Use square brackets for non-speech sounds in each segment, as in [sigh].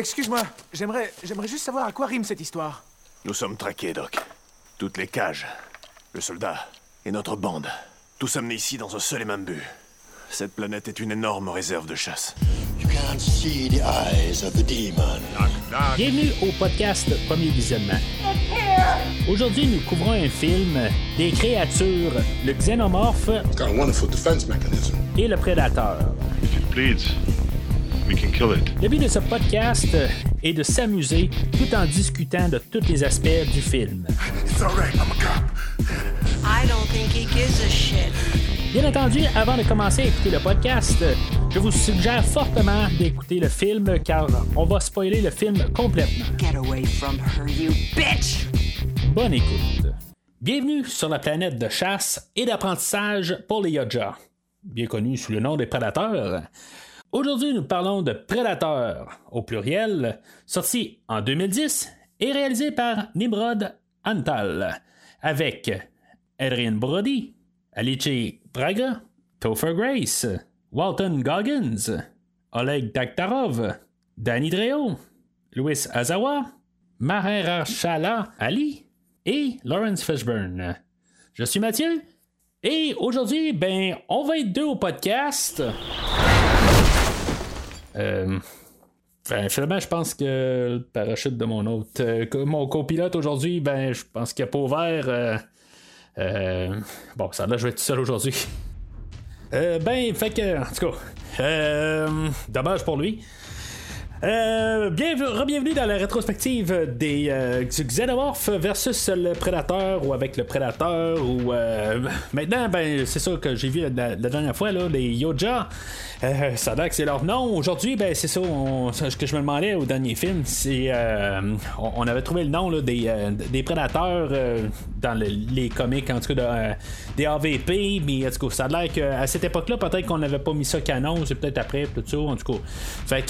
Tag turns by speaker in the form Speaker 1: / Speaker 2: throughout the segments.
Speaker 1: excuse-moi, j'aimerais, j'aimerais juste savoir à quoi rime cette histoire.
Speaker 2: Nous sommes traqués, Doc. Toutes les cages, le soldat et notre bande. Tous amenés ici dans un seul et même but. Cette planète est une énorme réserve de chasse.
Speaker 3: You can't see the eyes of the demon.
Speaker 4: Bienvenue au podcast Premier Visionnement. Aujourd'hui, nous couvrons un film des créatures, le xénomorphe
Speaker 5: It's got a wonderful defense mechanism.
Speaker 4: et le prédateur.
Speaker 6: If it bleeds, we can kill it.
Speaker 4: Le but de ce podcast est de s'amuser tout en discutant de tous les aspects du film.
Speaker 5: It's all right, I'm a cop.
Speaker 7: I don't think he gives a shit.
Speaker 4: Bien entendu, avant de commencer à écouter le podcast, je vous suggère fortement d'écouter le film car on va spoiler le film complètement.
Speaker 7: Get away from her, you bitch!
Speaker 4: Bonne écoute. Bienvenue sur la planète de chasse et d'apprentissage pour les Yodja, bien connu sous le nom des prédateurs. Aujourd'hui, nous parlons de Prédateurs, au pluriel, sorti en 2010 et réalisé par Nimrod Antal, avec Adrian Brody, Alice Braga, Topher Grace, Walton Goggins, Oleg Daktarov, Danny Dreo, Louis Azawa, Mahershala Ali et Lawrence Fishburne. Je suis Mathieu et aujourd'hui, ben, on va être deux au podcast. Euh, ben, finalement, je pense que le parachute de mon autre, euh, mon copilote aujourd'hui, ben, je pense qu'il n'a pas ouvert. euh, euh, bon, ça là, je vais être seul aujourd'hui. Ben, fait que, en tout cas, dommage pour lui. Euh, bienvenue, dans la rétrospective des euh, du Xenomorph versus le Prédateur ou avec le Prédateur ou euh, [laughs] maintenant ben c'est ça que j'ai vu la, dernière fois là les Yoja. Euh, ça a que c'est leur nom. Aujourd'hui ben c'est ça ce que je me demandais au dernier film c'est euh, on, avait trouvé le nom des, des Prédateurs dans le- les comics en tout cas de, des AVP mais en tout cas ça a l'air qu'à cette époque là peut-être qu'on n'avait pas mis ça canon c'est peut-être après tout ça en tout cas. Fait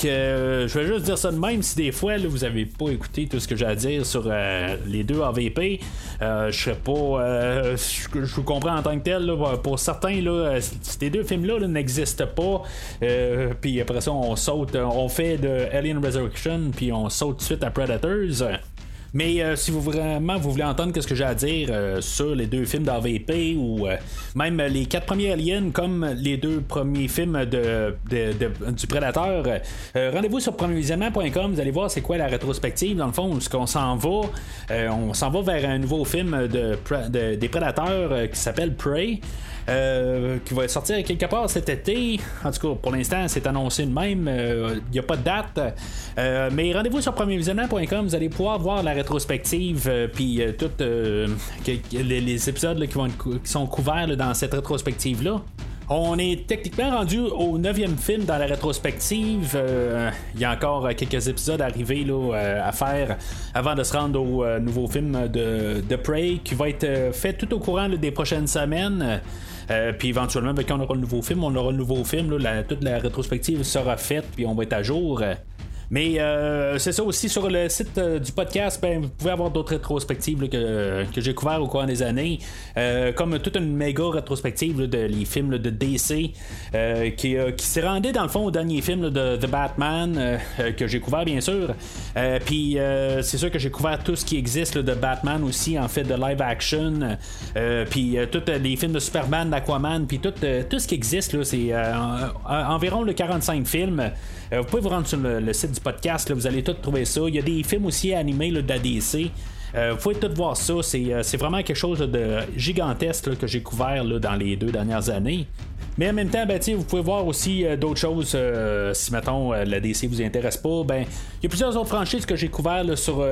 Speaker 4: vais juste dire ça de même. Si des fois vous avez pas écouté tout ce que j'ai à dire sur euh, les deux AVP euh, je serais pas euh, je, vous comprends en tant que tel pour certains euh, ces deux films là, n'existent pas. Puis après ça on saute on fait de Alien Resurrection puis on saute tout de suite à Predators mais euh, si vous vraiment vous voulez entendre ce que j'ai à dire euh, sur les deux films d'AVP ou euh, même les quatre premiers Aliens comme les deux premiers films de, du Prédateur, rendez-vous sur premiervisionnement.com, vous allez voir c'est quoi la rétrospective dans le fond, s'en va. On s'en va vers un nouveau film de, des Prédateurs qui s'appelle Prey. Euh, qui va sortir quelque part cet été. En tout cas, pour l'instant, c'est annoncé de même. Il n'y a pas de date. Euh, mais rendez-vous sur premiervisionnement.com. Vous allez pouvoir voir la rétrospective euh, puis euh, euh, que les, épisodes qui, vont qui sont couverts dans cette rétrospective-là. On est techniquement rendu au neuvième film dans la rétrospective. Euh, Il y a encore euh, quelques épisodes à arriver là, euh, à faire avant de se rendre au euh, nouveau film de, de Prey qui va être euh, fait tout au courant des prochaines semaines. Euh, puis éventuellement, ben, quand on aura le nouveau film, on aura le nouveau film. là, la- toute la rétrospective sera faite, puis on va être à jour. Mais euh, c'est ça aussi sur le site euh, du podcast, ben, vous pouvez avoir d'autres rétrospectives que, que j'ai couvert au cours des années, Euh, comme toute une méga rétrospective de les films de DC euh, qui, euh, qui s'est rendu dans le fond au dernier film de The Batman que j'ai couvert bien sûr. Puis c'est sûr que j'ai couvert tout ce qui existe de Batman aussi en fait de live action. Puis tous les films de Superman, d'Aquaman, puis tout, tout ce qui existe c'est en- en- environ le 45 films. Euh, vous pouvez vous rendre sur le, site du podcast, là, vous allez tout trouver ça. Il y a des films aussi animés là, de la DC. Euh, vous pouvez tout voir ça. C'est, euh, vraiment quelque chose de gigantesque là, que j'ai couvert là, dans les deux dernières années. Mais en même temps, ben, vous pouvez voir aussi euh, d'autres choses. si, mettons, la DC vous intéresse pas, ben, il y a plusieurs autres franchises que j'ai couvert sur,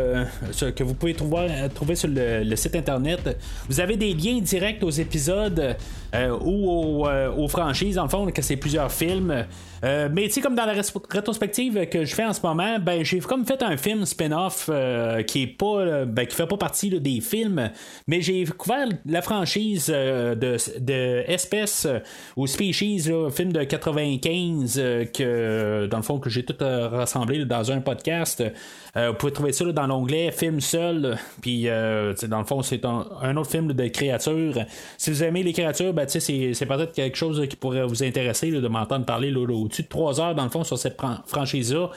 Speaker 4: sur- que vous pouvez trouver, trouver sur le, site internet. Vous avez des liens directs aux épisodes ou aux, euh, aux franchises, dans le fond, que c'est plusieurs films. Euh, mais tu sais, comme dans la rétrospective que je fais en ce moment, ben j'ai comme fait un film spin-off euh, qui est pas euh, ben, qui fait pas partie des films, mais j'ai couvert la franchise euh, de, de Espèce euh, ou Species, là, film de 95 euh, que dans le fond que j'ai tout euh, rassemblé dans un podcast. Euh, vous pouvez trouver ça dans l'onglet film seul. Puis euh, dans le fond, c'est un, un autre film de créatures. Si vous aimez les créatures, ben, c'est, peut-être quelque chose qui pourrait vous intéresser de m'entendre parler au-dessus de 3 heures dans le fond sur cette franchise-là.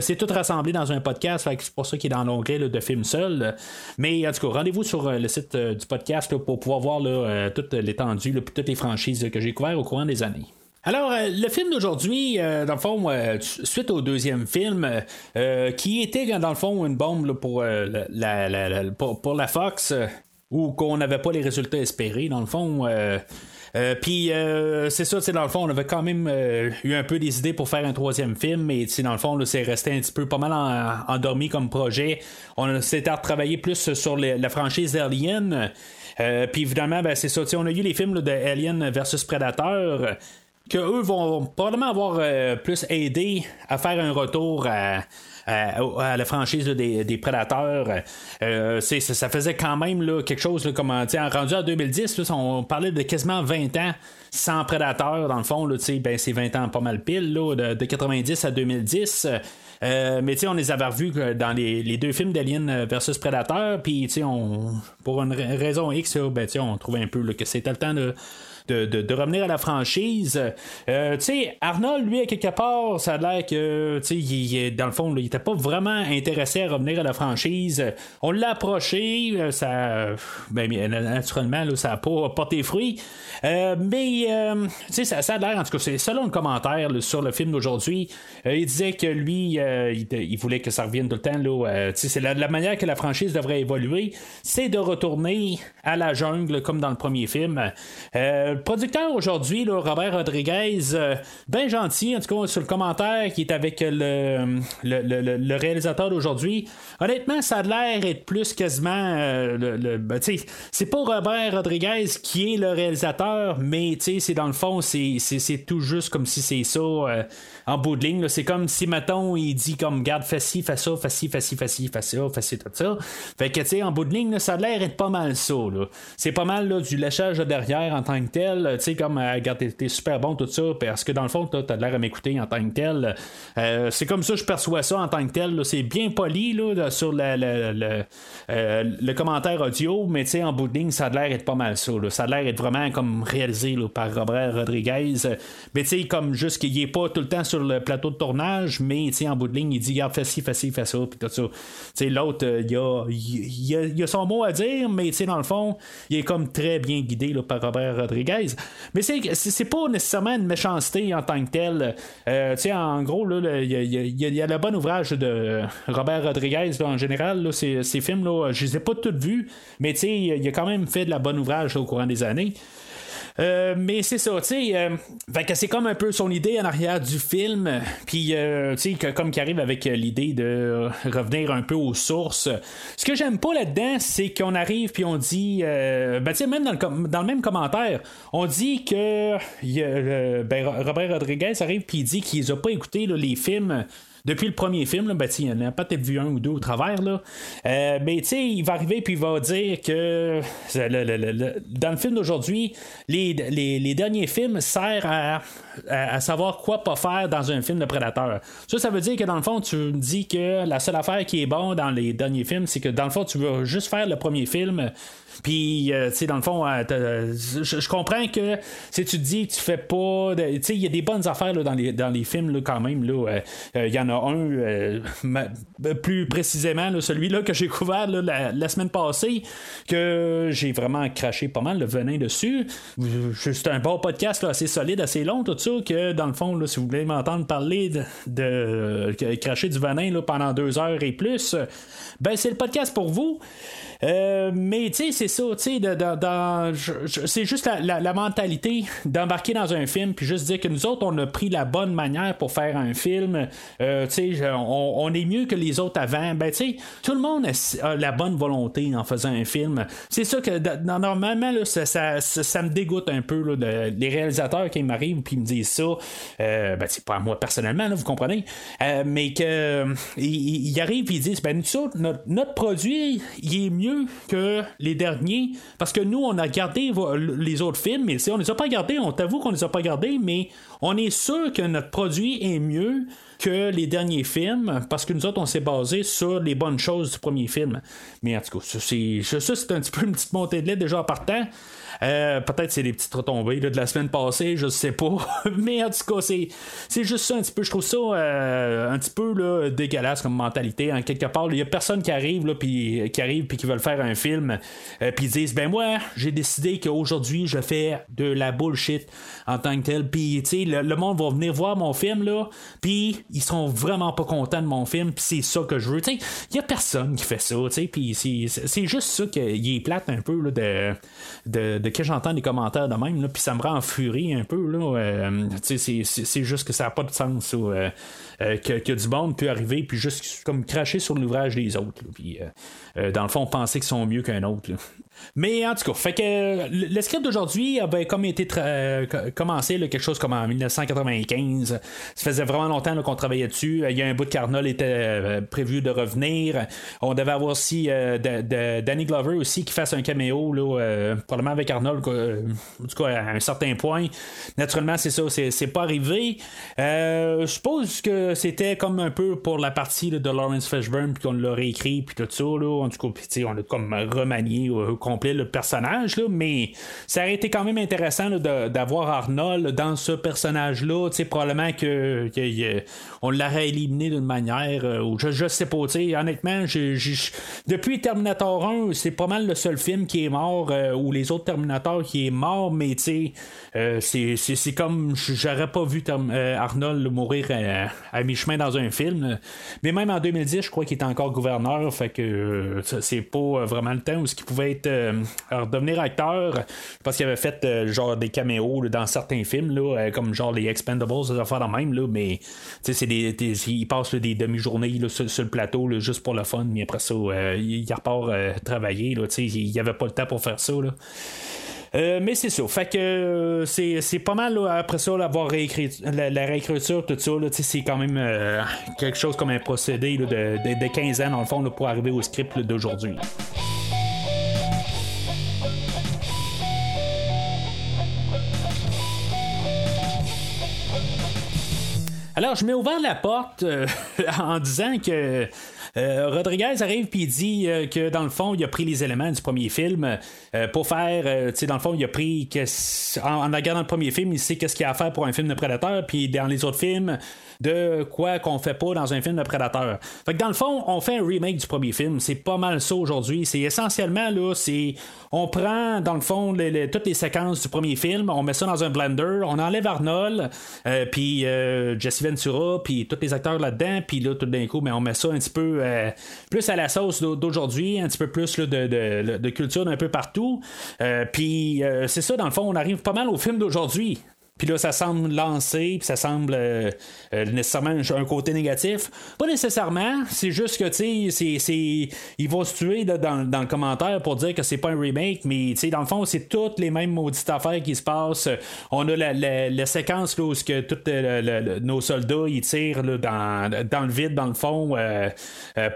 Speaker 4: c'est tout rassemblé dans un podcast, c'est pour ça qu'il est dans l'onglet de film seul. Mais en tout cas, rendez-vous sur le site du podcast pour pouvoir voir toute l'étendue, toutes les franchises que j'ai couvertes au courant des années. Alors, euh, le film d'aujourd'hui, euh, dans le fond, euh, suite au deuxième film, qui était dans le fond une bombe pour, la Fox, ou qu'on n'avait pas les résultats espérés, dans le fond. Puis c'est ça, dans le fond, on avait quand même eu un peu des idées pour faire un troisième film, mais dans le fond, c'est resté un petit peu pas mal endormi comme projet. On s'était retravaillé plus sur la franchise d'Alien. Puis évidemment, ben, c'est ça, on a eu les films de Alien versus Predator que eux vont probablement avoir euh, plus aidé à faire un retour à, la franchise des, prédateurs. Euh, ça, faisait quand même là, quelque chose comme rendu en 2010, on parlait de quasiment 20 ans sans prédateurs, dans le fond, ben, c'est 20 ans pas mal pile, de, 90 à 2010. Euh, mais on les avait revus dans les, deux films d'Alien versus Predator, puis pour une raison X, ben, on trouvait un peu que c'était le temps de de, revenir à la franchise. Euh, tu sais, Arnold, lui, à quelque part, ça a l'air que, tu sais, dans le fond, il était pas vraiment intéressé à revenir à la franchise. On l'a approché, euh, ça, ben, naturellement, ça n'a pas porté fruit. Euh, mais, tu sais, ça, a l'air, en tout cas, c'est selon le commentaire sur le film d'aujourd'hui, il disait que lui, il, voulait que ça revienne tout le temps. Là, c'est la, la, manière que la franchise devrait évoluer, c'est de retourner à la jungle comme dans le premier film le producteur aujourd'hui, Robert Rodriguez, euh, bien gentil, en tout cas, sur le commentaire qui est avec le, le, réalisateur d'aujourd'hui. Honnêtement, ça a l'air être plus quasiment. Euh, le, ben, c'est pas Robert Rodriguez qui est le réalisateur, mais c'est dans le fond, c'est tout juste comme si c'est ça. Euh, en bout de ligne. C'est comme si, mettons, il dit comme garde, fais ci, fais ça, fais ci, fais ci, fais ci, fais ça, fais ci, tout ça. Fait que, tu sais, en bout de ligne, ça a l'air d'être pas mal ça. C'est pas mal là, du lâchage derrière en tant que tel. Tu sais, comme, euh, regarde, t'es, super bon, tout ça, parce que dans le fond, t'as l'air à m'écouter en tant que tel. Euh, c'est comme ça je perçois ça en tant que tel. C'est bien poli là, sur le, euh, le commentaire audio, mais tu sais, en bout de ligne, ça a l'air d'être pas mal ça. Ça a l'air d'être vraiment comme réalisé par Robert Rodriguez. Mais tu sais, comme juste qu'il est pas tout le temps sur le plateau de tournage, mais en bout de ligne, il dit Regarde, fais ci, fais ci, fais ça, puis tout ça. L'autre, euh, il, a, a, son mot à dire, mais dans le fond, il est comme très bien guidé là, par Robert Rodriguez. Mais c'est pas nécessairement une méchanceté en tant que tel. Euh, en gros, il y, a le bon ouvrage de Robert Rodriguez en général. ces, ces films, là, je les ai pas tous vus, mais il a quand même fait de la bonne ouvrage au courant des années. Euh, mais c'est ça, tu sais. Euh, c'est comme un peu son idée en arrière du film. Puis, euh, tu sais, comme qui arrive avec l'idée de revenir un peu aux sources. Ce que j'aime pas là-dedans, c'est qu'on arrive puis on dit. ben, tu sais, même dans le, dans le, même commentaire, on dit que ben, Robert Rodriguez arrive puis il dit qu'il a pas écouté les films depuis le premier film, là, ben, il en a peut-être vu un ou deux au travers. Là. Euh, mais il va arriver puis il va dire que dans le film d'aujourd'hui, les, les, derniers films servent à, à, savoir quoi pas faire dans un film de prédateur. Ça, ça veut dire que dans le fond, tu me dis que la seule affaire qui est bonne dans les derniers films, c'est que dans le fond, tu veux juste faire le premier film puis, euh, tu sais, dans le fond, euh, je, comprends que si tu te dis tu fais pas. Tu sais, il y a des bonnes affaires là, dans, les, dans les films là, quand même. Euh, il y en a un, plus précisément, celui-là que j'ai couvert la, semaine passée, que j'ai vraiment craché pas mal le venin dessus. C'est un bon podcast assez solide, assez long, tout ça, que dans le fond, si vous voulez m'entendre parler de, cracher du venin pendant deux heures et plus, ben c'est le podcast pour vous. Euh, mais tu sais, c'est ça, tu sais, c'est juste la, mentalité d'embarquer dans un film, puis juste dire que nous autres, on a pris la bonne manière pour faire un film. Euh, tu sais, on, est mieux que les autres avant. Ben, tu sais, tout le monde a, la bonne volonté en faisant un film. C'est ça que normalement, ça, me dégoûte un peu, là, les réalisateurs qui m'arrivent puis me disent ça. Euh, ben, c'est pas moi personnellement, là, vous comprenez. mais que ils, arrivent et ils disent, ben, nous, notre, notre produit, il est mieux que les derniers. Parce que nous, on a gardé les autres films, mais on les a pas gardés, on t'avoue qu'on les a pas gardés, mais on est sûr que notre produit est mieux que les, derniers films, parce que nous autres, on s'est basé sur les bonnes choses du premier film. Mais en tout cas, ça, c'est, c'est un petit peu une petite montée de lait déjà partant. Euh, peut-être c'est des petites retombées de la semaine passée, je sais pas. [laughs] Mais en tout cas, c'est, juste ça un petit peu. Je trouve ça euh, un petit peu dégueulasse comme mentalité. En quelque part, il y a personne qui arrive là, puis qui arrive puis qui veulent faire un film, euh, puis ils disent ben moi, j'ai décidé qu'aujourd'hui je fais de la bullshit en tant que tel. Puis le, le, monde va venir voir mon film là, puis ils sont vraiment pas contents de mon film, puis c'est ça que je veux. Il y a personne qui fait ça. Puis c'est, juste ça qu'il est plate un peu là, de de que j'entends des commentaires de même, puis ça me rend en furie un peu. Là, euh, c'est, juste que ça n'a pas de sens. Euh, euh, que, que, du monde peut arriver puis juste comme cracher sur l'ouvrage des autres. puis, dans le fond, penser qu'ils sont mieux qu'un autre. Mais en tout cas, fait que le script d'aujourd'hui avait comme été commencé quelque chose comme en 1995. Ça faisait vraiment longtemps qu'on travaillait dessus. Il y a un bout de Carnol était prévu de revenir. On devait avoir aussi Danny Glover aussi qui fasse un caméo, là, probablement avec Arnold, en tout cas à un certain point. Naturellement, c'est ça, c'est pas arrivé. je suppose que c'était comme un peu pour la partie de Lawrence Fishburne, puis qu'on l'a réécrit, puis tout ça. Là, en tout cas, on a comme remanié au complet le personnage, là, mais ça aurait été quand même intéressant d'avoir Arnold dans ce personnage-là. Probablement que, on l'aurait éliminé d'une manière, euh, ou je, je sais pas. Honnêtement, depuis Terminator 1, c'est pas mal le seul film qui est mort, euh, ou les autres Qui est mort, mais euh, c'est comme j'aurais pas vu Arnold mourir à mi-chemin dans un film. Mais même en 2010, je crois qu'il était encore gouverneur, fait que euh, c'est pas euh, vraiment le temps où ce pouvait être euh, devenir acteur. Parce qu'il avait fait genre des caméos dans certains films, là, comme genre les Expendables, des affaires de même, là, mais c'est des, il passe des demi-journées sur, sur, le plateau juste pour le fun, mais après ça, il repart travailler. Là, il n'y avait pas le temps pour faire ça. Là. Euh, mais c'est ça. Fait que euh, c'est, pas mal après ça, l'avoir réécrit, la, réécriture, tout ça, c'est quand même euh, quelque chose comme un procédé de, de, 15 ans dans le fond pour arriver au script d'aujourd'hui. Alors, je m'ai ouvert la porte [laughs] en disant que Rodriguez arrive puis il dit euh, que dans le fond, il a pris les éléments du premier film euh, pour faire, tu sais, dans le fond, il a pris que, en, regardant le premier film, il sait qu'est-ce qu'il y a à faire pour un film de prédateur, puis dans les autres films, de quoi qu'on fait pas dans un film de prédateur. Fait que dans le fond, on fait un remake du premier film. C'est pas mal ça aujourd'hui. C'est essentiellement là, c'est on prend dans le fond toutes les séquences du premier film, on met ça dans un blender, on enlève Arnold, puis Jesse Ventura, puis tous les acteurs là-dedans, puis là tout d'un coup, mais on met ça un petit peu euh, plus à la sauce d'aujourd'hui, un petit peu plus de, culture d'un peu partout. Euh, puis euh, c'est ça, dans le fond, on arrive pas mal au film d'aujourd'hui. Puis là, ça semble lancer, puis ça semble euh, euh, nécessairement un, côté négatif. Pas nécessairement, c'est juste que, tu sais, c'est, ils vont se tuer dans, le commentaire pour dire que c'est pas un remake, mais, tu sais, dans le fond, c'est toutes les mêmes maudites affaires qui se passent. On a la, séquence là, où que tous euh, nos soldats, ils tirent dans, le vide, dans le fond,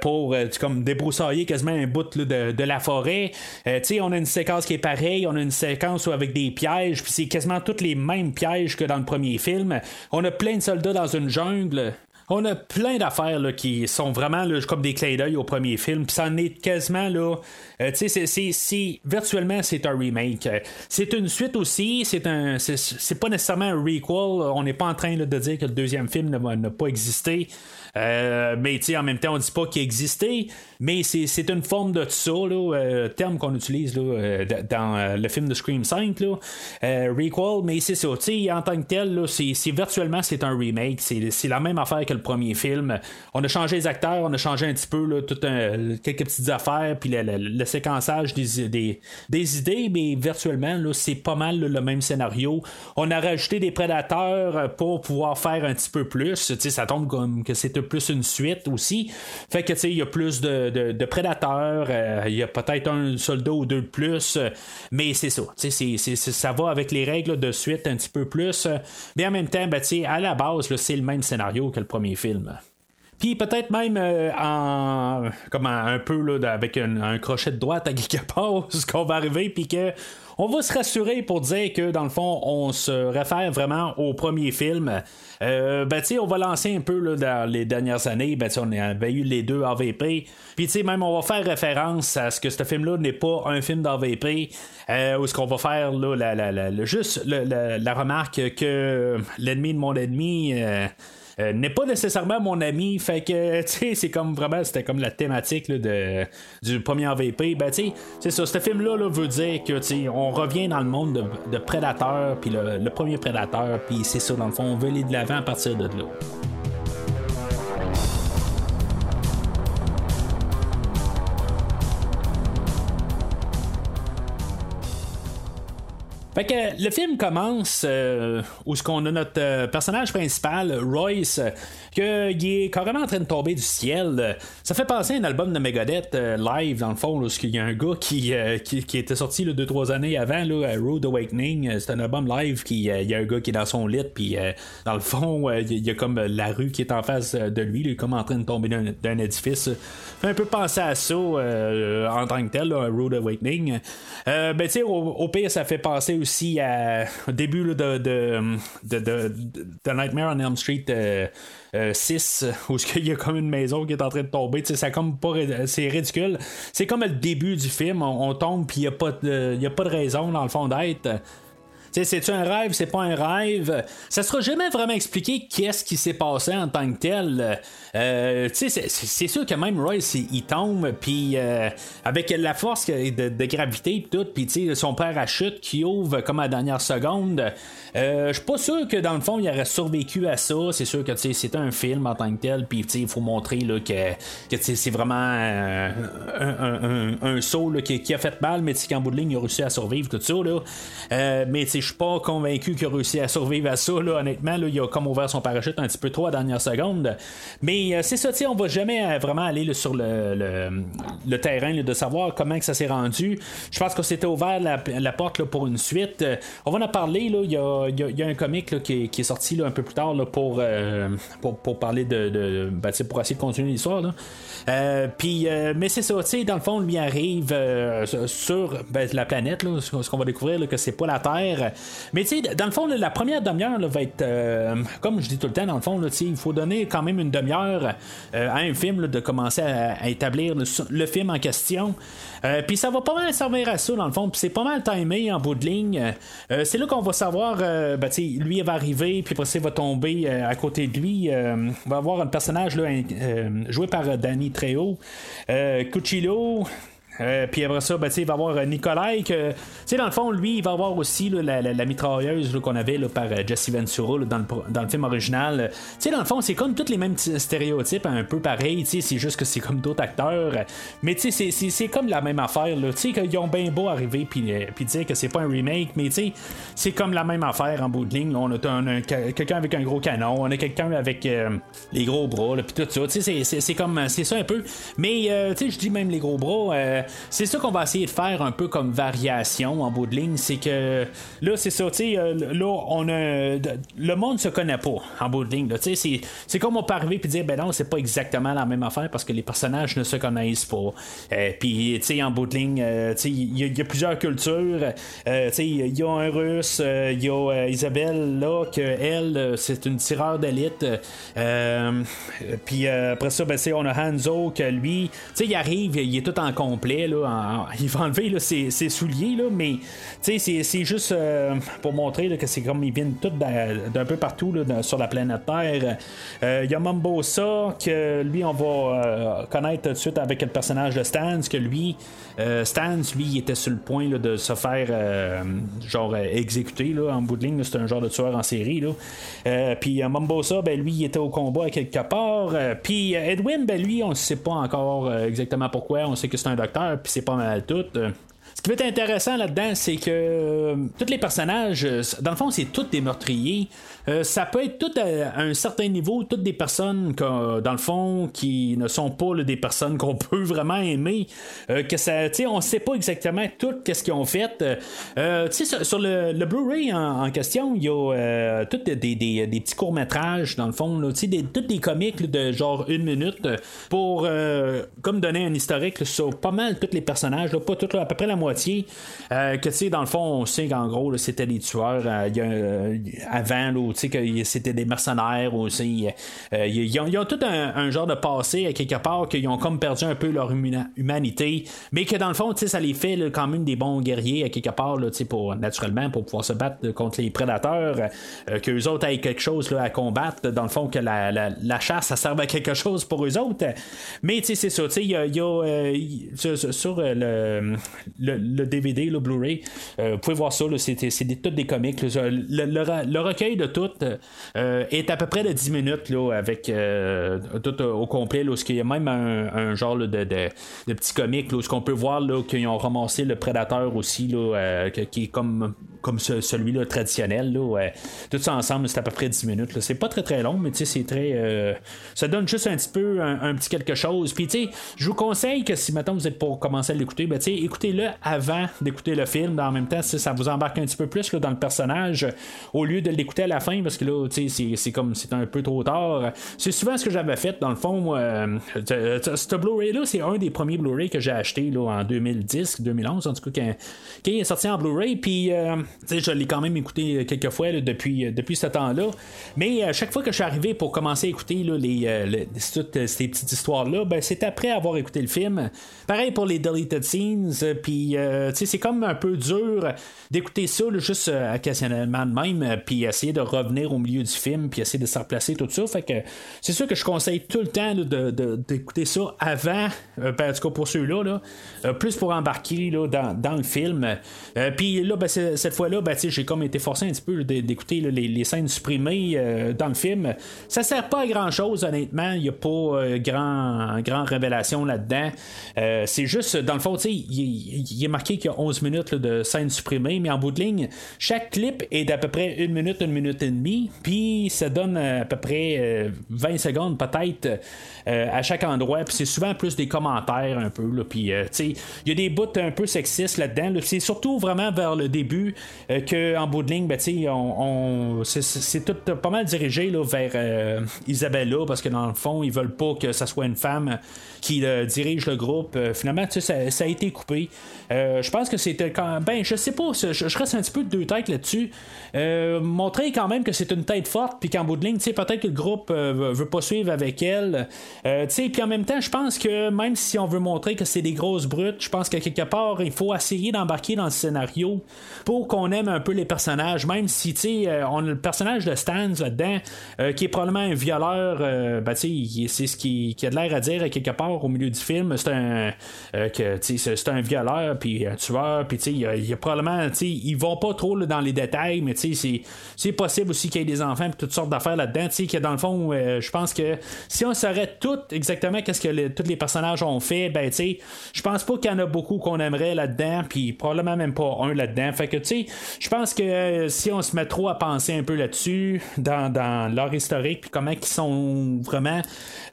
Speaker 4: pour, comme, débroussailler quasiment un bout de, la forêt. tu sais, on a une séquence qui est pareille, on a une séquence avec des pièges, puis c'est quasiment toutes les mêmes pièges que dans le premier film. On a plein de soldats dans une jungle. On a plein d'affaires qui sont vraiment comme des clins d'œil au premier film. Puis ça en est quasiment là. Euh, tu sais, c'est, virtuellement c'est un remake. C'est une suite aussi. C'est un, c'est, pas nécessairement un requel. On n'est pas en train de dire que le deuxième film n'a pas existé. Euh, mais en même temps, on dit pas qu'il existait, mais c'est une forme de ça, là, euh, terme qu'on utilise là, euh, dans le film de Scream 5, là, Requel, mais c'est ça, en tant que tel, c'est virtuellement c'est un remake, c'est la même affaire que le premier film. On a changé les acteurs, on a changé un petit peu là, tout quelques petites affaires, puis le, séquençage des, des, des, idées, mais virtuellement, c'est pas mal le même scénario. On a rajouté des prédateurs pour pouvoir faire un petit peu plus. Ça tombe comme que c'est plus une suite aussi. Fait que, tu sais, il y a plus de, prédateurs, euh, il y a peut-être un soldat ou deux de plus, euh, mais c'est ça. Tu sais, ça va avec les règles de suite un petit peu plus. mais en même temps, ben, à la base, c'est le même scénario que le premier film. Puis peut-être même euh, en comme un, un peu là, avec un, un crochet de droite à quelque part, [laughs] ce qu'on va arriver, puis que on va se rassurer pour dire que dans le fond, on se réfère vraiment au premier film. Euh, ben, on va lancer un peu là, dans les dernières années. Ben, on avait eu les deux AVP. Puis, même on va faire référence à ce que ce film-là n'est pas un film d'AVP. Euh, ou ce qu'on va faire, là, la, la, la, juste la, la, remarque que l'ennemi de mon ennemi. Euh, euh, n'est pas nécessairement mon ami. Fait que, [laughs] tu sais, c'est comme vraiment, c'était comme la thématique du premier AVP. Ben, tu sais, c'est ça, ce film-là là, veut dire que, tu on revient dans le monde de, de Prédateur, puis le, le, premier Prédateur, puis c'est ça, dans le fond, on veut aller de l'avant à partir de là. Fait que le film commence euh, où ce qu'on a notre euh, personnage principal, Royce, qu'il est carrément en train de tomber du ciel. Ça fait penser à un album de Megadeth euh, live, dans le fond, où il y a un gars qui, euh, qui, était sorti 2-3 années avant, là, Rude Awakening. C'est un album live, qui il y a un gars qui est dans son lit, puis dans le fond, il y a comme la rue qui est en face de lui, il est comme en train de tomber d'un édifice. Fait un peu penser à ça en tant que tel, là, Rude Awakening. ben, tu sais, au, pire, ça fait penser aussi à, au début là, de, de, de, de, de Nightmare on Elm Street. Euh, 6 [laughs] où il y a comme une maison qui est en train de tomber. C'est comme pas c'est ridicule. C'est comme le début du film. On, on tombe puis il n'y a, pas de, a pas de raison dans le fond d'être. C'est-tu un rêve, c'est pas un rêve? Ça sera jamais vraiment expliqué qu'est-ce qui s'est passé en tant que tel. Euh, c'est sûr que même Royce, il tombe, puis euh, avec la force de, de gravité tout, puis son parachute qui ouvre comme à la dernière seconde, euh, je suis pas sûr que dans le fond, il aurait survécu à ça. C'est sûr que c'est un film en tant que tel, puis il faut montrer là, que, que c'est vraiment un, un, saut là, qui, qui, a fait mal, mais qu'en bout de ligne, il a réussi à survivre, tout ça. Là. mais je suis pas convaincu qu'il a réussi à survivre à ça. Là, honnêtement, là, il a comme ouvert son parachute un petit peu trop à la dernière seconde. Mais euh, c'est ça, on va jamais euh, vraiment aller sur le, terrain de savoir comment que ça s'est rendu. Je pense que c'était ouvert la, porte pour une suite. Euh, on va en parler. Il y a, un comic qui, est, sorti un peu plus tard pour, parler de. de ben, pour essayer de continuer l'histoire. Mais c'est ça, dans le fond, lui arrive sur ben, la planète, ce qu'on va découvrir, que c'est pas la Terre. Mais dans le fond, la première demi-heure va être, comme je dis tout le temps, dans le fond, il faut donner quand même une demi-heure euh, à un film de commencer à, établir le, film en question. Euh, puis ça va pas mal servir à ça, dans le fond. Puis c'est pas mal timé en bout de ligne. c'est là qu'on va savoir, ben, lui, il va arriver, puis après il va tomber à côté de lui. on va avoir un personnage là, joué par Danny Trejo. Cuchillo. Euh, puis après ça, ben, il va y avoir Nikolai, que, dans le fond, lui, il va avoir aussi la, mitrailleuse qu'on avait par euh, Jesse Ventura dans, le, dans, le, film original. dans le fond, c'est comme tous les mêmes stéréotypes, un peu pareil, c'est juste que c'est comme d'autres acteurs. Mais c'est comme la même affaire. Qu'ils ont bien beau arriver puis euh, dire que c'est pas un remake, mais c'est comme la même affaire en bout de ligne. On a, a quelqu'un avec un gros canon, on a quelqu'un avec euh, les gros bras, puis tout ça. C'est comme c'est ça un peu. Mais euh, je dis même les gros bras c'est ça qu'on va essayer de faire un peu comme variation en bout de ligne. C'est que là, c'est ça, tu sais, là, on a. Le monde se connaît pas en bout de ligne. Tu sais, c'est comme on peut arriver et dire, ben non, c'est pas exactement la même affaire parce que les personnages ne se connaissent pas. Euh, puis, tu sais, en bout de ligne, euh, il y, y, a plusieurs cultures. Euh, tu sais, il y a un russe, il y a Isabelle, là, que elle, c'est une tireur d'élite. puis après ça, ben, on a Hanzo, que lui, tu sais, il arrive, il est tout en complet il va enlever ses, souliers, mais c'est, juste euh, pour montrer que c'est comme ils viennent tous d'un peu partout sur la planète Terre. Il euh, y a Mambosa, que lui, on va euh, connaître tout de suite avec le personnage de Stans, que lui, Stans, lui, il était sur le point de se faire genre exécuter en bout de ligne. C'est un genre de tueur en série. Là. puis Mambosa, ben, lui, il était au combat quelque part. puis Edwin, ben, lui, on ne sait pas encore exactement pourquoi. On sait que c'est un docteur puis c'est pas mal tout. Ce qui va être intéressant là-dedans, c'est que euh, tous les personnages, euh, dans le fond, c'est tous des meurtriers. Euh, ça peut être tout à, un certain niveau, toutes des personnes, que, dans le fond, qui ne sont pas là, des personnes qu'on [laughs] peut vraiment aimer. que tu sais, on sait pas exactement tout qu'est-ce qu'ils ont fait. tu sais, sur, le, Blu-ray en, question, il y a tous des, petits courts-métrages, dans le fond, sais, des, tous des comics de genre une minute pour, comme donner un historique sur pas mal tous les personnages, pas à peu près la moitié. Euh, que dans le fond, on sait qu'en gros, c'était des tueurs euh, euh, avant, tu sais, que c'était des mercenaires aussi. ils, ont, tout un, genre de passé, à quelque part, qu'ils ont comme perdu un peu leur humanité, mais que dans le fond, tu sais, ça les fait quand même des bons guerriers, à quelque part, tu sais, pour, naturellement, pour pouvoir se battre contre les prédateurs, qu'eux autres aient quelque chose à combattre, dans le fond, que la, la, chasse, ça serve à quelque chose pour eux autres. Mais tu sais, c'est ça, tu sais, il y a, sur, le, le, DVD, le Blu-ray. Euh, vous pouvez voir ça, c'est tous des comics. Le, recueil de tout euh, est à peu près de 10 minutes là, avec euh, tout au complet. Là, il y a même un, genre de, de, de, petits comics où qu'on peut voir qu'ils ont ramassé le Prédateur aussi, là, qui est comme comme celui-là traditionnel. Là, tout ça ensemble, c'est à peu près 10 minutes. C'est pas très très long, mais c'est très. ça donne juste un petit peu un, petit quelque chose. Puis je vous conseille que si maintenant vous êtes pour commencer à l'écouter, ben, écoutez-le avant d'écouter le film. En même temps, ça vous embarque un petit peu plus dans le personnage au lieu de l'écouter à la fin parce que là, c'est comme c'est un peu trop tard. C'est souvent ce que j'avais fait dans le fond. Euh, ce Blu-ray-là, c'est un des premiers Blu-ray que j'ai acheté là, en 2010, 2011, en tout cas, il est sorti en Blu-ray. Puis, euh, je l'ai quand même écouté quelques fois depuis, depuis ce temps-là. Mais à chaque fois que je suis arrivé pour commencer à écouter là, les, toutes ces petites histoires-là, ben, c'est après avoir écouté le film. Pareil pour les deleted scenes. Puis, euh, c'est comme un peu dur d'écouter ça juste euh, occasionnellement de même, euh, puis essayer de revenir au milieu du film, puis essayer de se replacer, tout ça. Fait que c'est sûr que je conseille tout le temps d'écouter ça avant, ben, en tout cas pour ceux-là, plus pour embarquer dans, le film. puis là, ben, cette fois-là, ben, j'ai comme été forcé un petit peu d'écouter les, scènes supprimées dans le film. Ça sert pas à grand-chose, honnêtement. Il n'y a pas grand, grand révélation là-dedans. c'est juste, dans le fond, il, est marqué qu'il y a 11 minutes de scène supprimée, mais en bout de ligne, chaque clip est d'à peu près une minute, une minute et demie, puis ça donne à peu près 20 euh, secondes peut-être euh, à chaque endroit, puis c'est souvent plus des commentaires un peu, puis euh, il y a des bouts un peu sexistes là-dedans, c'est surtout vraiment vers le début qu'en bout de ligne, ben, on, c'est tout pas mal dirigé là, vers Isabella, parce que dans le fond, ils veulent pas que ça soit une femme qui dirige le groupe. finalement, ça, ça a été coupé. Euh, je pense que c'était quand ben je sais pas, je, reste un petit peu de deux têtes là-dessus. Euh, montrer quand même que c'est une tête forte, puis qu'en bout de ligne, peut-être que le groupe euh, veut pas suivre avec elle. puis en même temps, je pense que même si on veut montrer que c'est des grosses brutes, je pense que quelque part, il faut essayer d'embarquer dans le scénario pour qu'on aime un peu les personnages, même si on a le personnage de Stans là-dedans, qui est probablement un violeur, ben, c'est ce qui, qui, a de l'air à dire quelque part au milieu du film. C'est un, que, c'est un violeur puis un tueur, puis il y, a probablement, ils vont pas trop dans les détails, mais c'est possible aussi qu'il y ait des enfants, toutes sortes d'affaires là-dedans, tu que dans le fond, euh, je pense que si on saurait tout exactement qu'est-ce que tous les personnages ont fait, ben tu je pense pas qu'il y en a beaucoup qu'on aimerait là-dedans, puis probablement même pas un là-dedans. Fait que tu sais, je pense que euh, si on se met trop à penser un peu là-dessus, dans, leur historique, puis comment ils sont vraiment,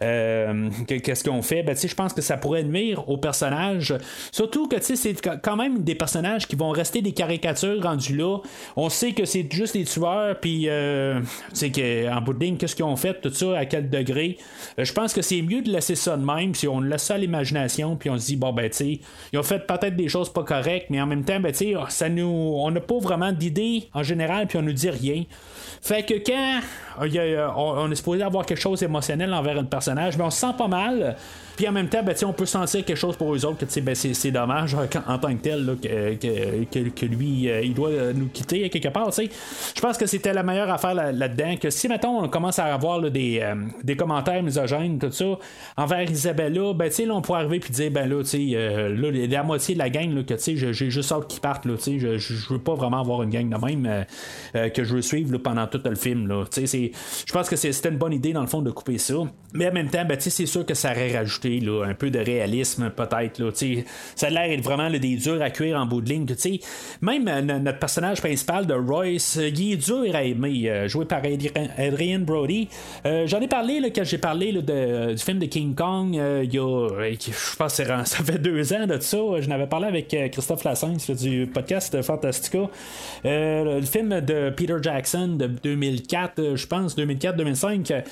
Speaker 4: euh, qu'est-ce qu'ils ont fait, ben je pense que ça pourrait nuire aux personnages. Surtout que c'est quand même des personnages qui vont rester des caricatures rendus là. On sait que c'est juste des tueurs, puis euh, qu'en bout de ligne, qu'est-ce qu'ils ont fait, tout ça, à quel degré. Euh, je pense que c'est mieux de laisser ça de même, si on laisse ça à l'imagination, puis on se dit, bon, ben, tu ils ont fait peut-être des choses pas correctes, mais en même temps, ben, ça nous, on n'a pas vraiment d'idée en général, puis on nous dit rien. Fait que quand on, est supposé avoir quelque chose d'émotionnel envers un personnage, mais on se sent pas mal. Puis en même temps, ben, on peut sentir quelque chose pour eux autres, que ben, c'est dommage en tant que tel que, lui, euh, il doit nous quitter quelque part. Je pense que c'était la meilleure affaire là-dedans. que si, mettons, on commence à avoir des, euh, des commentaires misogènes, tout ça, envers Isabella, ben, on pourrait arriver et dire, ben là, euh, là, la moitié de la gang, là, que j'ai juste hâte qu'ils partent. Là, je, je veux pas vraiment avoir une gang de même que je veux suivre pendant tout le film. Je pense que c'était une bonne idée, dans le fond, de couper ça. Mais en même temps, ben, c'est sûr que ça aurait rajouté un peu de réalisme, peut-être. Là, ça a l'air vraiment là, des durs à cuire en bout de ligne. Même euh, no- notre personnage principal de Royce, euh, il est dur à aimer, euh, joué par Adri- Adrian Brody. Euh, J'en ai parlé quand j'ai parlé de- du film de King Kong. il y a, je pense [laughs] ça fait deux ans de ça. Je n'avais parlé avec Christophe Lassens du podcast Fantastica. Le film de Peter Jackson de 2004, euh, je pense, 2004-2005.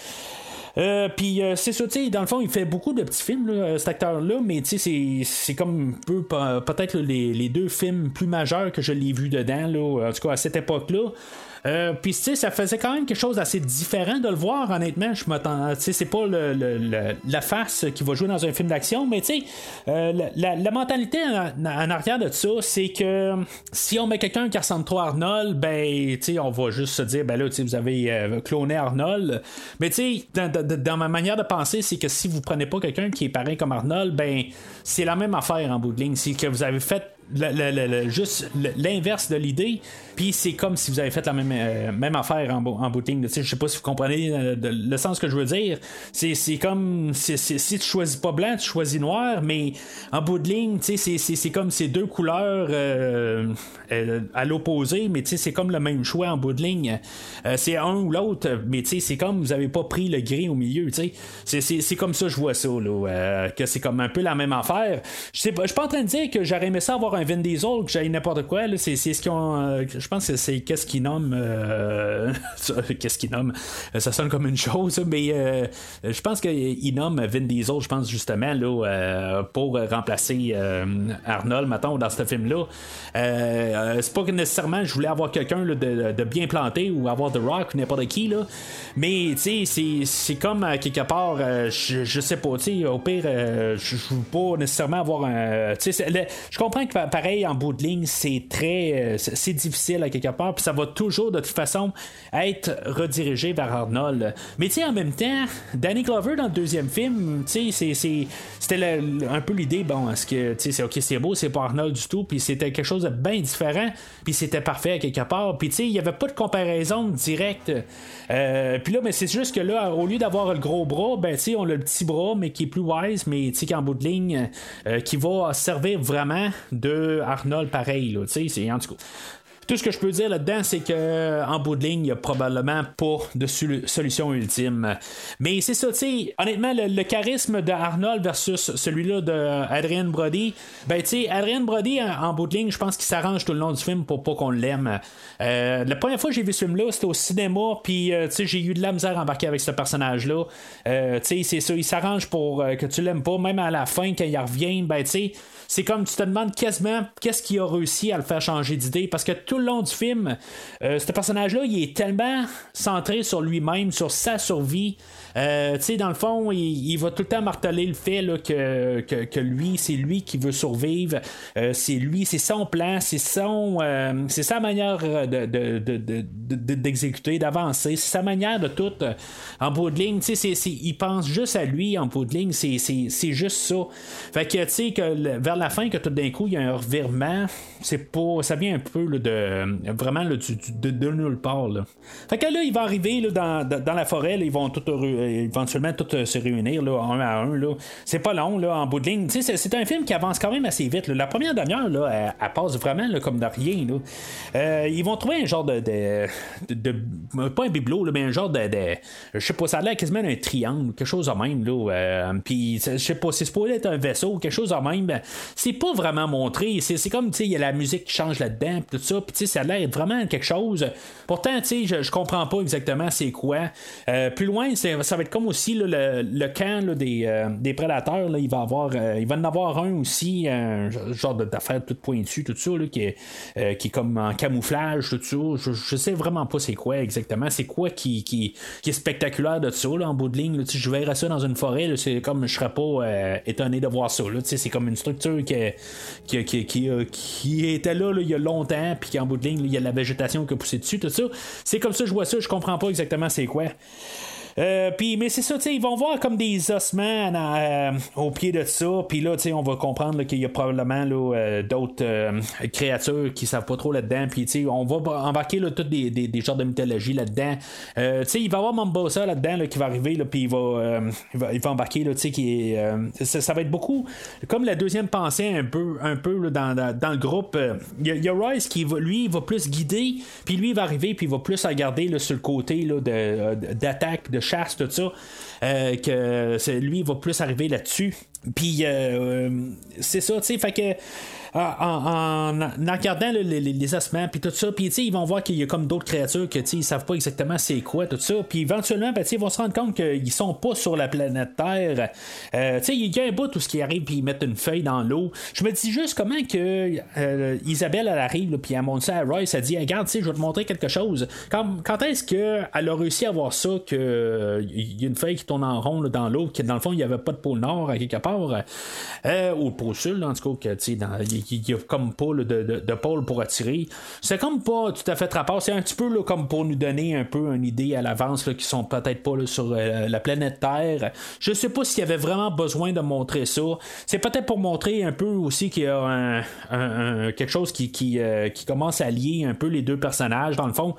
Speaker 4: Euh, puis euh, c'est ça, tu sais, dans le fond, il fait beaucoup de petits films, là, euh, cet acteur-là, mais tu sais, c'est- comme peu pe- peut-être les, les deux films plus majeurs que je l'ai vu dedans, là, en tout cas à cette époque-là. Euh, puis tu sais, ça faisait quand même quelque chose d'assez différent de le voir, honnêtement. Je m'attends, tu sais, c'est pas le, la face qui va jouer dans un film d'action, mais tu sais, euh, la, mentalité en, arrière de ça, c'est que si on met quelqu'un qui ressemble trop à Arnold, ben, tu sais, on va juste se dire, ben là, tu sais, vous avez euh, cloné Arnold. Mais tu sais, dans ma manière de penser, c'est que si vous prenez pas quelqu'un qui est pareil comme Arnold, ben, c'est la même affaire en bout de ligne. C'est que vous avez fait le- le- le- juste l'inverse de l'idée, puis c'est comme si vous avez fait la même, euh, même affaire en, en sais, Je sais pas si vous comprenez euh, le sens que je veux dire. C'est comme si tu choisis pas blanc, tu choisis noir, mais en bout de ligne, c'est- comme ces deux couleurs euh, à l'opposé, mais c'est comme le même choix en bout de ligne. C'est un ou l'autre, mais c'est comme vous avez pas pris le gris au milieu. C'est- comme ça que je vois ça, là, que c'est comme un peu la même affaire. Je suis pas en train de dire que j'aurais aimé ça avoir un Vin Diesel, que j'aille n'importe quoi. C'est ce qu'ils ont. euh, je pense que c'est qu'est-ce qu'ils nomment. euh, [laughs] qu'est-ce qu'ils nomment Euh, Ça sonne comme une chose, mais je pense qu'ils nomment Vin Diesel, je pense justement, là, pour remplacer Arnold, mettons, dans ce film-là. C'est pas que nécessairement je voulais avoir quelqu'un de, bien planté ou avoir The Rock ou n'importe qui, là. Mais, tu sais, c'est- comme quelque part, je, sais pas, tu sais, au pire, je veux pas nécessairement avoir un. Tu sais, je comprends que pareil, en bout de ligne, c'est très. euh, c'est difficile à quelque part, puis ça va toujours, de toute façon, être redirigé vers Arnold. Mais, tu sais, en même temps, Danny Glover dans le deuxième film, tu sais, c'était un peu l'idée, bon, est-ce que, tu sais, c'est ok, c'est beau, c'est pas Arnold du tout, puis c'était quelque chose de bien différent, puis c'était parfait à quelque part, puis, tu sais, il y avait pas de comparaison directe. Euh, puis là, mais c'est juste que là, au lieu d'avoir le gros bras, ben, tu sais, on a le petit bras, mais qui est plus wise, mais tu sais, qui est en bout de ligne, euh, qui va servir vraiment de Arnold pareil, là, tu sais, c'est en tout cas. Tout ce que je peux dire là-dedans, c'est que en bout de ligne, il n'y a probablement pas de solu- solution ultime. Mais c'est ça, tu sais, honnêtement, le, charisme de Arnold versus celui-là de Adrian Brody, ben tu sais, Adrian Brody, en, bout de ligne, je pense qu'il s'arrange tout le long du film pour pas qu'on l'aime. Euh, la première fois que j'ai vu ce film-là, c'était au cinéma, puis euh, tu sais, j'ai eu de la misère à embarquer avec ce personnage-là. Euh, tu sais, c'est ça, il s'arrange pour euh, que tu l'aimes pas, même à la fin, quand il revient, ben tu sais, c'est comme tu te demandes quasiment qu'est-ce qui a réussi à le faire changer d'idée parce que tout le long du film, euh, ce personnage-là, il est tellement centré sur lui-même, sur sa survie. Euh, tu sais, dans le fond, il, il va tout le temps marteler le fait là, que, que, que lui, c'est lui qui veut survivre. Euh, c'est lui, c'est son plan, c'est son, euh, c'est sa manière de, de- de- de- de- d'exécuter, d'avancer, c'est sa manière de tout. en bout de ligne, tu sais, il pense juste à lui en bout de ligne, c'est, juste ça. Fait que, tu sais, que vers la fin, que tout d'un coup, il y a un revirement, c'est pas, ça vient un peu de, vraiment de, nulle part. Fait que là, il va arriver dans, dans, la forêt, ils vont tout, euh, éventuellement tous euh, se réunir là, un à un. C'est pas long, là, en bout de ligne. C'est, un film qui avance quand même assez vite. La première demi-heure, là, elle, passe vraiment comme de rien. Là. Euh, ils vont trouver un genre de. de, de- pas un bibelot, mais un genre de. je sais pas, ça a l'air quasiment d'un triangle, quelque chose de même. Euh, puis, je sais pas, c'est supposé être un vaisseau, quelque chose de même. C'est pas vraiment montré. C'est, comme, tu sais, il y a la musique qui change là-dedans, tout ça. Puis, ça a l'air vraiment quelque chose. Pourtant, tu sais, je, comprends pas exactement c'est quoi. Euh, plus loin, c'est- va être comme aussi le, le camp des, euh, des prédateurs. Là, il va avoir, euh, il va en avoir un aussi, un genre d'affaire toute pointue, tout ça, qui, est, euh, qui est comme en camouflage, tout ça. Je, je sais vraiment pas c'est quoi exactement. C'est quoi qui, qui, qui est spectaculaire de ça, en bout de ligne. je verrais ça dans une forêt, c'est comme je serais pas étonné de voir ça. C'est comme une structure qui, qui, qui, qui, était là, il y a longtemps, puis qu'en bout de ligne, il y a de la végétation qui a poussé dessus, tout ça. C'est comme ça je vois ça, je comprends pas exactement c'est quoi. Euh, puis, mais c'est ça, ils vont voir comme des ossements euh, au pied de ça. Puis là, on va comprendre qu'il y a probablement euh, d'autres créatures qui savent pas trop là-dedans. Puis, on va embarquer toutes des, genres de mythologie là-dedans. Il va y avoir Mambosa là-dedans là, qui va arriver. Puis il va, il va, embarquer, qui ça, va être beaucoup comme la deuxième pensée un peu, un peu dans, dans, le groupe. Il y, a- Royce qui va, lui, il va plus guider. Puis lui, il va arriver. Puis il va plus regarder sur le côté d'attaque, de chasse, tout ça. Euh, que lui, il va plus arriver là-dessus. Puis euh, euh, c'est ça, tu sais, fait que. En, en, en regardant là, les, les, ossements puis tout ça puis ils vont voir qu'il y a comme d'autres créatures que ils savent pas exactement c'est quoi tout ça. Puis éventuellement ben, ils vont se rendre compte qu'ils sont pas sur la planète Terre. Euh, il y a un bout tout ce qui arrive puis ils mettent une feuille dans l'eau. Je me dis juste comment que euh, Isabelle elle arrive puis elle montre ça à Royce elle dit regarde je vais te montrer quelque chose. Quand, quand est-ce qu'elle a réussi à voir ça que euh, y a une feuille qui tourne en rond là, dans l'eau que dans le fond il n'y avait pas de pôle nord à quelque part euh, ou le pôle sud en tout cas que dans- il y a comme pas de, de, de pôle pour attirer. C'est comme pas tout à fait rapport c'est un petit peu là, comme pour nous donner un peu une idée à l'avance qui sont peut-être pas là, sur euh, la planète Terre. Je sais pas s'il y avait vraiment besoin de montrer ça. C'est peut-être pour montrer un peu aussi qu'il y a un, un- un- quelque chose qui, qui, euh, qui commence à lier un peu les deux personnages dans le fond.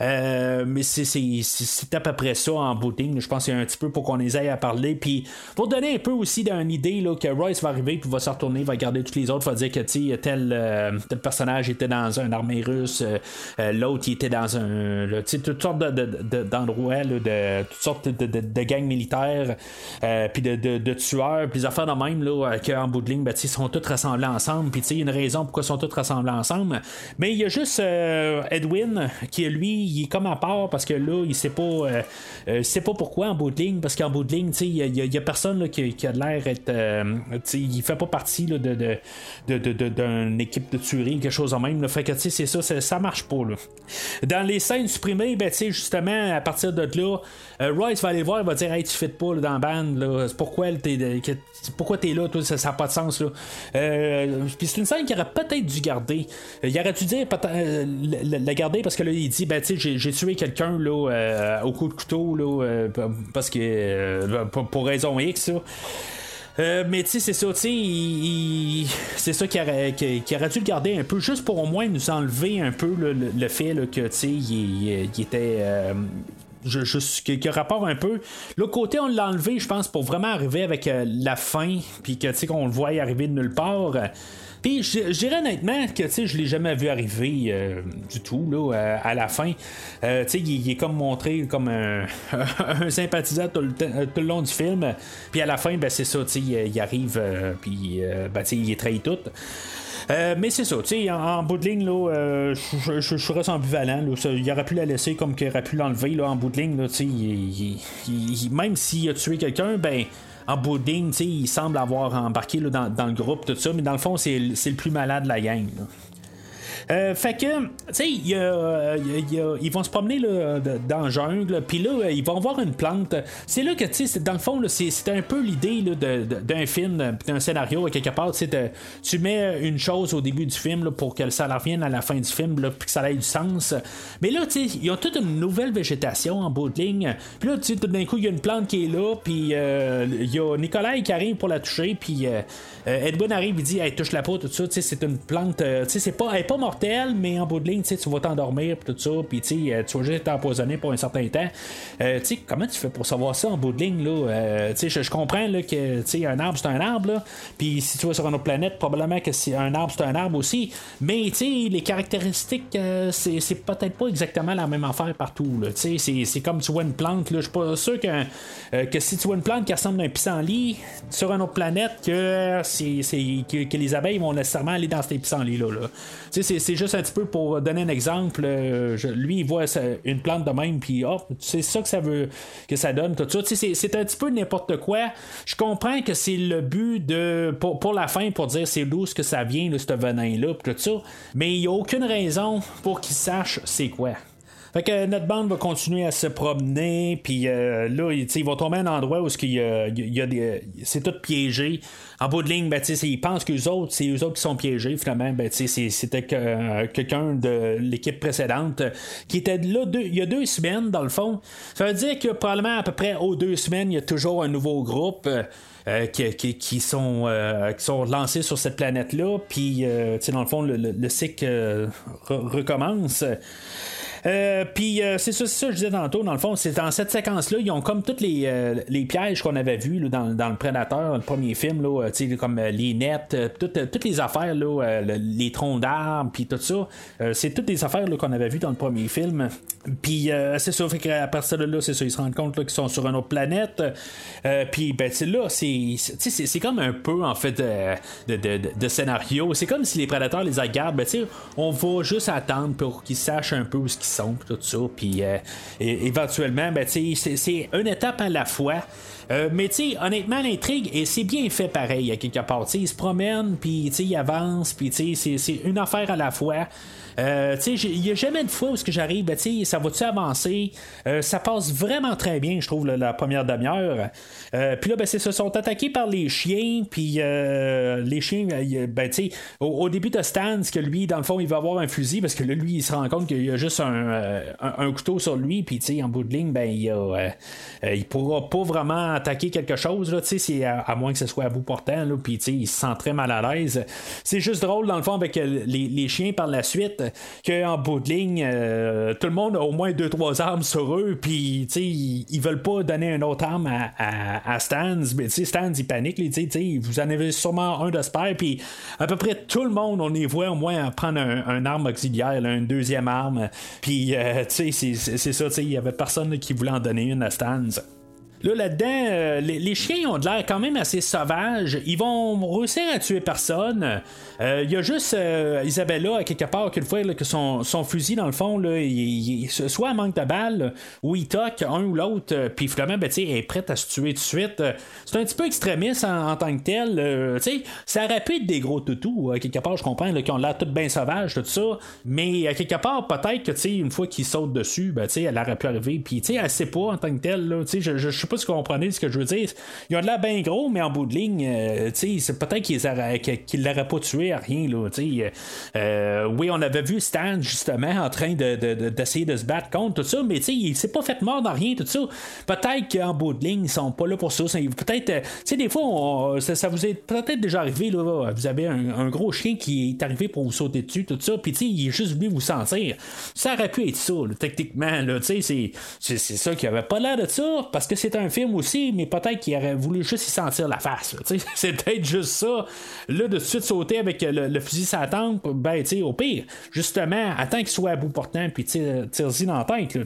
Speaker 4: Euh, mais c'est, à peu près ça en ligne. Je pense qu'il y a un petit peu pour qu'on les aille à parler. Puis pour donner un peu aussi d'une idée là, que Royce va arriver, puis va se retourner, va garder tous les autres, va dire que tel, euh, tel personnage était dans une armée russe, euh, euh, l'autre il était dans un. toutes sortes de, de- de- d'endroits, toutes sortes de, gangs militaires, puis de, tueurs, puis des affaires de même, là, qu'en bout de ligne, ben, sont tous rassemblés ensemble. Puis il y a une raison pourquoi ils sont tous rassemblés ensemble. Mais il y a juste Edwin qui, lui, il est comme à part parce que là, il sait pas, euh, sait pas pourquoi en bout de ligne, parce qu'en bout de ligne, il y, a- personne là, qui, a l'air être. il fait pas partie là, de- d'une équipe de tuerie, quelque chose de même. Là. Fait c'est ça, ça, marche pas. Là. Dans les scènes supprimées, ben, justement, à partir de là, euh, Royce va aller voir, il va dire, hey, tu fais pas là, dans la bande. C'est pourquoi t'es, pourquoi t'es là, toi, ça n'a pas de sens. Euh, puis c'est une scène qu'il aurait peut-être dû garder. Euh, Il aurait dû dire, euh, la, garder parce que là, il dit, ben, j'ai, tué quelqu'un euh, au coup de couteau, là, euh, parce que, euh, pour, pour raison X, là. Euh, mais tu sais, c'est ça, tu sais, c'est ça qui aurait, dû le garder un peu, juste pour au moins nous enlever un peu le, le fait que, tu sais, il, il était. euh, je- juste qui, qui a rapport un peu. L'autre côté, on l'a enlevé, je pense, pour vraiment arriver avec euh, la fin, puis que tu sais qu'on le voit arriver de nulle part. Puis je je dirais honnêtement que tu sais, je l'ai jamais vu arriver euh, du tout là, euh, à la fin. Euh, tu sais, il, il est comme montré comme un, [laughs] un sympathisant tout le, euh, tout le long du film. Puis à la fin, ben, c'est ça, tu sais, il, arrive, puis ben, tu sais, il est trahi tout. Euh, mais c'est ça, tu sais, en, bout de ligne, là, euh, je, je, je reste ambivalent. Il aurait pu la laisser comme qu'il aurait pu l'enlever en bout de ligne. Même s'il a tué quelqu'un, ben. En bout de ligne, il semble avoir embarqué dans, le groupe, tout ça, mais dans le fond, c'est le plus malade de la gang. Euh, fait que, tu sais, y euh, ils vont se promener là, dans la jungle, puis là, euh, ils vont voir une plante. C'est là que, tu sais, dans le fond, c'est un peu l'idée d'un film, euh, d'un scénario, quelque part, tu mets une chose au début du film là, pour que ça revienne à la fin du film, puis que ça ait du sens. Mais là, tu sais, ils ont toute une nouvelle végétation en bout de ligne. Puis là, tu sais, tout d'un coup, il y a une plante qui est là, puis euh, il y a Nicolas qui arrive pour la toucher, puis euh, euh, Edwin arrive, il dit, hey, touche la peau, tout ça, tu sais, c'est une plante, euh, tu sais, c'est pas, elle est pas mortelle, mais en bout de ligne, tu vas t'endormir, tout ça, puis euh, tu vas juste être empoisonné pour un certain temps. Euh, comment tu fais pour savoir ça en bout de ligne, là? Euh, je, comprends, là, que, un arbre, c'est un arbre, puis si tu vas sur une autre planète, probablement que c'est un arbre, c'est un arbre aussi, mais, les caractéristiques, c'est, peut-être pas exactement la même affaire partout, c'est, comme tu vois une plante, là, je suis pas sûr que, si tu vois une plante qui ressemble à un pissenlit sur une autre planète, que, les abeilles vont nécessairement aller dans ces pissenlits-là, là. Tu sais, c'est, c'est juste un petit peu pour donner un exemple, euh, lui, il voit une plante de même, puis hop, c'est ça que ça veut, que ça donne, tout ça, c'est, un petit peu n'importe quoi. Je comprends que c'est le but pour, la fin, pour dire c'est d'où ce que ça vient, là, ce venin-là, tout ça, mais il n'y a aucune raison pour qu'il sache c'est quoi. Fait que notre bande va continuer à se promener, puis euh, là, ils vont tomber à un endroit où il y a, y a des, c'est tout piégé. En bout de ligne, ben, ils pensent qu'eux autres, c'est eux autres qui sont piégés. Finalement, ben, c'était que, euh, quelqu'un de l'équipe précédente qui était là il y a deux semaines, dans le fond. Ça veut dire que probablement à peu près aux deux semaines, il y a toujours un nouveau groupe. euh, euh, qui, qui- qui sont, euh, qui sont lancés sur cette planète-là, puis euh, dans le fond, le, le- le cycle euh, re- recommence. Euh, puis euh, c'est ça, que je disais tantôt, dans le fond, c'est dans cette séquence-là, ils ont comme tous les, euh, les pièges qu'on avait vus là, dans, dans le Prédateur, le premier film, là, euh, comme les nets, toutes, les affaires, là, le- les troncs d'arbres, puis tout ça, c'est toutes les affaires qu'on avait vues dans le premier film. Puis c'est ça, fait qu'à partir de là, c'est ça, ils se rendent compte qu'ils sont sur une autre planète. Puis ben, là, c'est, comme un peu en fait de, scénario. C'est comme si les prédateurs les regardent, ben, on va juste attendre pour qu'ils sachent un peu où ils sont, tout ça. Puis euh, éventuellement, ben, c'est une étape à la fois. Euh, mais tu sais, honnêtement, l'intrigue, et c'est bien fait pareil à quelque part. Tu sais, ils se promènent, puis ils avancent, puis c'est, une affaire à la fois. Euh, il n'y a jamais de fois où j'arrive, ben, ça va-tu avancer? Euh, ça passe vraiment très bien, je trouve, la première demi-heure. Euh, puis là, ben, c'est se sont attaqués par les chiens, puis les chiens, ben, il- au, au début de Stan, que lui, dans le fond, il va avoir un fusil, parce que là, lui, il se rend compte qu'il y a juste un, un- couteau sur lui, puis en bout de ligne, ben, il, il pourra pas vraiment attaquer quelque chose, là, à, à moins que ce soit à bout portant, puis il se sent très mal à l'aise. C'est juste drôle, dans le fond, avec euh, les, les chiens par la suite, qu'en bout de ligne, euh, tout le monde a au moins deux, trois armes sur eux, puis ils, ils veulent pas donner une autre arme à, à, Stans, mais Stans, il panique, tu sais, vous en avez sûrement un de spare, puis à peu près tout le monde, on les voit au moins prendre un, arme auxiliaire, une deuxième arme, puis euh, c'est- ça, il y avait personne qui voulait en donner une à Stans. Là, là-dedans, euh, les, chiens ont de l'air quand même assez sauvages. Ils vont réussir à tuer personne. Euh, Il y a juste euh, Isabella, à quelque part, qu'une fois, là, que son, son fusil, dans le fond, soit elle manque de balles, ou il toque un ou l'autre, puis finalement, ben, elle est prête à se tuer tout de suite. C'est un petit peu extrémiste en, tant que tel. sais, ça être des gros toutous. À quelque part, je comprends, qui ont l'air tout bien sauvages, tout ça. Mais à quelque part, peut-être que, une fois qu'ils sautent dessus, ben, elle aurait pu arriver. Puis, elle sait pas en tant que tel, là. Je, je, je sais pas si vous comprenez ce que je veux dire. Ils ont de l'air bien gros, mais en bout de ligne, euh, peut-être qu'ils qu'ils l'auraient pas tué à rien, là. Euh, oui, on avait vu Stan, justement, en train de, de- de- d'essayer de se battre contre tout ça, mais il s'est pas fait mort dans rien, tout ça. Peut-être qu'en bout de ligne, ils sont pas là pour ça. Peut-être, euh, des fois, on- ça, vous est peut-être déjà arrivé, là. Vous avez un, gros chien qui est arrivé pour vous sauter dessus, tout ça, puis il est juste venu vous sentir. Ça aurait pu être ça, là, techniquement, là. C'est, c'est ça qui avait pas l'air de ça, parce que c'est un film aussi, mais peut-être qu'il aurait voulu juste y sentir la face. [laughs] C'est peut-être juste ça. Là, de suite sauter avec le, fusil la tempe, ben, tu au pire, justement, attends qu'il soit à bout portant, puis tire- tire-y dans la tête,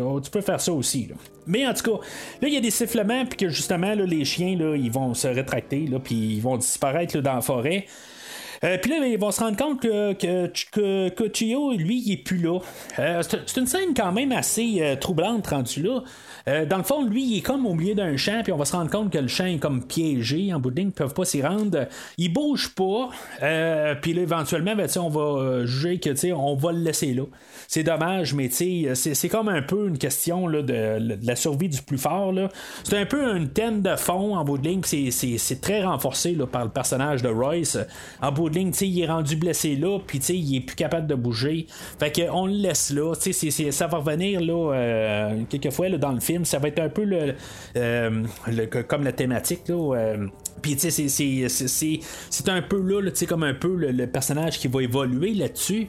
Speaker 4: oh, tu peux faire ça aussi. Mais en tout cas, là, il y a des sifflements, puis que justement, là, les chiens, là, ils vont se rétracter, puis ils vont disparaître dans la forêt. Euh, puis là, ils vont se rendre compte que, que, que, Chio, lui, il est plus là. Euh, c'est c'est une scène quand même assez euh, troublante rendue là. Euh, dans le fond, lui, il est comme au milieu d'un champ, puis on va se rendre compte que le champ est comme piégé. En bout de ligne, ils peuvent pas s'y rendre. Il bouge pas. Euh, puis là, éventuellement, ben, on va euh, juger que on va le laisser là. C'est dommage, mais c'est comme un peu une question là, de, la survie du plus fort. C'est un peu une thème de fond en bout de ligne, c'est- très renforcé là, par le personnage de Royce. En bout de ligne, il est rendu blessé là, puis il est plus capable de bouger. Fait qu'on le laisse là. Tu sais, c'est- c'est- ça va revenir là, euh, quelquefois là, dans le film. Ça va être un peu le, euh, le- comme la thématique. Là, euh, puis tu sais, c'est- un peu là, là, tu sais, comme un peu le, le personnage qui va évoluer là-dessus.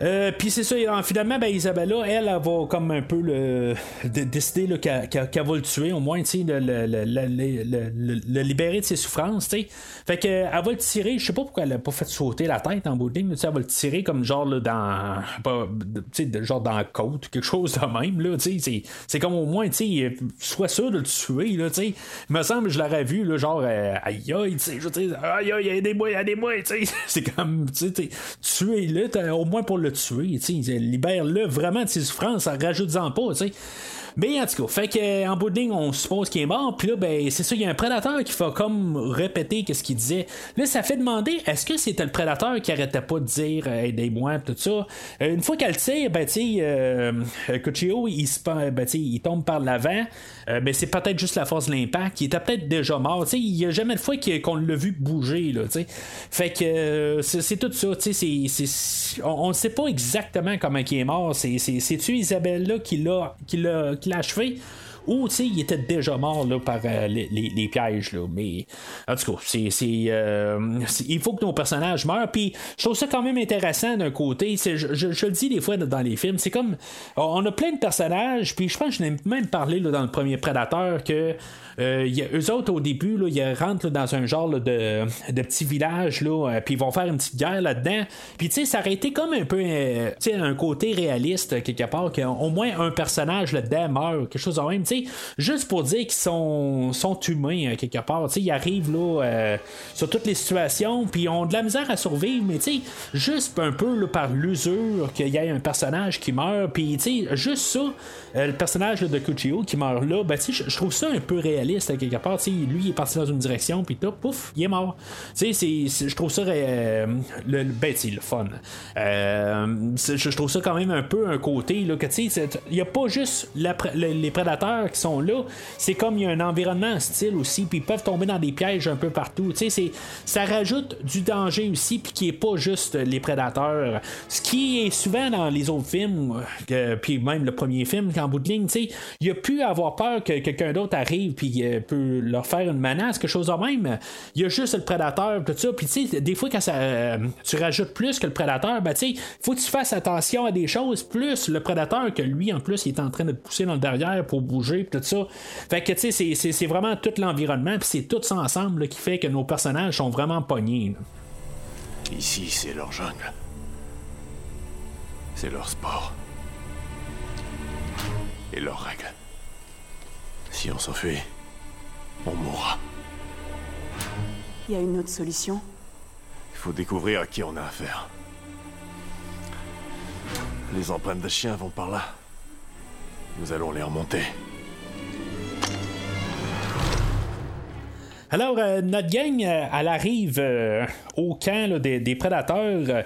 Speaker 4: Euh, puis c'est ça, en- finalement, ben, Isabella, elle, elle va comme un peu le, de- décider là, qu'elle, va le tuer, au moins, tu le, le, libérer de ses souffrances, tu. Fait que, elle va le tirer, je sais pas pourquoi elle a pas fait sauter la tête en bout de ligne, tu sais, elle va le tirer comme genre là, dans, de- genre dans la côte, quelque chose de même, là, c'est, comme au moins, tu sois sûr de le tuer, là, tu. Il me semble, je l'aurais vu, là, genre, euh, aïe aïe, tu sais, aïe aïe, aidez-moi, aidez-moi, tu sais. [laughs] C'est comme, tu sais, tuez-le, t'as- au moins pour le tuer, tu sais, libère-le vraiment de ses souffrances, rajoute-en pas. Mais en tout cas, fait que, en bout de ligne, on suppose qu'il est mort. Puis là, ben, c'est ça, il y a un prédateur qui va comme répéter qu'est-ce qu'il disait. Là, ça fait demander est-ce que c'était le prédateur qui arrêtait pas de dire euh, aidez-moi, tout ça? Euh, une fois qu'elle tire, ben, tu euh, Cuccio, il, se, ben, il tombe par l'avant. Euh, ben, c'est peut-être juste la force de l'impact. Il était peut-être déjà mort. Il y a jamais de fois qu'on l'a vu bouger, là, tu sais. Fait que euh, c'est tout ça. Tu sais, c'est- c'est- on ne sait pas exactement comment il est mort. C'est- c'est- C'est-tu Isabelle-là qui l'a qui l'a qui l'a achevé? Ou, tu sais, il était déjà mort là, par euh, les, pièges. Là. Mais, en tout cas, euh, c'est- il faut que nos personnages meurent. Puis, je trouve ça quand même intéressant d'un côté. Je, je- je le dis des fois dans les films. C'est comme. On a plein de personnages. Puis, je pense que je n'ai même parlé là, dans le premier Prédateur que. euh, y a, eux autres, au début, là, ils rentrent dans un genre de, de petit village, là, puis ils vont faire une petite guerre là-dedans. Puis, tu sais, ça aurait été comme un peu euh, un côté réaliste, quelque part, qu'au moins un personnage là-dedans meurt, quelque chose de même. Tu juste pour dire qu'ils sont, sont humains, euh, quelque part. Ils arrivent là, euh, sur toutes les situations, puis ils ont de la misère à survivre, mais tu sais, juste un peu par l'usure qu'il y ait un personnage qui meurt, puis tu sais, juste ça, euh, le personnage de Cuccio qui meurt là, ben, tu sais, je- trouve ça un peu réaliste, à quelque part. Tu sais, lui, il est parti dans une direction, puis là, pouf, il est mort. Tu sais, je trouve ça euh, le, ben, le fun. Je trouve ça quand même un peu un côté, là, que tu sais, il n'y a pas juste les prédateurs qui sont là, c'est comme il y a un environnement hostile aussi, puis ils peuvent tomber dans des pièges un peu partout. C'est- ça rajoute du danger aussi, puis qui est pas juste les prédateurs. Ce qui est souvent dans les autres films, euh, puis même le premier film, qu'en bout de ligne, il a pu avoir peur que quelqu'un d'autre arrive, puis euh, peut leur faire une menace, quelque chose de même. Il y a juste le prédateur, tout ça. Puis tu sais, des fois, quand euh, tu rajoutes plus que le prédateur, ben tu sais, faut que tu fasses attention à des choses, plus le prédateur que lui, en plus, il est en train de te pousser dans le derrière pour bouger, puis tout ça. Fait que tu sais, c'est- vraiment tout l'environnement, puis c'est tout ça ensemble là, qui fait que nos personnages sont vraiment pognés. là.
Speaker 2: Ici, c'est leur jungle. C'est leur sport. Et leurs règles. Si on s'enfuit, on mourra.
Speaker 8: Il y a une autre solution
Speaker 2: Il faut découvrir à qui on a affaire. Les empreintes de chiens vont par là. Nous allons les remonter.
Speaker 4: Alors, euh, notre gang, euh, elle arrive euh, au camp des prédateurs.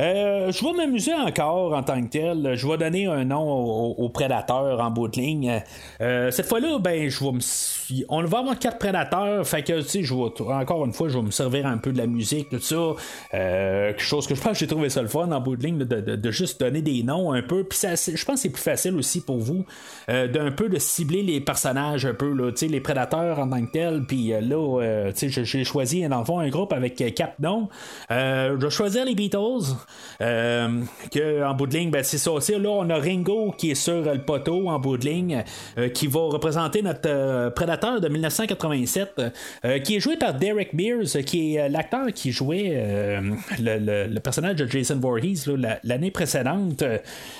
Speaker 4: Euh, je vais m'amuser encore en tant que tel. Je vais donner un nom aux, aux prédateurs en bout de ligne. Euh, cette fois-là, ben, je vais me... on va avoir quatre prédateurs. Fait que, tu sais, je vais encore une fois, je vais me servir un peu de la musique, tout ça. Euh, quelque chose que je pense que j'ai trouvé ça le fun en bout de ligne, de, de- de juste donner des noms un peu. Puis ça, je pense que c'est plus facile aussi pour vous euh, d'un peu de cibler les personnages un peu, là, tu sais, les prédateurs en tant que tels. Puis euh, là, euh, tu sais, j'ai- choisi dans le fond un groupe avec quatre noms. Je vais choisir les Beatles. Euh, que en bout de ligne, ben, c'est ça aussi. Là, on a Ringo qui est sur le poteau en bout de ligne, euh, qui va représenter notre euh, prédateur de 1987, euh, qui est joué par Derek Mears, qui est l'acteur qui jouait le, personnage de Jason Voorhees l'année précédente.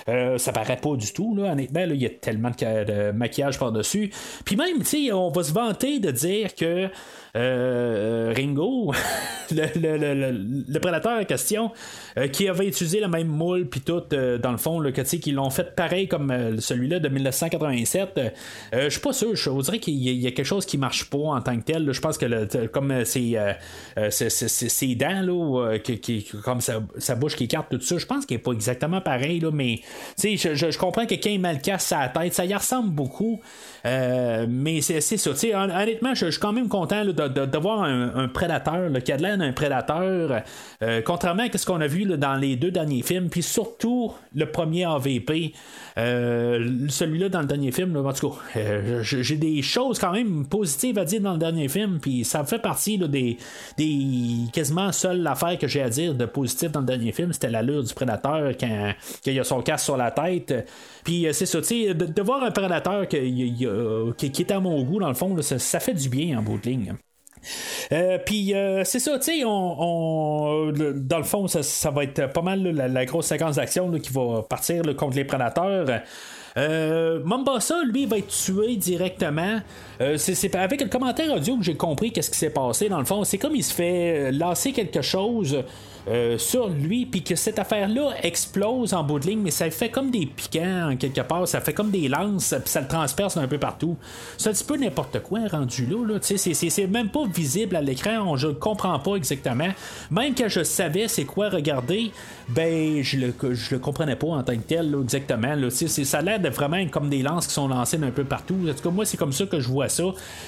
Speaker 4: Ça paraît pas du tout, là, Il y a tellement de, de maquillage par-dessus. Puis même, tu sais, on va se vanter de dire que euh, Ringo, [laughs] le, le- le- le- le prédateur en question, euh, qui avait utilisé le même moule, puis tout, euh, dans le fond, sais, qu'ils l'ont fait pareil comme euh, celui-là de 1987. euh, euh, je suis pas sûr, je dirais qu'il y, a- quelque chose qui marche pas en tant que tel. Je pense que le- comme euh, euh, euh, ses dents, là, euh, qui, comme sa, bouche qui écarte, tout ça, je pense qu'il est pas exactement pareil, là, mais je, je- comprends que quand il mal sa tête, ça y ressemble beaucoup. Euh, mais c'est ça. honnêtement, je, je suis quand même content là, de, de, de voir un, un prédateur là, qui d'un prédateur, euh, contrairement à ce qu'on a vu dans les deux derniers films, puis surtout le premier AVP. Euh, celui-là dans le dernier film, en tout cas, euh, j'ai des choses quand même positives à dire dans le dernier film, puis ça fait partie des, des quasiment seule affaire que j'ai à dire de positif dans le dernier film, c'était l'allure du prédateur quand, quand a son casque sur la tête. Puis c'est ça, de, de voir un prédateur qui, qui est à mon goût, dans le fond, ça, ça fait du bien en bout de ligne. Euh, puis euh, c'est ça, tu sais, on, dans le fond, ça, va être pas mal la, grosse séquence d'action qui va partir contre les prédateurs. Euh, Mombasa, lui, va être tué directement. Euh, c'est avec le commentaire audio que j'ai compris qu'est-ce qui s'est passé dans le fond. C'est comme il se fait lancer quelque chose. Euh, sur lui, puis que cette affaire-là explose en bout de ligne, mais ça fait comme des piquants en quelque part, ça fait comme des lances, puis ça le transperce un peu partout. C'est un petit peu n'importe quoi rendu là, là c'est, même pas visible à l'écran, je comprends pas exactement. Même quand je savais c'est quoi regarder, ben je le, je le comprenais pas en tant que tel exactement. Là, ça a l'air de vraiment comme des lances qui sont lancées un peu partout. En tout cas, moi c'est comme ça que je vois ça.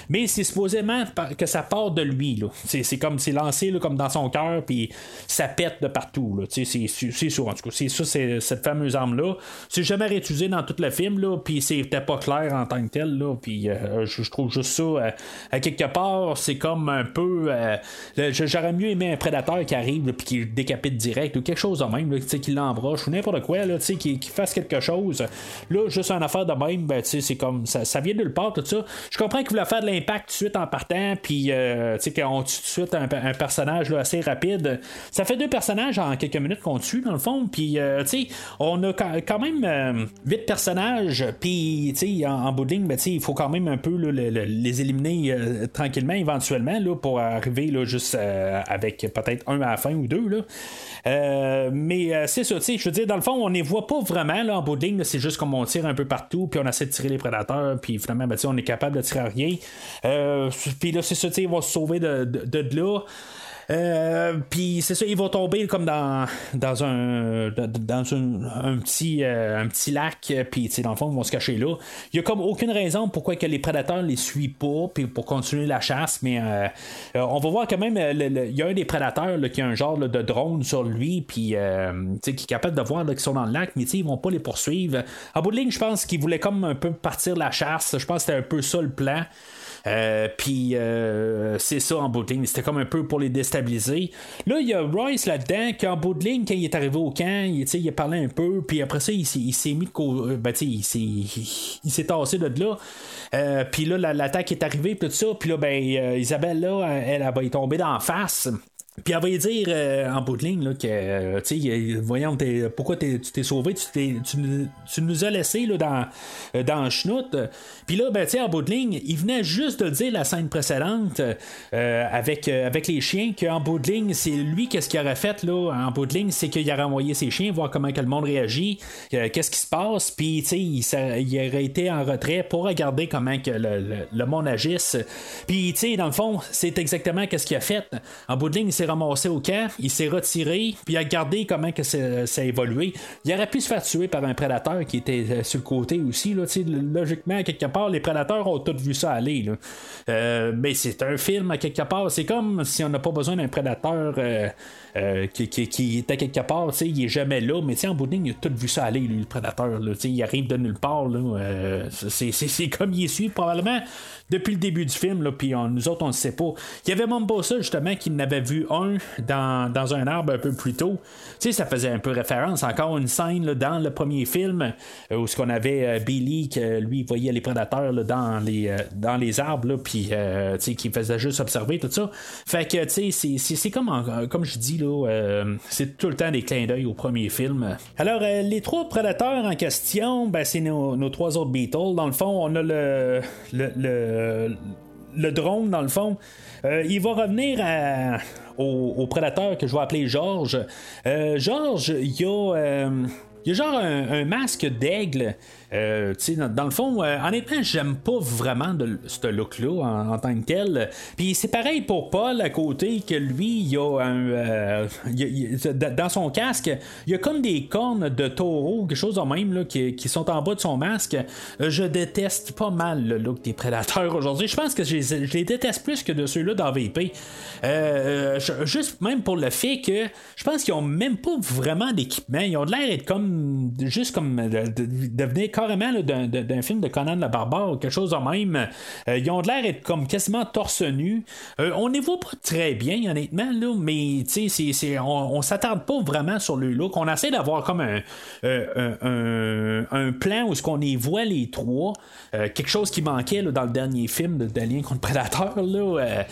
Speaker 4: Mais c'est supposément que ça part de lui. C'est, comme c'est lancé comme dans son cœur, puis ça pète de partout. C'est, c'est sûr, en tout cas. C'est ça, c'est cette fameuse arme-là. C'est jamais réutilisé dans tout le film, là, puis c'était pas clair en tant que tel. Là, puis euh, je, trouve juste ça, euh, à quelque part, c'est comme un peu. Euh, j'aurais mieux aimé un prédateur qui arrive, puis qui décapite direct, ou quelque chose de même, qui l'embroche, ou n'importe quoi, là, qui, fasse quelque chose. Là, juste une affaire de même, ben, c'est comme. Ça, vient de nulle part, tout ça. Je comprends qu'il voulait faire de l'impact tout de suite en partant, puis qu'on tue tout de suite un, personnage là, assez rapide. Ça fait deux personnages en quelques minutes qu'on tue, dans le fond. Puis, euh, tu sais, on a quand même euh, huit personnages. Puis, tu sais, en, bout de ben, il faut quand même un peu les éliminer euh, tranquillement, éventuellement, là, pour arriver là, juste avec peut-être un à la fin ou deux. Là. mais c'est ça, tu sais, je veux dire, dans le fond, on ne les voit pas vraiment là, en bout. C'est juste comme on tire un peu partout, puis on essaie de tirer les prédateurs, puis finalement, ben, on est capable de tirer à rien. puis là, c'est ça, tu sais, il va se sauver de, de là. Euh, puis c'est ça, ils vont tomber comme dans, dans un dans un, petit euh, un petit lac, puis dans le fond, ils vont se cacher là. Il y a comme aucune raison pourquoi que les prédateurs les suivent pas, puis pour continuer la chasse, mais euh, on va voir quand même, il y a un des prédateurs qui a un genre de drone sur lui, puis qui est capable de voir qu'ils sont dans le lac, mais ils vont pas les poursuivre. En bout de ligne, je pense qu'ils voulaient comme un peu partir la chasse. Je pense que c'était un peu ça le plan. Euh, puis euh, c'est ça en bout de ligne. C'était comme un peu pour les déstabiliser. Là, il y a Royce là-dedans qui en bout de ligne, quand il est arrivé au camp, il, il a parlé un peu. Puis après ça, il, s'est mis de côté. Ben, il s'est, il tassé de là. Euh, puis là, l'attaque est arrivée, tout ça. Puis là, ben, Isabelle, là, elle, elle, va y d'en face. Puis elle va lui dire euh, en bout de ligne là, que, euh, tu sais, voyons, pourquoi tu t'es sauvé, tu, tu, nous as laissé là, dans, euh, dans Schnout. Puis là, ben, tu sais, en bout de ligne, il venait juste de dire la scène précédente avec, avec les chiens, qu'en bout de ligne, c'est lui, qu'est-ce qu'il aurait fait là, en bout de ligne, c'est qu'il aurait envoyé ses chiens, voir comment que le monde réagit, qu'est-ce qui se passe, puis tu sais, il, il, aurait été en retrait pour regarder comment que le, le, monde agisse. Puis, tu sais, dans le fond, c'est exactement qu'est-ce qu'il a fait. En bout de ligne, s'est ramassé au camp, il s'est retiré, puis il a regardé comment que ça, a évolué. Il aurait pu se faire tuer par un prédateur qui était euh, sur le côté aussi. Là, logiquement, quelque part, les prédateurs ont tous vu ça aller. Euh, mais c'est un film, à quelque part. C'est comme si on n'a pas besoin d'un prédateur euh, qui, qui, était quelque part. Il est jamais là, mais en bout de ligne, il a tout vu ça aller, le prédateur. Là, il arrive de nulle part. c'est comme il est suivi probablement depuis le début du film, puis nous autres, on ne sait pas. Il y avait ça justement, qui n'avait vu un dans, un arbre un peu plus tôt. Tu sais, ça faisait un peu référence. Encore une scène dans le premier film euh, où ce qu'on avait euh, Billy, que lui, voyait les prédateurs dans, les, euh, dans les arbres, puis qui faisait juste observer tout ça. Fait que, tu sais, c'est comme, comme je dis, là, c'est tout le temps des clins d'œil au premier film. Alors, les trois prédateurs en question, ben, c'est nos, trois autres Beatles. Dans le fond, on a le, le, le drone, dans le fond. Euh, il va revenir au, prédateur que je vais appeler Georges. Euh, Georges, il y a. Euh, il y a genre un masque d'aigle euh, dans, le fond, euh, honnêtement, j'aime pas vraiment ce look-là en, tant que tel. Puis c'est pareil pour Paul à côté, que lui, il y a un. Euh, [laughs] dans son casque, il y a comme des cornes de taureau, quelque chose de même, là, qui, qui, sont en bas de son masque. je déteste pas mal le look des prédateurs aujourd'hui. Je pense que je les, déteste plus que de ceux-là dans VP. juste même pour le fait que je pense qu'ils ont même pas vraiment d'équipement. Ils ont l'air d'être comme. juste comme de, devenir carrément d'un film de Conan le Barbare ou quelque chose de même. Euh, ils ont l'air d'être comme quasiment torse nu. Euh, on ne voit pas très bien, honnêtement, là, mais on, on s'attarde pas vraiment sur le look. On essaie d'avoir comme un, euh, un, plan où ce qu'on y voit les trois. quelque chose qui manquait dans le dernier film d'Alien contre Predator. Là,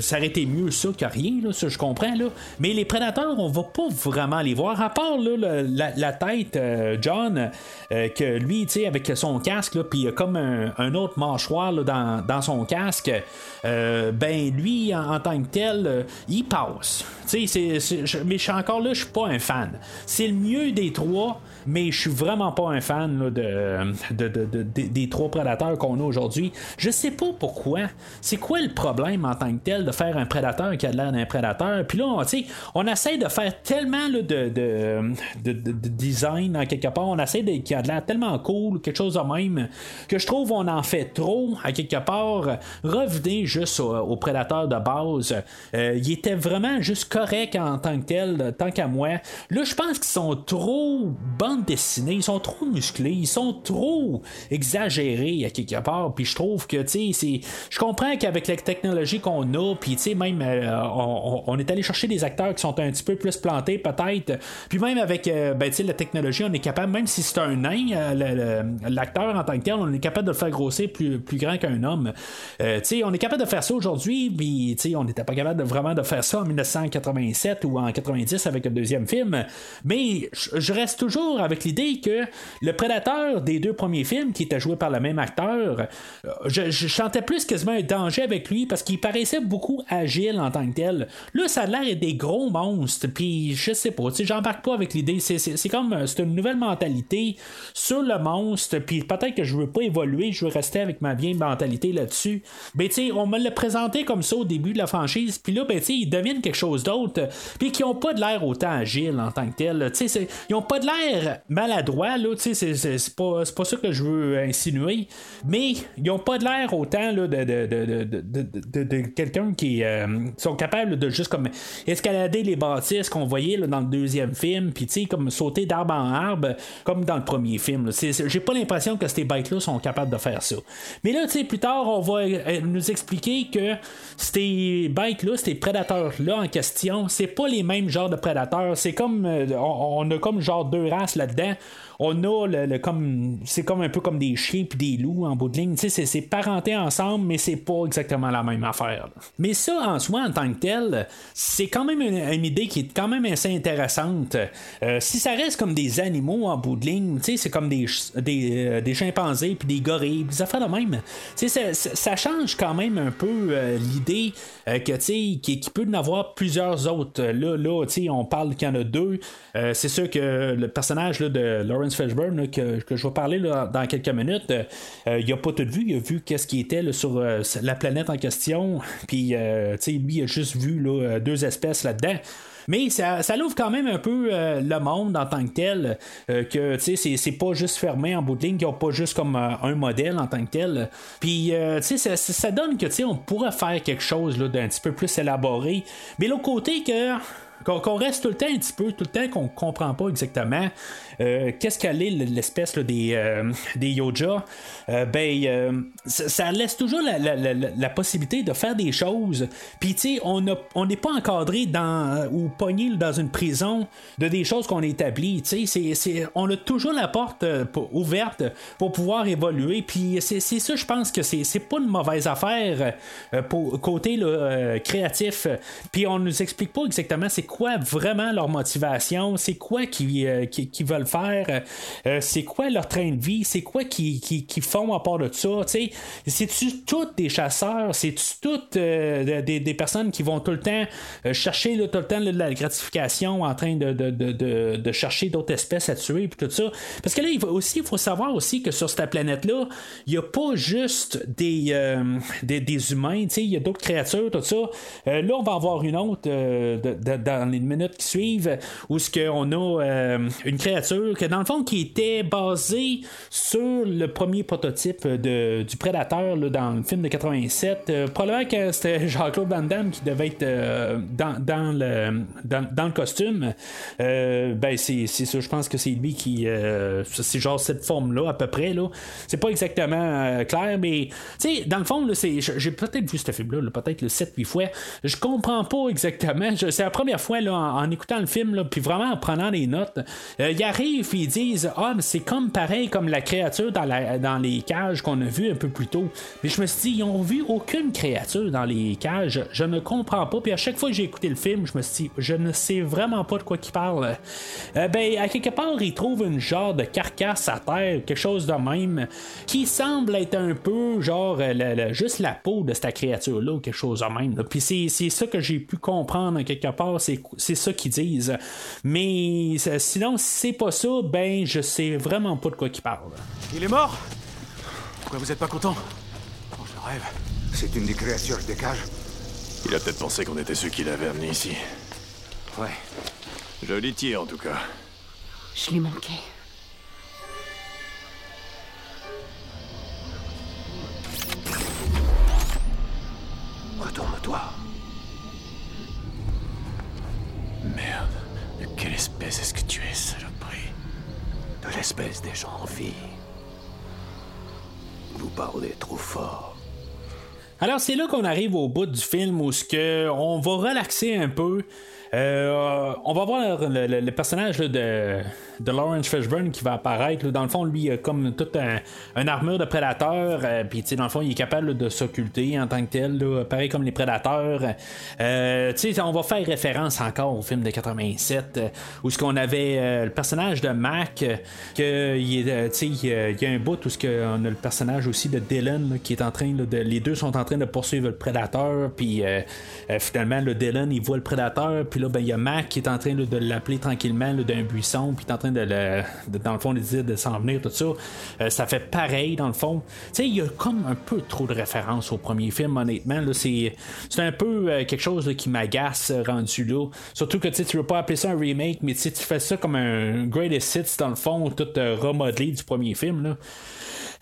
Speaker 4: ça aurait été mieux ça que rien, là, ça je comprends. Là. Mais les prédateurs, on va pas vraiment les voir, à part là, la, la tête, John, euh, que lui, avec son casque, puis il y a comme un, autre mâchoire là, dans, dans son casque, euh, ben lui, en, tant que tel, euh, il passe. Mais encore là, je suis pas un fan. C'est le mieux des trois. Mais je suis vraiment pas un fan de, de- de- de- de- des trois prédateurs qu'on a aujourd'hui. Je sais pas pourquoi. C'est quoi le problème en tant que tel de faire un prédateur qui a l'air d'un prédateur? Puis là, on, on essaie de faire tellement de, de, de- de- de design en quelque part. On essaie de, qui a l'air tellement cool, quelque chose de même, que je trouve on en fait trop à quelque part. Revenez juste au, au prédateur de base. Euh, il était vraiment juste correct en tant que tel, tant qu'à moi. Là, je pense qu'ils sont trop bande dessinée, ils sont trop musclés, ils sont trop exagérés à quelque part. Puis je trouve que, tu sais, je comprends qu'avec la technologie qu'on a, puis tu sais, même, euh, on, est allé chercher des acteurs qui sont un petit peu plus plantés, peut-être. Puis même avec, euh, ben, tu sais, la technologie, on est capable, même si c'est un nain, euh, l'acteur en tant que tel, on est capable de le faire grossir plus, plus grand qu'un homme. Tu sais, on est capable de faire ça aujourd'hui, puis tu sais, on n'était pas capable de, vraiment de faire ça en 1987 ou en 90 avec le deuxième film. Mais je reste toujours avec l'idée que le prédateur des deux premiers films, qui était joué par le même acteur, euh, je, je sentais plus quasiment un danger avec lui parce qu'il paraissait beaucoup agile en tant que tel. Là, ça a l'air des gros monstres, puis je sais pas, j'embarque pas avec l'idée. C'est, comme euh, c'est une nouvelle mentalité sur le monstre, puis peut-être que je veux pas évoluer, je veux rester avec ma vieille mentalité là-dessus. Ben, tu sais, on me l'a présenté comme ça au début de la franchise, puis là, ben, tu sais, ils deviennent quelque chose d'autre, puis qui ont pas de l'air autant agile en tant que tel. Tu sais, ils ont pas de l'air maladroit, là, tu sais, c'est, pas, pas ça que je veux insinuer, mais ils ont pas de l'air autant là, de, quelqu'un qui euh, sont capables de juste comme escalader les bâtisses qu'on voyait là, dans le deuxième film, puis tu sais, comme sauter d'arbre en arbre, comme dans le premier film. là. J'ai pas l'impression que ces bêtes-là sont capables de faire ça. Mais là, tu sais, plus tard, on va euh, nous expliquer que ces bêtes-là, ces prédateurs-là en question, c'est pas les mêmes genres de prédateurs. C'est comme, euh, on, on a comme genre deux races là-dedans. On a le, le- comme, c'est comme un peu comme des chiens puis des loups en bout de ligne. C'est, c'est parenté ensemble, mais c'est pas exactement la même affaire. Mais ça, en soi, en tant que tel, c'est quand même une, une idée qui est quand même assez intéressante. Euh, si ça reste comme des animaux en bout de ligne, c'est comme des, euh, des chimpanzés puis des gorilles, des affaires de même. Ça, ça- change quand même un peu euh, l'idée que, tu qu'il qu'il peut en avoir plusieurs autres. Là, là, on parle qu'il y en a deux. C'est sûr que le personnage là, de Lawrence que, je vais parler dans quelques minutes, euh, il a pas tout vu. Il a vu qu'est-ce qui était là, sur euh, la planète en question. [laughs] Puis, euh, lui, il a juste vu euh, deux espèces là-dedans. Mais ça, ça l'ouvre quand même un peu euh, le monde en tant que tel, euh, que tu sais, c'est, pas juste fermé en bout de ligne, qu'ils ont pas juste comme euh, un modèle en tant que tel. Puis, euh, tu sais, ça, ça- donne que tu sais, on pourrait faire quelque chose d'un petit peu plus élaboré. Mais l'autre côté, que qu'on reste tout le temps un petit peu, tout le temps qu'on comprend pas exactement euh, qu'est-ce qu'elle est l'espèce des, euh, des Yoja, euh, ben euh, ça, laisse toujours la, la- la- la possibilité de faire des choses. Puis tu sais, on a- on n'est pas encadré dans ou pogné dans une prison de des choses qu'on a établies. Tu sais, on a toujours la porte ouverte pour pouvoir évoluer. Puis c'est ça, je pense que c'est pas une mauvaise affaire pour côté créatif. Puis on nous explique pas exactement c'est quoi vraiment leur motivation, c'est quoi qui, euh, qui, qui veulent faire, euh, c'est quoi leur train de vie, c'est quoi qui, qui, font à part de ça? tu sais. C'est-tu toutes des chasseurs, c'est-tu toutes euh, des, des personnes qui vont tout le temps euh, chercher tout le temps de la gratification en train de, de, de, de, chercher d'autres espèces à tuer puis tout ça? Parce que là, il faut aussi, il faut savoir aussi que sur cette planète-là, il n'y a pas juste des, euh, des, des humains, il y a d'autres créatures, tout ça. Euh, là, on va avoir une autre euh, dans les minutes qui suivent où ce qu'on a euh, une créature que dans le fond qui était basée sur le premier prototype de, du prédateur là, dans le film de 87. Euh, probablement que c'était [laughs] Jean-Claude Van Damme qui devait être euh, dans, dans, le, dans, dans le costume. Euh, ben c'est, ça, je pense que c'est lui qui. c'est genre cette forme-là à peu près. Là. C'est pas exactement clair, mais tu sais, dans le fond, j'ai peut-être vu ce film-là, là, peut-être le 7-8 fois. Je comprends pas exactement. C'est la première fois là, en, en écoutant le film, là, puis vraiment en prenant des notes. Euh, ils et ils disent Ah, mais c'est comme pareil comme la créature dans, la, dans les cages qu'on a vu un peu plus tôt. Mais je me suis dit, ils ont vu aucune créature dans les cages. Je ne comprends pas. Puis à chaque fois que j'ai écouté le film, je me suis dit, je ne sais vraiment pas de quoi ils parlent. Euh, ben, à quelque part, ils trouvent une genre de carcasse à terre, quelque chose de même, qui semble être un peu genre euh, juste la peau de cette créature-là ou quelque chose de même. Puis c'est, ça que j'ai pu comprendre quelque part, c'est, ça qu'ils disent. Mais sinon, si c'est pas ça, ben je sais vraiment pas de quoi ils parlent.
Speaker 1: Il est mort Pourquoi vous êtes pas content? Oh, je rêve.
Speaker 5: C'est une des créatures des cages
Speaker 2: Il a peut-être pensé qu'on était ceux qui l'avaient amené ici.
Speaker 1: Ouais.
Speaker 2: Joli tir, en tout cas.
Speaker 8: Je lui manquais.
Speaker 2: Retourne-toi. Merde. De quelle espèce est-ce que tu es, saloperie
Speaker 3: De l'espèce des gens en vie. Vous parlez trop fort.
Speaker 4: Alors c'est là qu'on arrive au bout du film où ce que on va relaxer un peu. Euh, on va voir le, personnage de, de Lawrence Fishburne qui va apparaître. Dans le fond, lui, a comme toute un, une armure de prédateur. euh, Puis, dans le fond, il est capable de s'occulter en tant que tel, là, pareil comme les prédateurs. Euh, tu sais, on va faire référence encore au film de 87 euh, où ce qu'on avait euh, le personnage de Mac, euh, que il il y a- un bout où ce on a le personnage aussi de Dylan qui est en train de, les deux sont en train de poursuivre le prédateur, puis finalement le Dylan il voit le prédateur, puis là ben il y a Mac qui est en train de l'appeler tranquillement d'un buisson, puis de, le, dans le fond de dire de s'en venir tout ça. Euh, ça fait pareil dans le fond. Tu sais il y a comme un peu trop de références au premier film honnêtement là c'est c'est un peu euh, quelque chose qui m'agace euh, rendu là. Surtout que tu veux pas appeler ça un remake, mais tu fais ça comme un greatest hits dans le fond, tout remodelé du premier film là.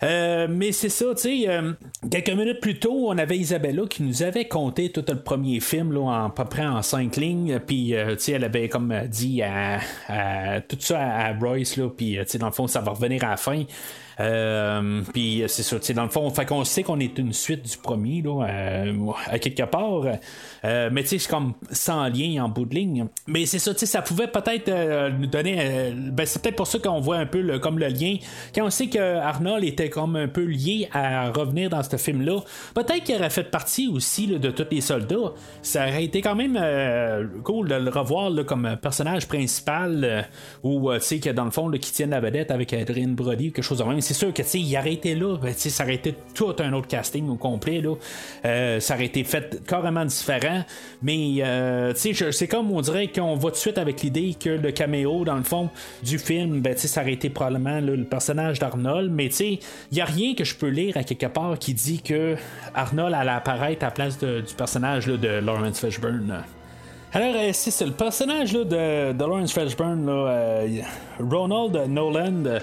Speaker 4: Euh, mais c'est ça, tu sais, euh, quelques minutes plus tôt, on avait Isabella qui nous avait conté tout le premier film, là, en, à peu près en cinq lignes, puis, euh, tu sais, elle avait comme dit à, tout ça à, Royce, là, puis, tu sais, dans le fond, ça va revenir à la fin. Euh, puis euh, c'est ça, dans le fond, fait qu'on sait qu'on est une suite du premier, là, euh, à quelque part. Euh, mais tu sais, c'est comme sans lien en bout de ligne. Mais c'est ça, tu sais, ça pouvait peut-être nous donner. ben, c'est peut-être pour ça qu'on voit un peu comme le lien. Quand on sait que Arnold était comme un peu lié à revenir dans ce film-là, peut-être qu'il aurait fait partie aussi de tous les soldats. Ça aurait été quand même cool de le revoir là, comme personnage principal, ou tu sais, que dans le fond, qui tienne la vedette avec Adrien Brody ou quelque chose de même. C'est sûr que il aurait été là, ben, ça aurait été tout un autre casting au complet. Là. Euh, ça aurait été fait carrément différent. Mais euh, c'est comme on dirait qu'on va tout de suite avec l'idée que le caméo, dans le fond, du film, ben, ça aurait été probablement le personnage d'Arnold. Mais il n'y a rien que je peux lire à quelque part qui dit que Arnold allait apparaître à la place du personnage de Lawrence Fishburne. Alors, euh, c'est le personnage de, Lawrence Fishburne, Ronald Nolan, euh,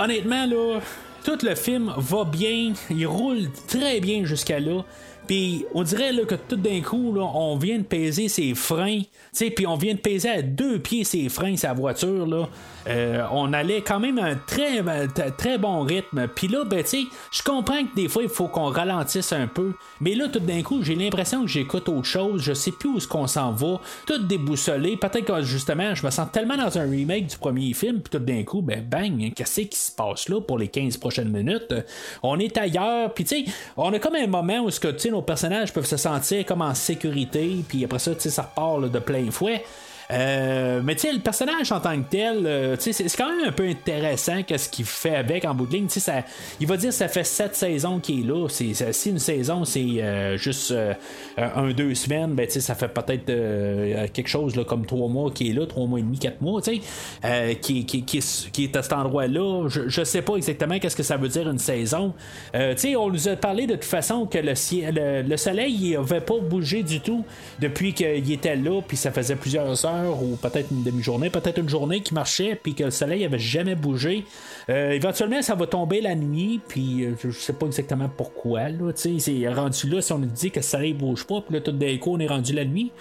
Speaker 4: honnêtement, là, tout le film va bien, il roule très bien jusqu'à là. Puis on dirait que tout d'un coup, on vient de peser ses freins, puis on vient de peser à deux pieds ses freins sa voiture là. Euh, on allait quand même à un très très bon rythme. Puis là, ben je comprends que des fois il faut qu'on ralentisse un peu, mais là tout d'un coup, j'ai l'impression que j'écoute autre chose, je sais plus où est-ce qu'on s'en va, tout déboussolé. Peut-être que justement, je me sens tellement dans un remake du premier film, puis tout d'un coup, ben bang, qu'est-ce qui se passe là pour les 15 prochaines minutes? On est ailleurs, puis tu sais, on a comme un moment où ce que tu sais personnages peuvent se sentir comme en sécurité, puis après ça, tu sais, ça repart là, de plein fouet. Euh, mais tu sais, le personnage en tant que tel, euh, c'est quand même un peu intéressant qu'est-ce qu'il fait avec en bout de ligne. Ça- il va dire ça fait sept saisons qu'il est là. Si une saison c'est euh, juste euh, un, deux semaines, ben ça fait peut-être euh, quelque chose là, comme trois mois qui est là, trois mois et demi, quatre mois, tu euh, qui, qui, qui, est, qui est à cet endroit-là. Je, je sais pas exactement qu'est-ce que ça veut dire une saison. Tu sais, on nous a parlé de toute façon que le, ciel- le, le soleil il avait pas bougé du tout depuis qu'il était là, puis ça faisait plusieurs heures ou peut-être une demi-journée, peut-être une journée qui marchait, puis que le soleil avait jamais bougé. Euh, éventuellement, ça va tomber la nuit, puis euh, je sais pas exactement pourquoi. Là, c'est rendu là, si on nous dit que le soleil bouge pas, puis là, tout d'un coup, on est rendu la nuit.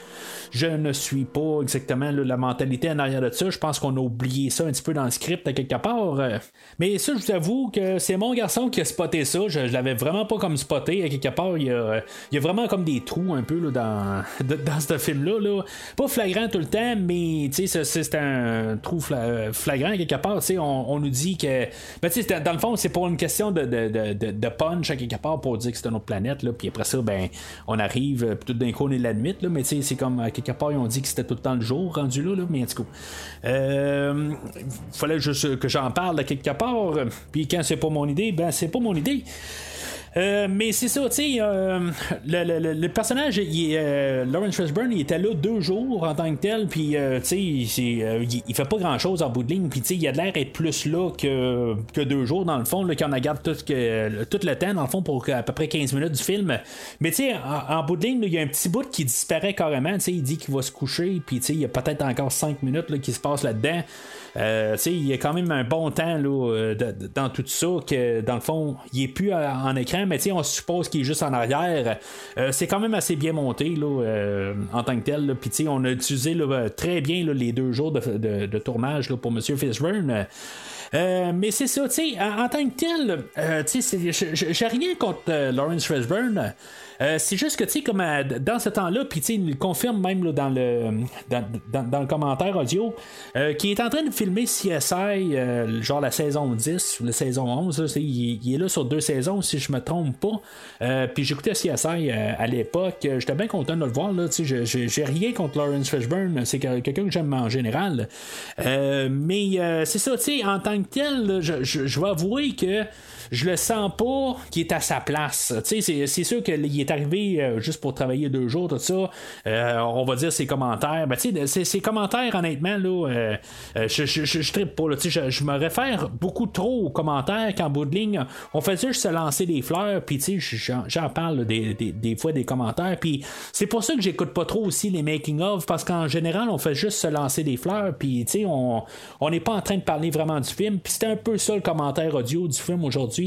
Speaker 4: Je ne suis pas exactement la mentalité en arrière de ça. Je pense qu'on a oublié ça un petit peu dans le script à quelque part. Euh. Mais ça, je vous avoue que c'est mon garçon qui a spoté ça. Je, je l'avais vraiment pas comme spoté. À quelque part, il y a, vraiment comme des trous un peu [laughs] dans, ce film-là. Là. Pas flagrant tout le temps, mais c'est un trou flagrant quelque part. On, nous dit que. Ben, dans le fond, c'est pour une question de, punch à quelque part pour dire que c'est une autre planète. Puis après ça, ben, on arrive, tout d'un coup, on est la nuit. Mais c'est comme à quelque part, ils ont dit que c'était tout le temps le jour rendu là. là mais en tout cas, euh, fallait juste que j'en parle à quelque part. Puis quand c'est pas mon idée, ben, c'est pas mon idée. Euh, mais c'est ça, tu sais, euh, le, le, personnage, il, euh, Lawrence Fishburne, il était là deux jours en tant que tel, puis tu sais, il, il, fait pas grand chose en bout de ligne, puis tu sais, il a l'air d'être plus là que, que deux jours dans le fond, là, qu'on regarde tout, que, tout le temps dans le fond pour à peu près 15 minutes du film. Mais tu sais, en, bout de ligne, il y a un petit bout qui disparaît carrément, tu sais, il dit qu'il va se coucher, puis tu sais, il y a peut-être encore 5 minutes là, qui se passe là-dedans. Euh, il y a quand même un bon temps là, euh, dans tout ça que dans le fond, il est plus en écran, mais on suppose qu'il est juste en arrière. Euh, c'est quand même assez bien monté là, en tant que tel. Puis on a utilisé très bien les deux jours de, tournage pour M. Fishburne. mais c'est ça, tu sais, en, tant que tel, tu sais, j'ai rien contre Lawrence Fishburne. Euh, c'est juste que, tu sais, comme euh, dans ce temps-là, puis il le confirme même dans, le, dans, le commentaire audio, euh, qui est en train de filmer CSI, genre la saison 10 ou la saison 11. il, est là sur deux saisons, si je me trompe pas. puis j'écoutais CSI à l'époque. J'étais bien content de le voir. Là, j'ai rien contre Lawrence Fishburne. C'est quelqu'un que j'aime en général. mais c'est ça, tu sais, en tant que tel, je, je vais avouer que je le sens pas qu'il est à sa place. C'est, c'est sûr qu'il est arrivé euh, juste pour travailler deux jours, tout ça. Euh, on va dire ses commentaires. Ben, ses, ses commentaires, honnêtement, là, euh, je, je, je, je trippe pas. je, je, me réfère beaucoup trop aux commentaires qu'en bout de ligne, on faisait juste se lancer des fleurs, puis j'en, j'en parle des, des, des, fois des commentaires. Puis c'est pour ça que j'écoute pas trop aussi les making-of, parce qu'en général, on fait juste se lancer des fleurs, puis on n'est pas en train de parler vraiment du film. Puis c'était un peu ça le commentaire audio du film aujourd'hui.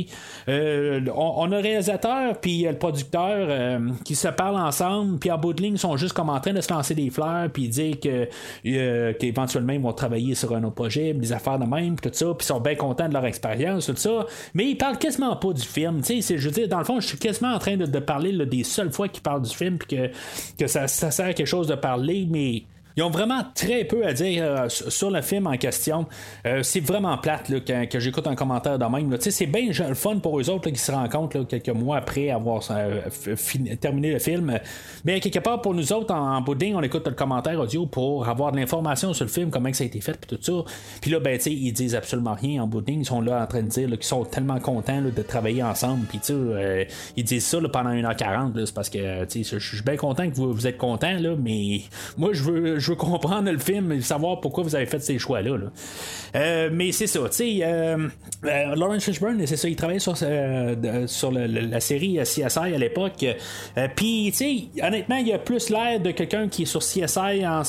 Speaker 4: Euh, on, a le réalisateur puis le producteur euh, qui se parlent ensemble, puis en bout de ligne, ils sont juste comme en train de se lancer des fleurs, puis dire que euh, qu'éventuellement ils vont travailler sur un autre projet, des affaires de même, tout ça, puis ils sont bien contents de leur expérience, tout ça. Mais ils parlent quasiment pas du film. Tu sais, je veux dire, dans le fond, je suis quasiment en train de, parler des seules fois qu'ils parlent du film, puis que, que ça, ça sert à quelque chose de parler, mais ils ont vraiment très peu à dire euh, sur le film en question. Euh, c'est vraiment plate là, que j'écoute un commentaire de même. C'est bien le fun pour eux autres qui se compte quelques mois après avoir euh, terminé le film. Mais quelque part, pour nous autres, en, bout on écoute le commentaire audio pour avoir de l'information sur le film, comment ça a été fait, puis tout ça. Puis là, ben, ils disent absolument rien en bout Ils sont là en train de dire qu'ils sont tellement contents de travailler ensemble. Puis ils disent ça pendant 1h40. C'est parce que je suis bien content que vous, vous êtes contents, mais moi, je veux je veux comprendre le film et savoir pourquoi vous avez fait ces choix-là. Euh, mais c'est ça, tu sais, euh, euh, Lawrence Fishburne, c'est ça, il travaillait sur, sur la série CSI à l'époque. Puis, honnêtement, il a plus l'air de quelqu'un qui est sur CSI dans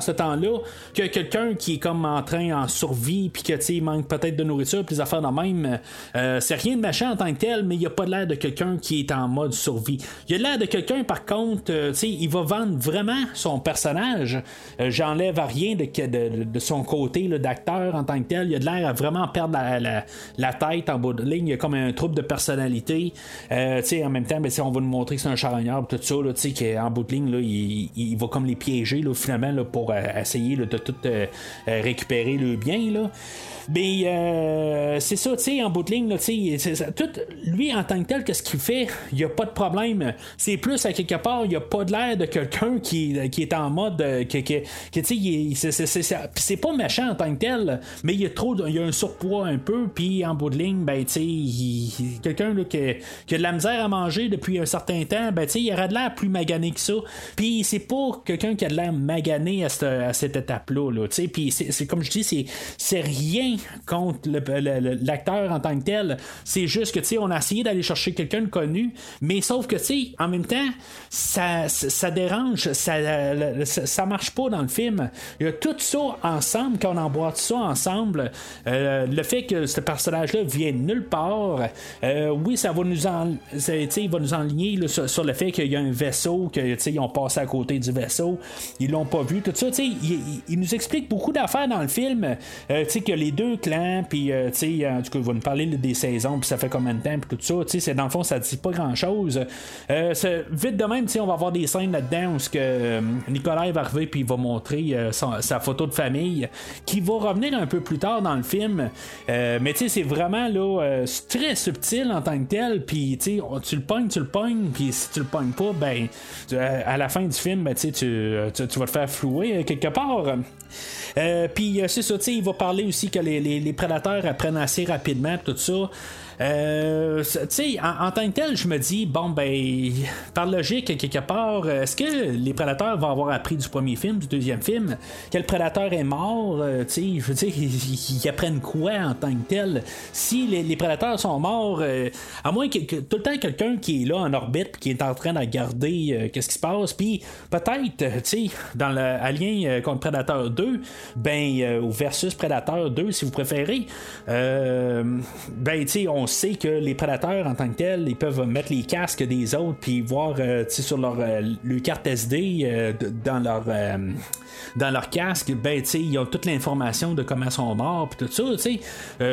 Speaker 4: ce temps-là que quelqu'un qui est comme en train en survie, puis que, il manque peut-être de nourriture, puis des affaires de même. c'est rien de machin en tant que tel, mais il a pas l'air de quelqu'un qui est en mode survie. Il a l'air de quelqu'un, par contre, il va vendre vraiment son personnage personnage. Euh, j'enlève rien de, de, son côté d'acteur en tant que tel. Il a de l'air à vraiment perdre la, tête en bout de ligne. Il y a comme un trouble de personnalité. Euh, en même temps, ben, on va nous montrer que c'est un charognard, tout ça, qu'en bout de ligne, là, il, va comme les piéger là, finalement là, pour euh, essayer de tout récupérer le bien. Là. Mais c'est ça, tu sais, en bout de ligne, tout, lui, en tant que tel, qu'est-ce qu'il fait? Il n'y a pas de problème. C'est plus à quelque part, il n'y a pas de l'air de quelqu'un qui, qui, est en mode. Euh, que, que, tu sais, c'est pas méchant en tant que tel, mais il y a trop, il y a un surpoids un peu, puis en bout de ligne, ben, tu sais, quelqu'un qui, a de la misère à manger depuis un certain temps, ben, tu sais, il aurait de l'air plus magané que ça. Puis c'est pas quelqu'un qui a de l'air magané à cette, à cette étape-là, -là, tu sais, puis c'est comme je dis, c'est rien contre l'acteur en tant que tel. C'est juste que, tu sais, on a essayé d'aller chercher quelqu'un de connu, mais sauf que, tu sais, en même temps, ça, ça, dérange, ça, ça, marche pas dans le film. Il y a tout ça ensemble, quand on emboîte ça ensemble, euh, le fait que ce personnage-là vient de nulle part, euh, oui, ça va nous en, va nous enligner sur, le fait qu'il y a un vaisseau, que tu sais, ils ont passé à côté du vaisseau, ils l'ont pas vu, tout ça, il, il- nous explique beaucoup d'affaires dans le film, euh, que les deux clans, puis euh, en tout cas, il va nous parler des saisons, puis ça fait combien de temps, puis tout ça, dans le fond, ça dit pas grand-chose. Vite de même, on va avoir des scènes là-dedans où euh, Nicolas va arriver, puis il va montrer euh, sa photo de famille, qui va revenir un peu plus tard dans le film, Euh, mais tu sais, c'est vraiment là, euh, très subtil en tant que tel, puis tu le pognes, tu le pognes, puis si tu le pognes pas, ben, à la fin du film, ben, tu vas te faire flouer euh, quelque part. Euh, puis euh, c'est ça, il va parler aussi que les- les prédateurs apprennent assez rapidement, tout ça. Euh, tu sais, en, tant que tel, je me dis, bon, ben, par logique, quelque part, est-ce que les prédateurs vont avoir appris du premier film, du deuxième film, que le prédateur est mort, euh, tu sais, je veux dire, ils, apprennent quoi en tant que tel? Si les, prédateurs sont morts, euh, à moins que, tout le temps quelqu'un qui est là en orbite, qui est en train de regarder euh, qu'est-ce qui se passe, puis peut-être, tu sais, dans le Alien contre Predator 2, ben, ou versus Predator 2, si vous préférez, ben, tu sais, on sait que les prédateurs en tant que tels, ils peuvent mettre les casques des autres, puis voir, euh, sur leur, euh, carte SD, euh, dans leur. euh, dans leur casque, ben, ils ont toute l'information de comment ils sont morts, puis tout ça, tu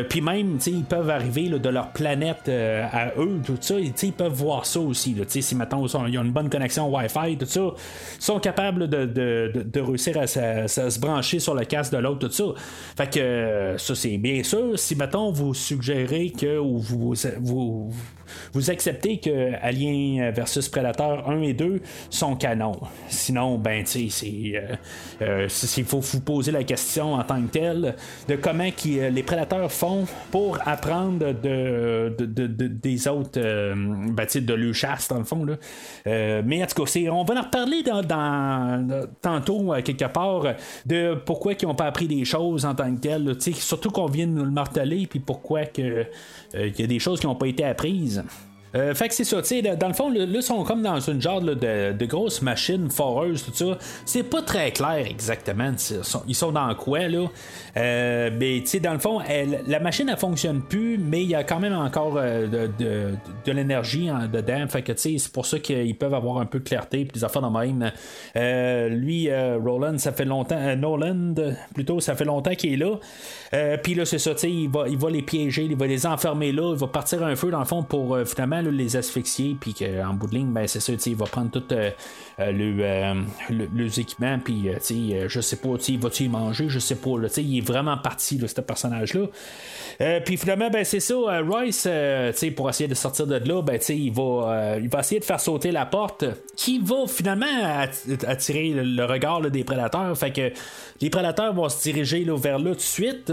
Speaker 4: puis même, ils peuvent arriver de leur planète à eux, tout ça, ils peuvent voir ça aussi, là, si maintenant ils, ont une bonne connexion Wi-Fi, tout ça, ils sont capables de, de- de- réussir à, se- brancher sur le casque de l'autre, tout ça. Fait que ça, c'est bien sûr. Si, mettons, vous suggérez que, ou vous, vous, vous acceptez que Alien versus Predator 1 et 2 sont canons. Sinon, ben, tu sais, c'est. euh, euh, il faut vous poser la question en tant que tel de comment euh, les prédateurs font pour apprendre de, de- de- de- des autres, ben, de leur chasse, dans le fond. Là. Mais en tout cas, on va en reparler dans, tantôt, quelque part, de pourquoi ils n'ont pas appris des choses en tant que tel. là. Tu sais, Surtout qu'on vient de nous le marteler, puis pourquoi qu'il y a des choses qui n'ont pas été apprises. optimism. Euh, fait que c'est ça, tu sais, dans le fond, là, ils sont comme dans une genre de, de grosse machine foreuse, tout ça. C'est pas très clair exactement. sont, ils sont dans quoi, là? Euh, mais, tu sais, dans le fond, la machine, elle fonctionne plus, mais il y a quand même encore euh, de, de- de l'énergie dedans. Fait que, tu sais, c'est pour ça qu'ils peuvent avoir un peu de clarté, puis des affaires de même. Euh, lui, Roland, ça fait longtemps. euh, Nolan, plutôt, ça fait longtemps qu'il est là. Puis là, c'est ça, tu sais, il va, il va les piéger, il va les enfermer là, il va partir un feu dans le fond pour euh, les asphyxier, puis qu'en bout de ligne, ben c'est ça, il va prendre tout euh, euh, le, euh, le- les puis je sais pas, sais, va-tu y manger, je sais pas, là, il est vraiment parti, ce personnage-là. Puis finalement, ben c'est ça, sais, pour essayer de sortir de là, ben il va, il va essayer de faire sauter la porte, qui va finalement att- attirer le, regard des prédateurs. Fait que les prédateurs vont se diriger vers là tout de suite.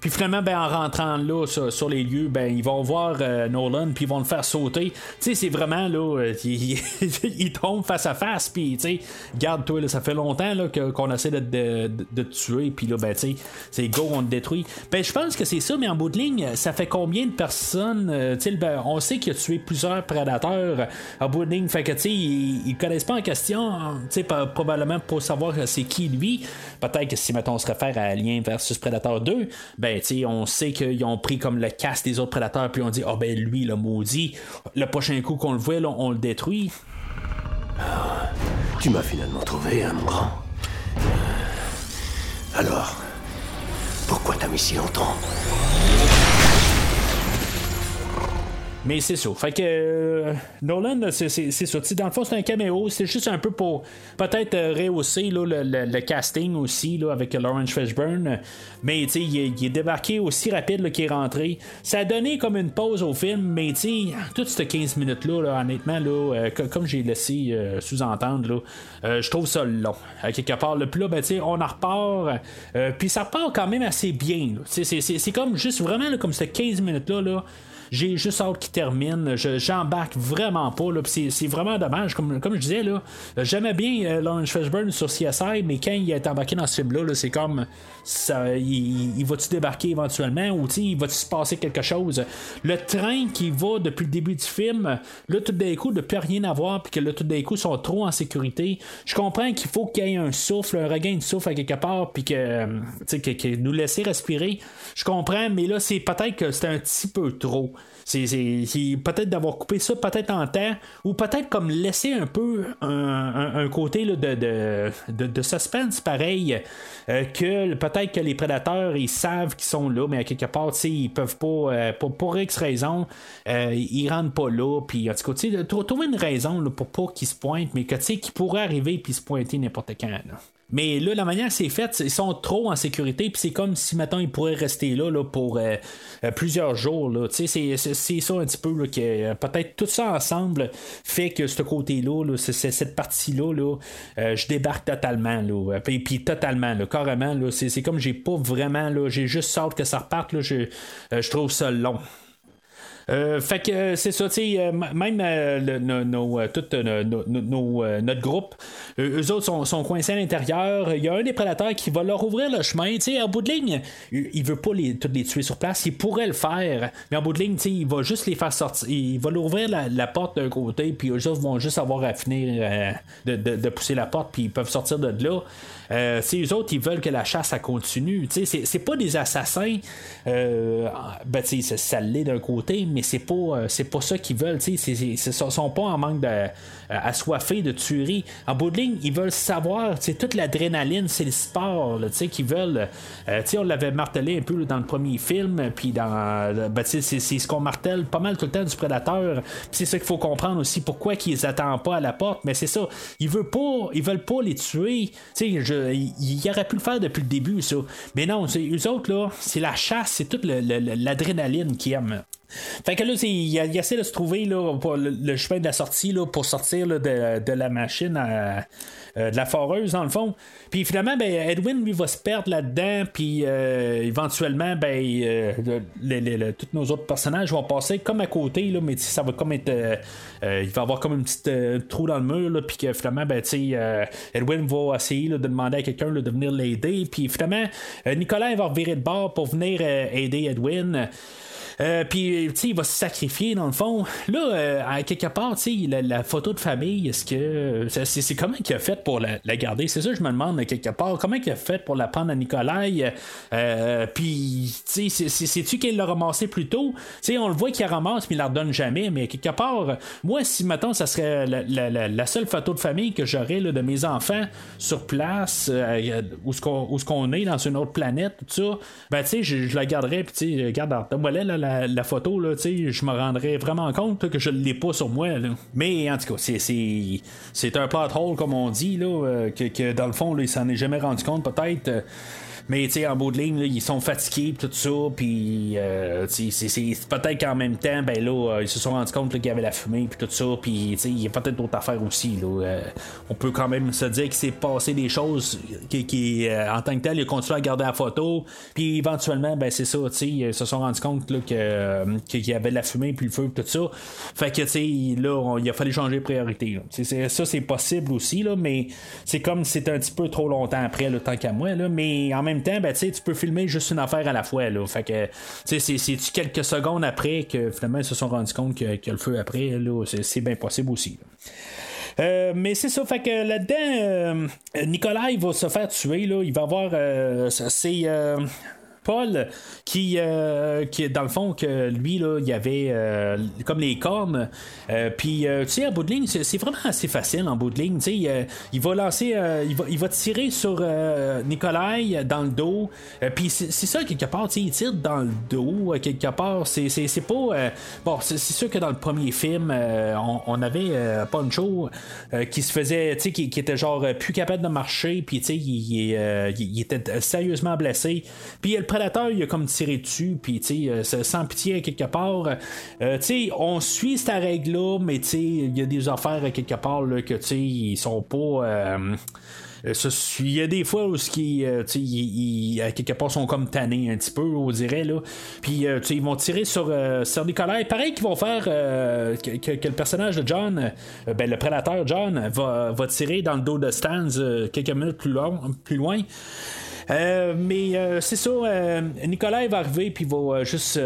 Speaker 4: Puis finalement, ben, en rentrant là sur, les lieux, ben, ils vont voir euh, Nolan, puis ils vont le faire sauter. Tu sais, c'est vraiment là, euh, [laughs] il, tombe face à face, puis tu sais, garde-toi, là, ça fait longtemps là, qu'on essaie de, de, de- tuer, puis là, ben, tu sais, c'est go, on te détruit. Ben, je pense que c'est ça, mais en bout de ligne, ça fait combien de personnes, euh, tu sais, ben, on sait qu'il a tué plusieurs prédateurs en bout de ligne, fait que, tu sais, ils, ils connaissent pas en question, tu sais, probablement pour savoir c'est qui lui. Peut-être que si, mettons, on se réfère à Alien versus Predator 2, ben, sais, on sait qu'ils ont pris comme le casque des autres prédateurs, puis on dit, ah, ben, lui, le maudit, le prochain coup qu'on le voit, là, on le détruit.
Speaker 3: Tu m'as finalement trouvé, hein, mon grand. Alors, pourquoi t'as mis si longtemps
Speaker 4: Mais c'est ça. Fait que euh, Nolan, c'est ça. Dans le fond, c'est un caméo. C'est juste un peu pour peut-être euh, rehausser le, le- le casting aussi avec Lawrence Fishburne. Mais il, est- il est débarqué aussi rapide qu'il est rentré. Ça a donné comme une pause au film, mais toutes ces 15 minutes-là, là, honnêtement, euh, co- comme j'ai laissé sous-entendre, je trouve ça long. À quelque part. Là. Puis là, ben, on en repart. Puis ça repart quand même assez bien. C'est comme juste vraiment comme ces 15 minutes-là. Là, j'ai juste hâte qu'il qui termine. Je, j'embarque vraiment pas. C'est, c'est vraiment dommage. Comme, comme je disais, là, j'aimais bien euh, Lawrence Fishburne sur CSI, mais quand il est embarqué dans ce film-là, là, c'est comme ça, il, il va-tu débarquer éventuellement ou il va-tu se passer quelque chose? Le train qui va depuis le début du film, là, tout d'un coup, de plus rien à voir, puis que là, tout d'un coup, sont trop en sécurité. Je comprends qu'il faut qu'il y ait un souffle, un regain de souffle à quelque part, puis que, que, que nous laisser respirer. Je comprends, mais là, c'est peut-être que c'est un petit peu trop. C'est, peut-être d'avoir coupé ça peut-être en temps ou peut-être comme laisser un peu un, côté là, de, de, suspense pareil euh, que peut-être que les prédateurs ils savent qu'ils sont là mais à quelque part ils peuvent pas euh, pour, pour, X raison euh, ils rentrent pas là puis en tout cas trouver une raison là, pour pas qu'ils se pointent mais que tu sais qu'ils pourraient arriver puis se pointer n'importe quand mais là, la manière c'est fait, ils sont trop en sécurité, puis c'est comme si maintenant ils pourraient rester là, là pour euh, euh, plusieurs jours. Là. C'est, c'est ça un petit peu que euh, peut-être tout ça ensemble fait que ce côté-là, là, cette partie-là, là, je débarque totalement. Là, puis, puis totalement, là, carrément. Là, c'est, comme j'ai pas vraiment, là, j'ai juste hâte que ça reparte. Là, je, je trouve ça long. Euh, fait que euh, c'est ça, tu sais, euh, même nos, notre groupe, eux autres sont, coincés à l'intérieur. Il y a un des prédateurs qui va leur ouvrir le chemin. Tu sais, en bout de ligne, il veut pas les, toutes les tuer sur place. Il pourrait le faire, mais en bout de ligne, tu sais, il va juste les faire sortir. Il va leur ouvrir la, porte d'un côté, puis eux autres vont juste avoir à finir de, de, pousser la porte, puis ils peuvent sortir de là. Euh, autres, ils veulent que la chasse ça continue. C'est, c'est pas des assassins. Euh, ben, ça, ça l'est d'un côté, mais c'est pas, euh, c'est pas ça qu'ils veulent. Ils sont pas en manque de, euh, assoiffés de tuerie. En bout de ligne, ils veulent savoir. Toute l'adrénaline, c'est le sport qu'ils veulent. Euh, on l'avait martelé un peu dans le premier film. Puis dans. Ben, c'est, c'est ce qu'on martèle pas mal tout le temps du prédateur. c'est ça qu'il faut comprendre aussi. Pourquoi qu'ils attendent pas à la porte. Mais c'est ça. Ils veulent pas, ils veulent pas les tuer. Je, il, aurait pu le faire depuis le début, ça. Mais non, eux autres, là, c'est la chasse, c'est toute l'adrénaline qu'ils aiment. Fait que là, il, essaie de se trouver là, le, chemin de la sortie là, pour sortir de, de, la machine à, euh, de la foreuse, dans le fond. Puis finalement, ben, Edwin, lui, va se perdre là-dedans. Puis euh, éventuellement, ben, euh, tous nos autres personnages vont passer comme à côté, là, mais ça va comme être. il va avoir comme un petit trou dans le mur. Puis que finalement, ben, Edwin va essayer de demander à quelqu'un de venir l'aider. Puis finalement, Nicolas va revirer de bord pour venir aider Edwin. Euh, puis, tu sais, il va se sacrifier dans le fond. Là, euh, à quelque part, tu sais, la, photo de famille, est-ce que. C'est, comment qu'il a fait pour la, garder C'est ça, je me demande, quelque part. Comment il a fait pour la prendre à Nikolai euh, Puis, tu sais, c'est-tu qu'il l'a ramassé plus tôt Tu sais, on le voit qu'il la ramasse, mais il la redonne jamais. Mais quelque part, moi, si maintenant, ça serait la, seule photo de famille que j'aurais de mes enfants sur place, où ce qu'on, est dans une autre planète, tout ça, ben, tu sais, je, la garderais, puis, tu sais, regarde, moi là, là la, photo, là, je me rendrais vraiment compte que je ne l'ai pas sur moi. Mais en tout cas, c'est, un plot hole, comme on dit, là, euh, que, dans le fond, là, il s'en est jamais rendu compte, peut-être. Euh, mais tu en bout de ligne, ils sont fatigués tout ça, puis euh, c'est, peut-être qu'en même temps, ben là, euh, ils se sont rendus compte qu'il y avait la fumée puis tout ça, puis il y a peut-être d'autres affaires aussi. Là, euh, on peut quand même se dire qu'il s'est passé des choses qui, en tant que tel, ils continuent à garder la photo, puis éventuellement, ben c'est ça, ils se sont rendus compte là, que, qu'il y avait la fumée puis le feu tout ça. Fait que tu sais, là, il a fallu changer de priorité. ça, c'est possible aussi, là, mais c'est comme c'est un petit peu trop longtemps après, le temps qu'à moi, là, mais en même temps, ben, tu peux filmer juste une affaire à la fois. Là. Fait que c'est quelques secondes après que finalement ils se sont rendus compte y a le feu après. C'est bien possible aussi. Euh, mais c'est ça, fait que là-dedans, euh, Nicolas il va se faire tuer, là, il va avoir euh, c'est Paul, qui, euh, qui dans le fond, que lui, là, il y avait euh, comme les cornes. Euh, puis, tu sais, en bout de ligne, c'est vraiment assez facile en bout de ligne. Tu sais, il va lancer, il, va, il va tirer sur Nikolai dans le dos. puis, c'est ça, quelque part, tu sais, il tire dans le dos, quelque part. C'est pas. bon, c'est sûr que dans le premier film, on, avait Poncho qui se faisait, tu sais, qui, était genre plus capable de marcher. Puis, tu sais, il, il, était sérieusement blessé. Puis, il prédateur, il a comme tiré dessus, puis sans pitié quelque part. sais, on suit cette règle-là, mais il y a des affaires quelque part là, que ils sont pas. Euh, il y a des fois où qui, euh, ils, à quelque part sont comme tannés un petit peu, on dirait là. Puis euh, ils vont tirer sur, sur colères. Pareil qu'ils vont faire que, le personnage de John, ben, le prédateur John, va, va, tirer dans le dos de Stans quelques minutes plus, long, plus loin. Euh, mais euh, c'est ça, euh, Nicolas va arriver puis va juste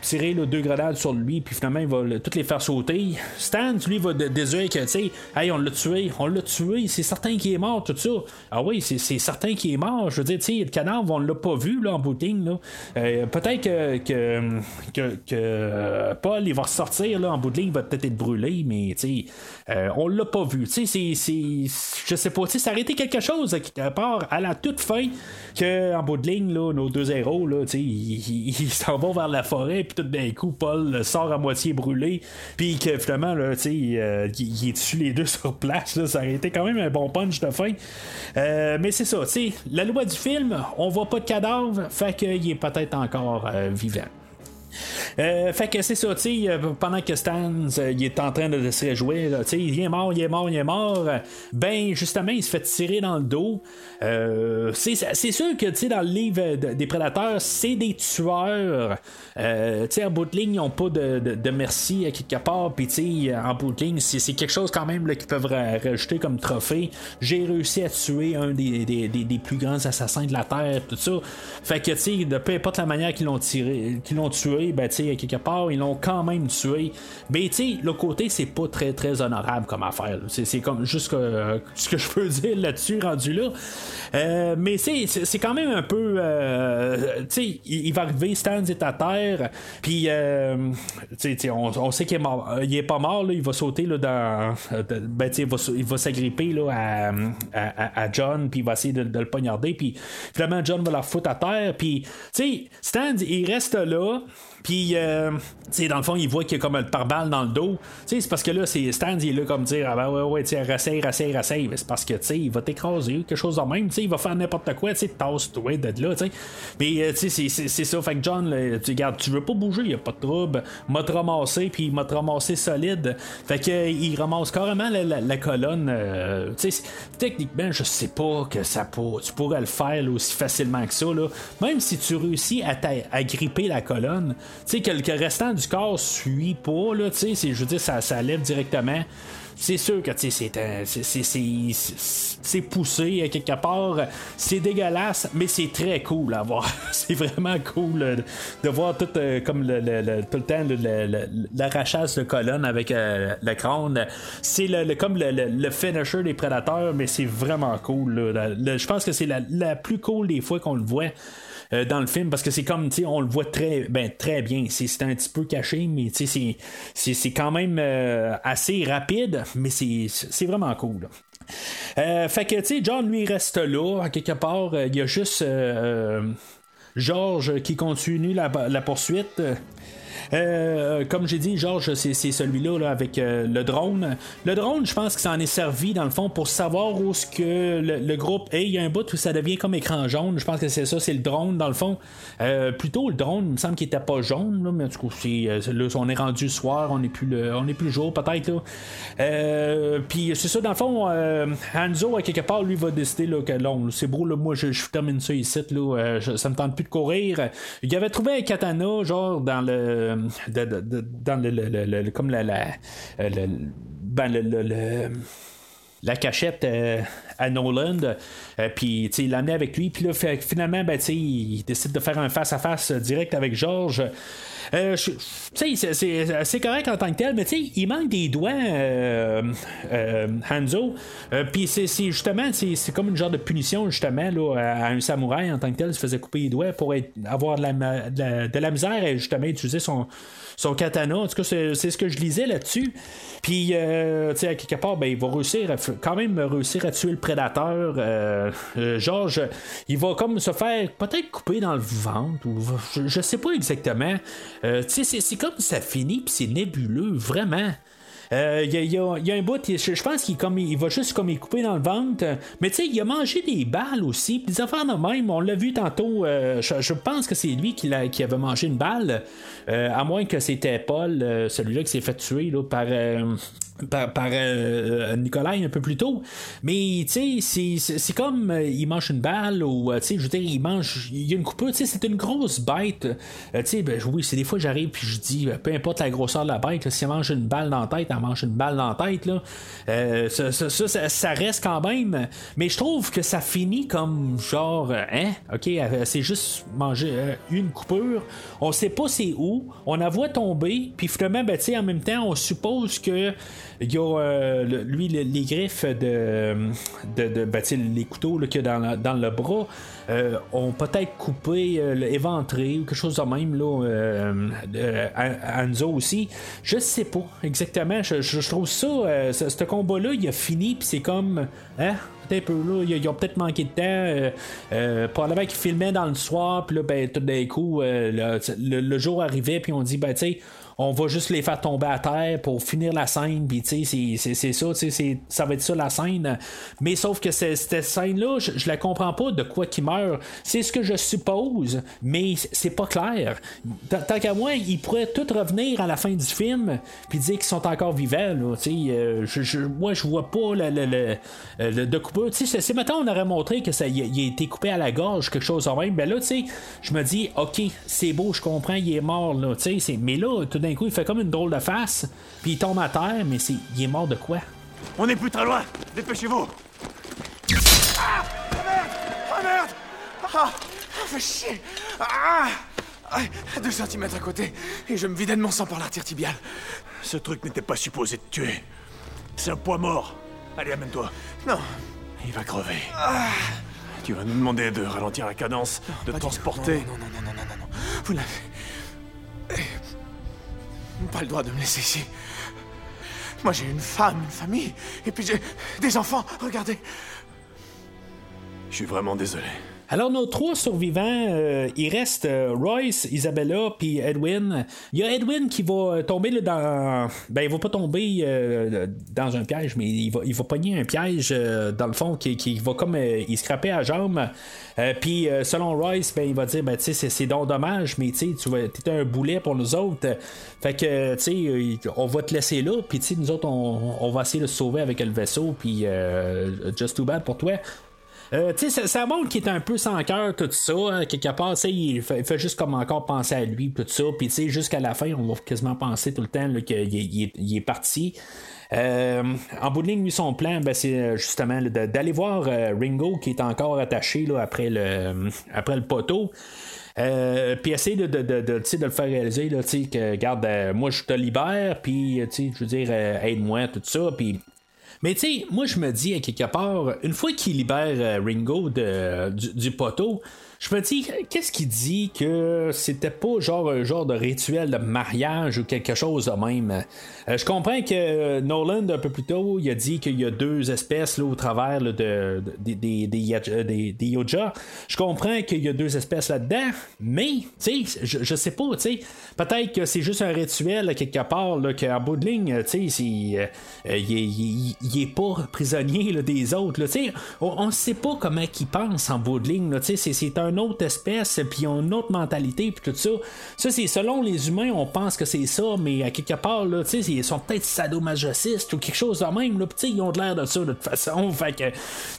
Speaker 4: tirer le deux grenades sur lui, puis finalement il va toutes les faire sauter. Stan, lui, va désirer que, tu sais, hey, on l'a tué, on l'a tué, c'est certain qu'il est mort, tout ça. Ah oui, c'est certain qu'il est mort. Je veux dire, tu sais, le cadavre, on l'a pas vu là, en booting. Là. peut-être que, que, que, Paul, il va ressortir là, en bout de ligne, il va peut-être être brûlé, mais tu sais, on l'a pas vu. Tu sais, c'est. Je sais pas, tu sais, quelque chose à part à la toute fin qu'en bout de ligne, là, nos deux héros, là, ils, s'en vont vers la forêt, puis tout d'un coup, Paul sort à moitié brûlé, puis que finalement, là, euh, il, est dessus les deux [laughs] sur place. Là, ça aurait été quand même un bon punch de fin. Euh, mais c'est ça, la loi du film, on voit pas de cadavre, fait qu'il est peut-être encore euh, vivant. Euh, fait que c'est ça, tu euh, pendant que Stans euh, est en train de se réjouir, il est mort, il est mort, il est mort, ben justement, il se fait tirer dans le dos. c'est sûr que, dans le livre des prédateurs, c'est des tueurs. tu sais, en bout de ligne, ils n'ont pas de, merci à quelque part, puis en bout de ligne, c'est quelque chose quand même qu'ils peuvent rajouter comme trophée. J'ai réussi à tuer un des, des, plus grands assassins de la Terre, tout ça. Fait que, tu sais, de peu importe la manière qu'ils l'ont qu'ils l'ont tué, ben, tu sais, quelque part, ils l'ont quand même tué. Mais, tu le côté, c'est pas très, très honorable comme affaire. C'est comme juste ce que je peux [laughs] dire là-dessus, rendu là. Euh, mais, c'est quand même un peu. Euh, tu sais, il, va arriver, Stan est à terre, puis, euh, tu sais, on, sait qu'il est mort. Il est pas mort, là, il va sauter là, dans. ben, tu il va, s'agripper là, à, à, John, puis il va essayer de, le poignarder, puis finalement, John va la foutre à terre, puis, tu sais, Stan, il reste là. Puis, euh, tu dans le fond, il voit qu'il y a comme le pare-balles dans le dos. Tu sais, c'est parce que là, c'est Stan, il est là comme dire, ah ben ouais, ouais, tu sais, rassaille, rassaille. C'est parce que, tu sais, il va t'écraser, quelque chose de même. Tu sais, il va faire n'importe quoi, tu sais, tasse-toi d'être là, tu sais. Mais, euh, tu sais, c'est ça. Fait que John, tu regardes, tu veux pas bouger, il a pas de trouble. M'a ramassé, puis il m'a ramassé solide. Fait que, euh, il ramasse carrément la, colonne. tu sais, techniquement, je sais pas que ça pour, tu pourrais le faire aussi facilement que ça, là. Même si tu réussis à, à gripper la colonne, tu sais, que le restant du corps suit pas, là, tu sais, je veux dire, ça, ça lève directement c'est sûr que c'est poussé à quelque part, c'est dégueulasse, mais c'est très cool à voir. [laughs] c'est vraiment cool euh, de voir tout euh, comme le, tout le temps l'arrachage de colonne avec euh, le crâne. C'est le, comme le, finisher des prédateurs, mais c'est vraiment cool. je pense que c'est la, plus cool des fois qu'on le voit. Euh, dans le film parce que c'est comme, tu on le voit très, ben, très bien. C'est un petit peu caché, mais c'est quand même euh, assez rapide, mais c'est vraiment cool. Euh, fait que, tu sais, John, lui, reste là, quelque part. Il y a juste George qui continue la, la poursuite. Euh, comme j'ai dit, Georges, c'est, celui-là avec euh, le drone. Le drone, je pense que ça en est servi dans le fond pour savoir où ce que le, groupe est. Il y a un bout où ça devient comme écran jaune. Je pense que c'est ça, c'est le drone dans le fond. Euh, plutôt le drone, il me semble qu'il était pas jaune, là, mais en tout cas, là, on est rendu soir, on est plus le, on est plus jour peut-être. Puis c'est ça, dans le fond, Hanzo, à quelque part, lui va décider là, que long, c'est beau, là, moi je, je, termine ça ici, là, ça me tente plus de courir. Il avait trouvé un katana, genre dans le dans le, comme la, euh, ben, le, la cachette euh, à Noland. Euh, puis il l'amenait avec lui. Puis là, finalement, ben, il décide de faire un face-à-face direct avec George. Euh, c'est correct en tant que tel, mais il manque des doigts, euh, euh, Hanzo. Puis c'est justement, c'est comme une genre de punition, justement, là, à un samouraï en tant que tel, il se faisait couper les doigts pour avoir de la, de la, misère et justement utiliser son, son katana. En tout cas, c'est ce que je lisais là-dessus. Puis, tu sais, à quelque part, ben, il va réussir à, quand même réussir à tuer le prédateur. Georges, il va comme se faire peut-être couper dans le ventre, ou je, je sais pas exactement. Euh, c'est comme ça finit, puis c'est nébuleux, vraiment. Euh, Il y, a- il y y a un bout, je, pense qu'il comme, il va juste comme il couper dans le ventre. Mais tu sais, il a mangé des balles aussi. Des affaires de même, on l'a vu tantôt. euh, je, pense que c'est lui qui, qui avait mangé une balle. Euh, à moins que c'était Paul, euh, celui-là qui s'est fait tuer là, par. euh, par, euh, Nicolai un peu plus tôt. Mais tu sais, c'est- comme euh, il mange une balle ou euh, tu sais, je veux dire, il mange. Il y a une coupure, tu sais, c'est une grosse bête. Euh, tu sais, ben, oui, c'est des fois j'arrive puis je dis, euh, peu importe la grosseur de la bête, là, si elle mange une balle dans la tête, elle mange une balle dans la tête. Là. Euh, ça, ça, ça, reste quand même. Mais je trouve que ça finit comme genre, euh, hein, ok, elle- c'est juste manger euh, une coupure. On sait pas c'est où. On la voit tomber, puis finalement, ben, tu sais, en même temps, on suppose que il y a euh, lui le- les griffes de, de, de ben, les couteaux qu'il a dans, dans le bras euh, ont peut-être coupé euh, éventré ou quelque chose de même là euh, à- à Anzo aussi je sais pas exactement je, je- trouve ça euh, ce, ce combat là il a fini puis c'est comme hein un peu là, ils, ils ont peut-être manqué de temps. Euh, euh, probablement qu'ils filmaient dans le soir, puis là, ben, tout d'un coup, euh, le, le- le jour arrivait, puis on dit, ben, tu sais, on va juste les faire tomber à terre pour finir la scène, puis tu sais, c'est- ça, c'est- ça va être ça la scène. Mais sauf que cette scène-là, je, je la comprends pas de quoi qui meurt. C'est ce que je suppose, mais c'est pas clair. Tant qu'à moi, ils pourraient tout revenir à la fin du film, puis dire qu'ils sont encore vivants, tu sais. euh, je, je- moi, je vois pas le, le, le- le- de. Tu sais, si maintenant on aurait montré que ça il a, été coupé à la gorge, quelque chose de même, ben là, tu sais, je me dis, ok, c'est beau, je comprends, il est mort, là, tu sais, mais là, tout d'un coup, il fait comme une drôle de face, puis il tombe à terre, mais c'est, il est mort de quoi?
Speaker 2: On n'est plus très loin Dépêchez-vous
Speaker 1: Ah merde Ah Fais chier Ah Ah, Deux centimètres à côté, et je me vidais de mon sang par l'artère tibiale.
Speaker 2: Ce truc n'était pas supposé te tuer. C'est un poids mort. Allez, amène-toi.
Speaker 1: Non,
Speaker 2: Il va crever. Tu vas nous demander de ralentir la cadence, de
Speaker 1: du tout.
Speaker 2: transporter.
Speaker 1: Non, non, non, non, non, non, non. Vous n'avez... Pas le droit de me laisser ici. Moi, j'ai une femme, une famille, et puis j'ai des enfants. Regardez.
Speaker 2: Je suis vraiment désolé.
Speaker 4: Alors, nos trois survivants, euh, il reste euh, Royce, Isabella, puis Edwin. Il y a Edwin qui va tomber dans. Ben, il va pas tomber euh, dans un piège, mais il va, il pogner un piège dans le fond qui, qui va comme. il scraper à jambe. Puis, selon Royce, ben, il va dire ben, tu sais, c'est, donc dommage, mais tu sais, tu t'es un boulet pour nous autres. Fait que, tu sais, on va te laisser là, puis, tu sais, nous autres, on, on va essayer de se sauver avec le vaisseau, puis, just too bad pour toi. Euh, tu sais, ça, montre qu'il est un peu sans cœur, tout ça. hein, quelque part, il fait, il fait juste comme encore penser à lui, tout ça. Puis, tu sais, jusqu'à la fin, on va quasiment penser tout le temps qu'il est- parti. Euh, en bout de ligne, lui, son plan, ben, c'est euh, justement d'aller voir Ringo qui est encore attaché là, après, le, après le poteau. Puis essayer de, de, de, de, de le faire réaliser là, que regarde euh, moi je te libère puis je veux dire aide-moi tout ça puis mais tu sais, moi je me dis à quelque part, une fois qu'il libère euh, Ringo de, du, du poteau, je me dis, qu'est-ce qui dit que c'était pas genre un genre de rituel de mariage ou quelque chose de même? Euh, je comprends que euh, Nolan, un peu plus tôt, il a dit qu'il y a deux espèces là, au travers de, de- des, des, Yoja. Je comprends qu'il y a deux espèces là-dedans, mais, je, je sais pas, peut-être que c'est juste un rituel quelque part, qu'en bout de ligne, c'est, euh, euh, il, est- il il pas prisonnier des autres, on, on sait pas comment ils pensent en bout de ligne, c'est, c'est autre espèce, puis ils ont une autre mentalité, puis tout ça. Ça, c'est selon les humains, on pense que c'est ça, mais à quelque part, là, tu sais, ils sont peut-être sadomasochistes ou quelque chose de même, là, ils ont de l'air de ça, de toute façon, [laughs] fait que,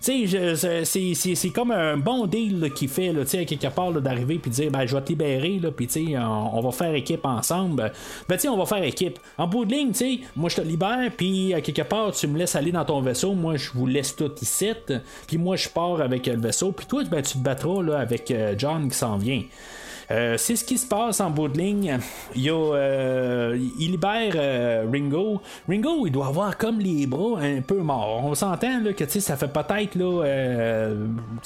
Speaker 4: c'est, comme un bon deal là, qu'il fait, là, à quelque part, d'arriver, puis dire, ben, je vais te libérer, là, puis on, on va faire équipe ensemble. Ben, on va faire équipe. En bout de ligne, tu sais, moi, je te libère, puis à quelque part, tu me laisses aller dans ton vaisseau, moi, je vous laisse tout ici, puis moi, je pars avec le vaisseau, puis toi, ben, tu te battras, là, avec euh, John qui s'en vient. Euh, c'est ce qui se passe en bout de ligne. Il, euh, libère Ringo. Ringo, il doit avoir comme les bras un peu morts. On s'entend que ça fait peut-être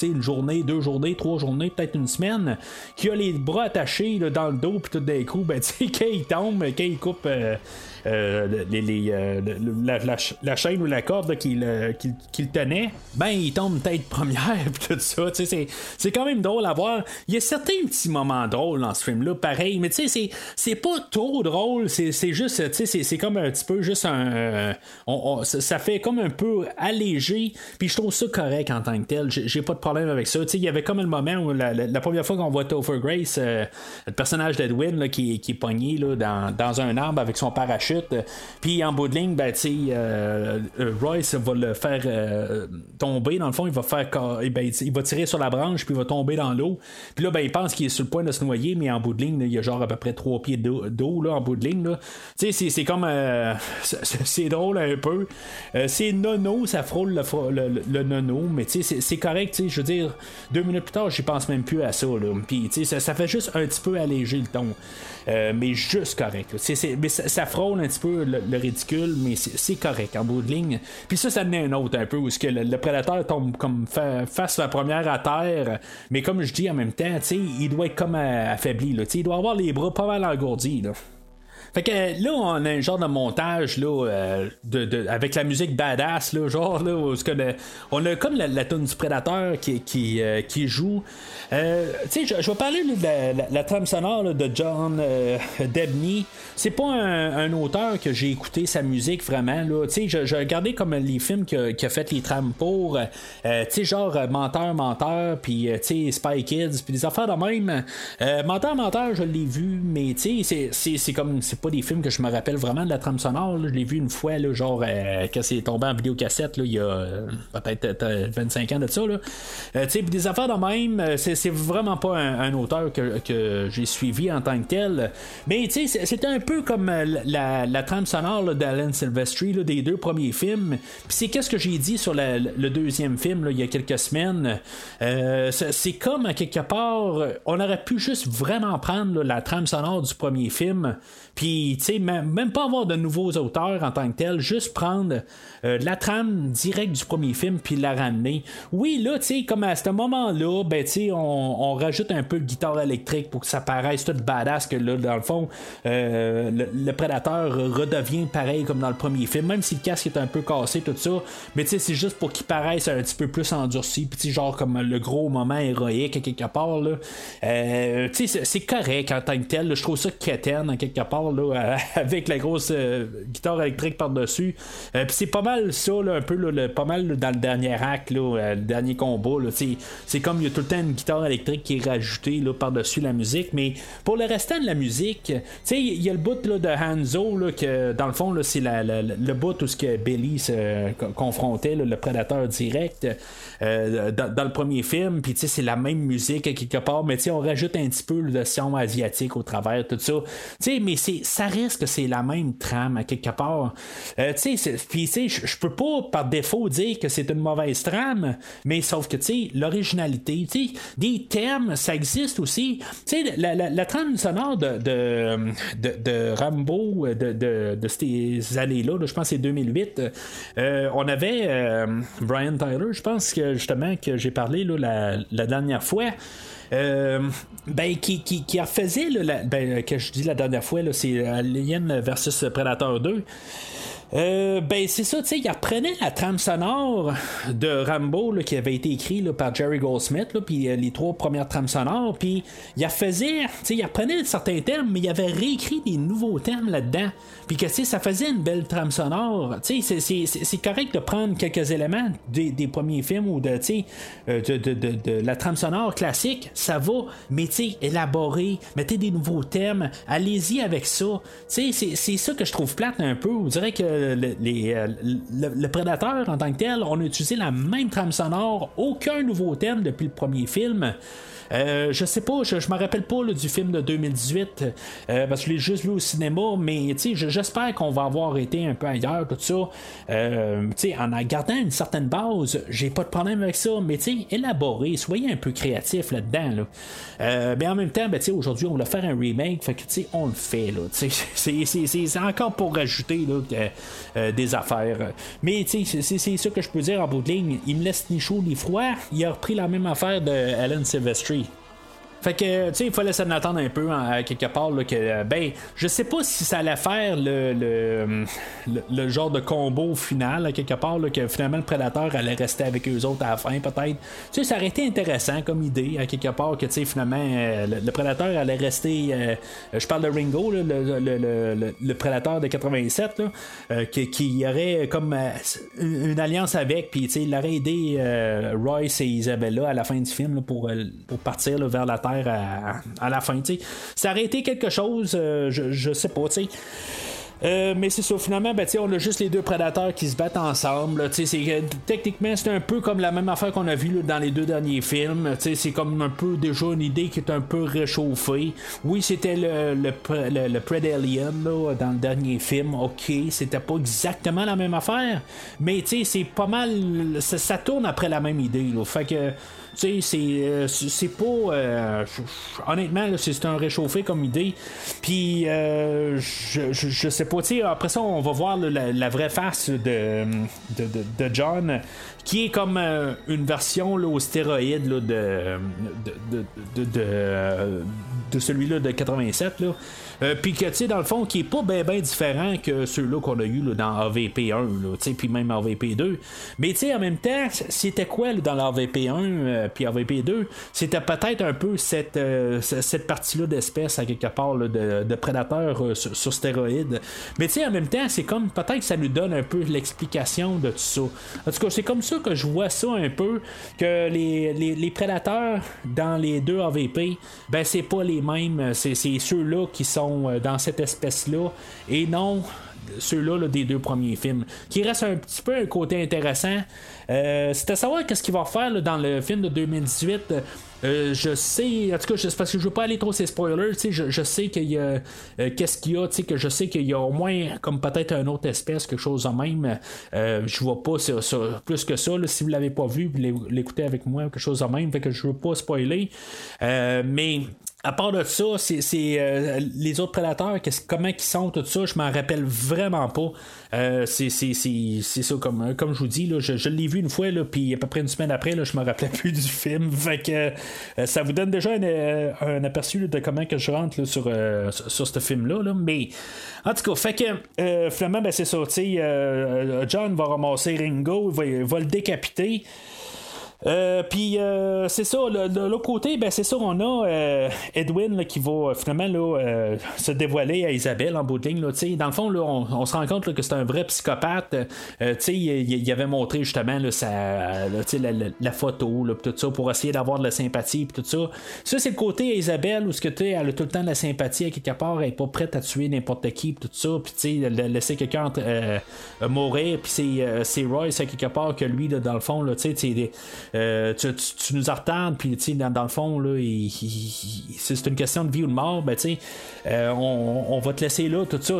Speaker 4: une journée, deux journées, trois journées, peut-être une semaine, qu'il a les bras attachés dans le dos, puis tout d'un coup, ben, [laughs] quand il tombe, quand il coupe. Euh, euh, euh, la, la ch- la chaîne ou la corde euh, qu'il- tenait, ben il tombe tête première [laughs] tout ça. C'est quand même drôle à voir. Il y a certains petits moments drôle dans ce film-là, pareil. Mais tu sais, c'est pas trop drôle. C'est juste, c'est comme un petit peu juste un. ça fait comme un peu allégé. Puis je trouve ça correct en tant que tel. J'ai pas de problème avec ça. Il y avait comme le moment où la, première fois qu'on voit Topher Grace, euh, le personnage d'Edwin qui, qui, est pogné là, dans, dans, un arbre avec son parachute. Puis en bout de ligne, ben, sais, euh, Royce va le faire tomber. Dans le fond, il va faire. Ben, il va tirer sur la branche, puis il va tomber dans l'eau. Puis là, ben, il pense qu'il est sur le point de se noyer, mais en bout de ligne, il y a genre à peu près trois pieds d'eau en bout de ligne. C'est comme. Euh, [laughs] c'est drôle un peu. Euh, c'est nono, ça frôle le, le, nono, mais c'est correct. Je veux dire, deux minutes plus tard, j'y pense même plus à ça. Ça, ça, fait juste un petit peu alléger le ton. Euh, mais juste correct. mais ça, frôle un petit peu le, ridicule, mais c'est correct en bout de ligne. Puis ça, ça venait un autre un peu où que le, prédateur tombe comme face la première à terre, mais comme je dis en même temps, il doit être comme affaibli. Là, il doit avoir les bras pas mal engourdis. Là. Fait que là, on a un genre de montage là, euh, de, avec la musique badass, là, genre, là, où on a comme la, la tune du prédateur qui, qui, euh, qui joue. Euh, tu sais, je, vais parler de la, trame sonore de John Debney. C'est pas un, auteur que j'ai écouté sa musique vraiment. Tu sais, je, regardais comme les films qui a, fait les trames pour. tu sais, genre Menteur, Menteur, puis tu sais, Spy Kids, puis des affaires de même. Menteur, Menteur, je l'ai vu, mais tu sais, c'est comme pas des films que je me rappelle vraiment de la trame sonore. Je l'ai vu une fois, là, genre, euh, quand c'est tombé en vidéocassette, là, il y a euh, peut-être 25 ans de ça. Euh, des affaires de même, c'est, vraiment pas un, auteur que, j'ai suivi en tant que tel. Mais c'était un peu comme la, trame sonore d'Alan Silvestri des deux premiers films. Puis c'est qu'est-ce que j'ai dit sur le deuxième film il y a quelques semaines? c'est, comme à quelque part, on aurait pu juste vraiment prendre la trame sonore du premier film puis, tu sais, même pas avoir de nouveaux auteurs en tant que tel, juste prendre euh, la trame directe du premier film puis la ramener. Oui, là, tu sais, comme à ce moment-là, ben, tu sais, on, rajoute un peu de guitare électrique pour que ça paraisse tout badass que là, dans le fond, euh, le, prédateur redevient pareil comme dans le premier film, même si le casque est un peu cassé, tout ça. Mais tu sais, c'est juste pour qu'il paraisse un petit peu plus endurci, puis genre comme le gros moment héroïque quelque part, là. Euh, tu sais, c'est correct en tant que tel. je trouve ça quétaine, quelque part [laughs] avec la grosse euh, guitare électrique par-dessus. Euh, puis c'est pas mal ça, un peu pas mal dans le dernier acte, euh, le dernier combat. c'est comme il y a tout le temps une guitare électrique qui est rajoutée par-dessus la musique. Mais pour le restant de la musique, il y a le bout de Hanzo, que dans le fond, c'est le bout où ce que Billy se confrontait, le prédateur direct. dans, le premier film, puis c'est la même musique quelque part, mais on rajoute un petit peu de son asiatique au travers, tout ça. mais c'est ça risque que c'est la même trame à quelque part. Euh, tu sais, je peux pas par défaut dire que c'est une mauvaise trame, mais sauf que tu sais, l'originalité, tu sais, des thèmes, ça existe aussi. Tu sais, la, trame sonore de, de, Rambo de, de, ces années-là, je pense que c'est 2008, euh, on avait euh, Brian Tyler, je pense que justement que j'ai parlé là, la dernière fois. Euh, ben, qui, qui, qui refaisait, ben, que je dis la dernière fois, c'est Alien versus Predator 2. Euh, ben c'est ça, tu sais, il reprenait la trame sonore de Rambo qui avait été écrit par Jerry Goldsmith, puis euh, les trois premières trames sonores, puis il faisait, tu sais, il certains thèmes, mais il avait réécrit des nouveaux thèmes là-dedans, puis que ça faisait une belle trame sonore. Tu sais, c'est correct de prendre quelques éléments des, premiers films ou de, euh, de, de, de, de, la trame sonore classique, ça va, mais tu sais, élaborer, mettez des nouveaux thèmes, allez-y avec ça. Tu sais, c'est ça que je trouve plate un peu. On dirait que le, euh, Prédateur en tant que tel, on a utilisé la même trame sonore, aucun nouveau thème depuis le premier film. Euh, je sais pas, je, je me rappelle pas du film de 2018 euh, parce que je l'ai juste vu au cinéma, mais j'espère qu'on va avoir été un peu ailleurs, tout ça. Euh, en gardant une certaine base, j'ai pas de problème avec ça, mais élaborer, soyez un peu créatif là-dedans. mais en même temps, ben, aujourd'hui, on va faire un remake, fait que on le fait. [laughs] C'est encore pour rajouter des affaires. Mais c'est ça que je peux dire en bout de ligne. Il me laisse ni chaud ni froid. Il a repris la même affaire de Alan Silvestri. Fait que, tu sais, il fallait s'en attendre un peu, hein, quelque part, là, que, euh, ben, je sais pas si ça allait faire le, le, le- genre de combo final, à quelque part, là, que finalement le prédateur allait rester avec eux autres à la fin, peut-être. Tu sais, ça aurait été intéressant comme idée, à quelque part, que, tu sais, finalement, euh, le, prédateur allait rester. euh, je parle de Ringo, là, le, prédateur de 87, là, euh, qui, aurait comme euh, une, alliance avec, puis, tu sais, il aurait aidé euh, Royce et Isabella à la fin du film là, pour, pour partir là, vers la Terre à, la fin. tu sais. Ça aurait été quelque chose, euh, je, sais pas, tu sais. Euh, mais c'est ça, finalement, ben, on a juste les deux prédateurs qui se battent ensemble. c'est, techniquement, c'est un peu comme la même affaire qu'on a vu dans les deux derniers films. C'est comme un peu déjà une idée qui est un peu réchauffée. Oui, c'était le, le, le, dans le dernier film. Ok, c'était pas exactement la même affaire. Mais c'est pas mal. Ça, ça tourne après la même idée. Là. Fait que. Tu sais, c'est, euh, pas. euh, honnêtement, c'est un réchauffé comme idée. Puis, euh, je, je, sais pas, tu sais, après ça, on va voir la, vraie face de, de, de- John, qui est comme une version là, au stéroïde là, de, de, de, de, de celui-là de 87. Là. Puis que, tu sais, dans le fond, qui est pas bien ben différent que ceux-là qu'on a eu là, dans AVP1, là, tu sais, puis même AVP2. Mais, tu sais, en même temps, c'était quoi là, dans l'AVP1 euh, puis AVP2 C'était peut-être un peu cette, euh, cette partie-là d'espèce, à quelque part, là, de, prédateurs euh, sur, sur stéroïdes. Mais, tu sais, en même temps, c'est comme peut-être que ça nous donne un peu l'explication de tout ça. En tout cas, c'est comme ça que je vois ça un peu, que les, les, les prédateurs dans les deux AVP, ben, c'est pas les mêmes. C'est ceux-là qui sont euh, dans cette espèce-là et non ceux-là là, des deux premiers films. Qui reste un petit peu un côté intéressant. Euh, c'est à savoir qu'est-ce qu'il va faire dans le film de 2018. Euh, je sais, en tout cas, je- parce que je veux pas aller trop ces spoilers, je, je sais qu'il y a qu'est-ce qu'il y a, que je sais qu'il y a au moins comme peut-être une autre espèce, quelque chose en même. Je vois pas plus que ça. si vous l'avez pas vu, vous l'é- l'écoutez avec moi, quelque chose en même, fait que je veux pas spoiler. Mais à part de ça, c'est, euh, les autres prédateurs, comment ils sont, tout ça, je m'en rappelle vraiment pas. Euh, c'est, ça, comme, comme je vous dis, là, je, l'ai vu une fois, puis à peu près une semaine après, là, je me rappelais [laughs] plus du film. Fait que euh, ça vous donne déjà un, euh, un aperçu de comment que je rentre sur, euh, sur, ce film-là. là. Mais en tout cas, fait que euh, finalement, ben, c'est euh, John va ramasser Ringo, va, il va le décapiter. Euh, puis euh, c'est ça, de l'autre côté, ben c'est ça, on a euh, Edwin là, qui va euh, finalement là, euh, se dévoiler à Isabelle en bout de ligne. Là, dans le fond, là, on, se rend compte là, que c'est un vrai psychopathe. Euh, il, il avait montré justement sa, la, la- la photo, tout ça, pour essayer d'avoir de la sympathie, tout ça. Ça, c'est le côté à Isabelle où ce que tu elle a tout le temps de la sympathie à quelque part, elle est pas prête à tuer n'importe qui, tout ça, puis laissé quelqu'un mourir, puis c'est, Royce à quelque part que lui, dans le fond, tu sais, euh, tu, nous retardes, puis dans, dans le fond, là, il- c'est une question de vie ou de mort, ben euh, on, va te laisser là, tout ça,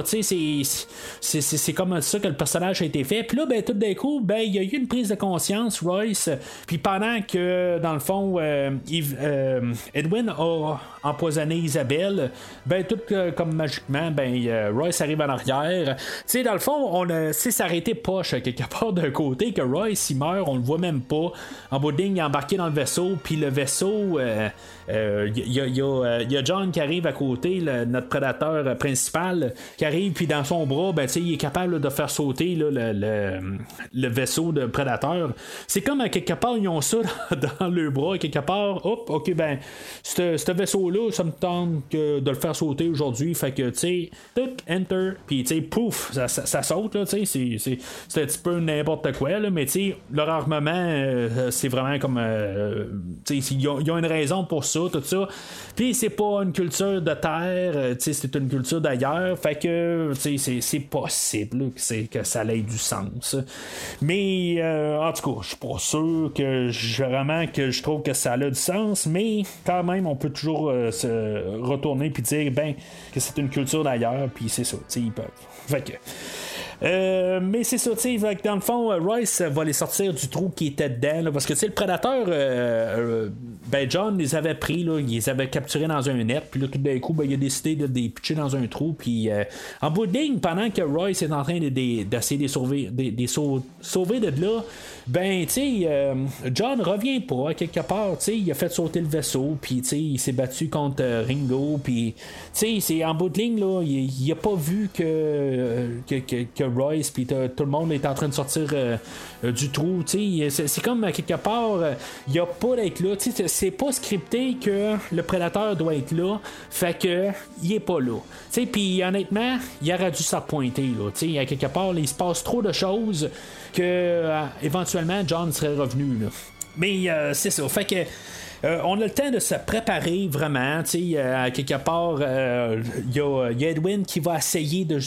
Speaker 4: c'est- comme ça que le personnage a été fait. Puis là, ben tout d'un coup, ben il y a eu une prise de conscience, Royce, puis pendant que, dans le fond, euh, euh, Edwin a empoisonné Isabelle, ben tout euh, comme magiquement, ben euh, Royce arrive en arrière. Tu sais, dans le fond, on a, ça aurait été poche quelque [laughs] part d'un côté que Royce il meurt, on le voit même pas. En bout de ligne, il embarqué dans le vaisseau, puis le vaisseau, euh, euh, il y, a- il y euh, il y a John qui arrive à côté, notre prédateur euh, principal, qui arrive, puis dans son bras, ben, il est capable de faire sauter le, le- le vaisseau de prédateur. C'est comme à quelque part, ils ont ça [laughs] dans, le bras, quelque part, hop, ok, ben, ce vaisseau-là, ça me tente de le faire sauter aujourd'hui, fait que, tu sais, enter, puis, tu sais, pouf, ça, ça- saute, là, tu sais, c'est- un petit peu n'importe quoi, là, mais, tu sais, leur armement, euh, c'est vraiment comme, euh, tu sais, ils ont, ils ont une raison pour ça, tout ça, puis c'est pas une culture de terre, euh, c'est une culture d'ailleurs, fait que, c'est- possible là, que, que ça ait du sens. Mais, euh, en tout cas, je suis pas sûr que je- vraiment que je trouve que ça a du sens, mais quand même, on peut toujours euh, se retourner puis dire, ben, que c'est une culture d'ailleurs, puis c'est ça, ils peuvent. Fait que. Euh, mais c'est ça, tu sais, dans le fond, euh, Royce va les sortir du trou qui était dedans, parce que tu sais, le prédateur euh, euh, ben John les avait pris, là, il les avait capturés dans un net, puis là, tout d'un coup, ben, il a décidé de les pitcher dans un trou, puis euh, en bout de ligne, pendant que Royce est en train de- de- d'essayer de, sauver, de, sauver de là, ben, tu sais, euh, John revient pas, quelque part, tu sais, il a fait sauter le vaisseau, puis tu sais, il s'est battu contre euh, Ringo, puis tu sais, c'est en bout de ligne, là, il, il a pas vu que, euh, que, que, que Royce, puis tout le monde est en train de sortir euh, du trou, tu sais, c'est, comme quelque part, il a pas d'être là, tu sais, c'est- pas scripté que le prédateur doit être là, fait que il est pas là, tu sais, puis honnêtement, il aurait dû s'appointer, là, tu sais, quelque part, là, il se passe trop de choses que euh, éventuellement John serait revenu, là. Mais euh, c'est ça, fait que. Euh, on a le temps de se préparer vraiment. euh, à quelque part, euh, il y, a, Edwin qui va essayer de,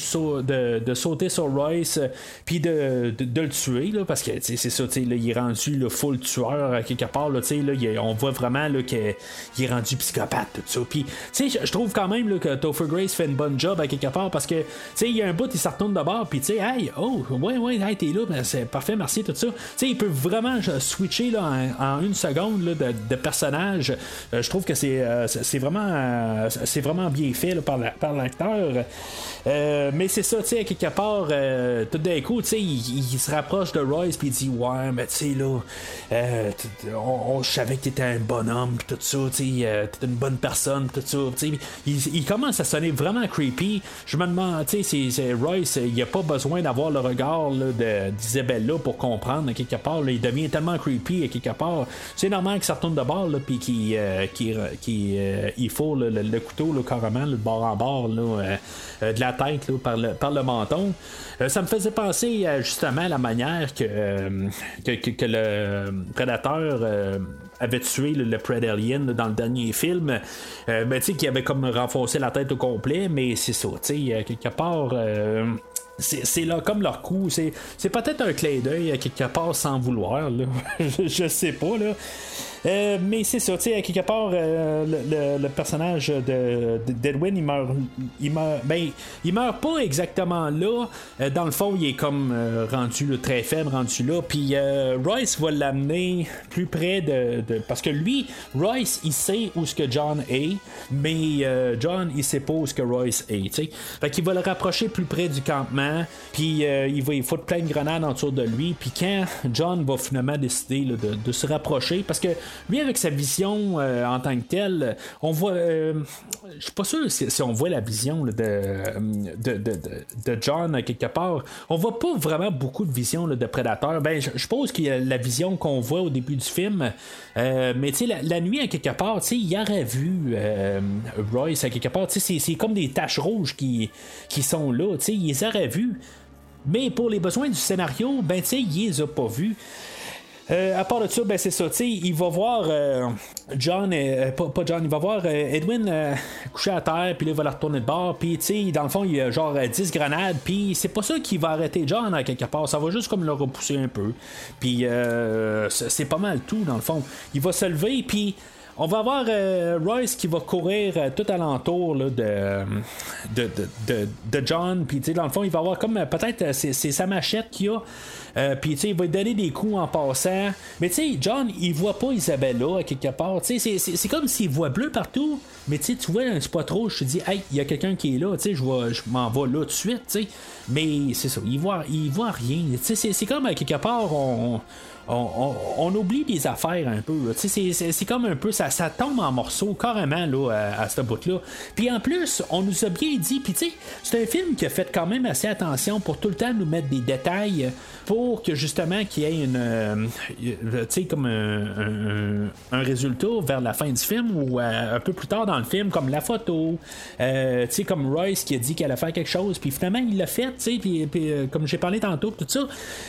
Speaker 4: de, sauter sur Royce puis de, de, le tuer là, parce que c'est ça, là, il est rendu le full tueur à quelque part. Là, là, on voit vraiment qu'il est rendu psychopathe, tout ça. Puis, je- trouve quand même là, que Topher Grace fait une bonne job à quelque part parce que tu sais, il y a un bout, il se retourne de bord, puis tu sais, hey, oh, ouais, ouais, hey, t'es là, ben, c'est parfait, merci, tout ça. Tu sais, il peut vraiment switcher là, en, une seconde là, de, de. Euh, je trouve que c'est euh, vraiment, euh, vraiment bien fait par par l'acteur. Mais c'est ça, tu sais, à quelque part, tout d'un coup, tu sais, il, se rapproche de Royce, puis il dit Ouais, mais tu sais, là, on, on- je savais que t'étais un bonhomme, pis tout ça, tu sais, t'es une bonne personne, tout ça. tu il, commence à sonner vraiment creepy. Je me demande, tu sais, c'est- Royce, il a pas besoin d'avoir le regard d'Isabella pour comprendre, à quelque part. il devient tellement creepy, à quelque part. C'est normal qu'il se retourne de bord, puis qu'il euh, qu'il- qu'il, euh, il faut le, le- le couteau, là, carrément, là, de bord en bord, euh, euh, de la tête, par, le, le menton. Euh, ça me faisait penser justement à la manière que, euh, le prédateur euh, avait tué le, le Predalien là, dans le dernier film. Euh, ben, tu sais, qui avait comme renfoncé la tête au complet, mais c'est ça, euh, quelque part. euh, c'est là comme leur coup. C'est peut-être un clin d'œil à quelque part sans vouloir. [laughs] Je, je sais pas. Là. Euh, mais c'est ça, tu sais, quelque part, euh, le, personnage de, de- d'Edwin, il meurt, il meurt, ben, il meurt pas exactement là. Euh, dans le fond, il est comme rendu très faible, rendu là. Puis Royce va l'amener plus près de, parce que lui, Royce, il sait où ce que John est, mais John, il sait pas où ce que Royce est. tu sais. Fait qu'il va le rapprocher plus près du campement, puis il va il foutre plein de grenades autour de lui. Puis quand John va finalement décider de se rapprocher, parce que lui, avec sa vision euh, en tant que telle, on voit. euh, je suis pas sûr si, on voit la vision de, de, de, de- John euh, quelque part. On voit pas vraiment beaucoup de vision de prédateur. Ben, je suppose qu'il y a la vision qu'on voit au début du film. Mais la, la nuit, à quelque part, il aurait vu Royce quelque part. C'est- comme des taches rouges qui, qui sont là. Tu sais, il les aurait vus. Mais pour les besoins du scénario, ben, tu sais, il les a pas vus. Euh, à part de ça, ben c'est ça, il va voir euh, John, euh, pas, pas John, il va voir Edwin couché à terre, puis là, il va la retourner de bord, puis dans le fond, il y a genre euh, 10 grenades, puis c'est pas ça qui va arrêter John à quelque part, ça va juste comme le repousser un peu, puis c'est pas mal tout, dans le fond. Il va se lever, puis on va avoir euh, Royce qui va courir tout alentour de, de, de, de, John. Puis, dans le fond, il va avoir comme peut-être c'est sa machette qu'il a. Euh, puis, tu sais, il va lui donner des coups en passant. Mais, tu sais, John, il voit pas Isabella à quelque part. Tu sais, c'est, c'est, c'est comme s'il voit bleu partout. Mais, tu sais, tu vois un spot rouge. Je te dis, hey, il y a quelqu'un qui est là. Tu sais, je, m'en vais là tout de suite. Tu. Mais, c'est ça, il voit, il voit rien. Tu sais, c'est, c'est comme à quelque part. On, on- oublie des affaires un peu. C'est, comme un peu, ça, ça tombe en morceaux carrément là, à, ce bout-là. Puis en plus, on nous a bien dit, puis tu sais, c'est un film qui a fait quand même assez attention pour tout le temps nous mettre des détails pour que justement qu'il y ait une, euh, un, résultat vers la fin du film ou euh, un peu plus tard dans le film, comme la photo, euh, tu comme Royce qui a dit qu'elle allait faire quelque chose, puis finalement il l'a fait, tu sais, euh, comme j'ai parlé tantôt, tout ça.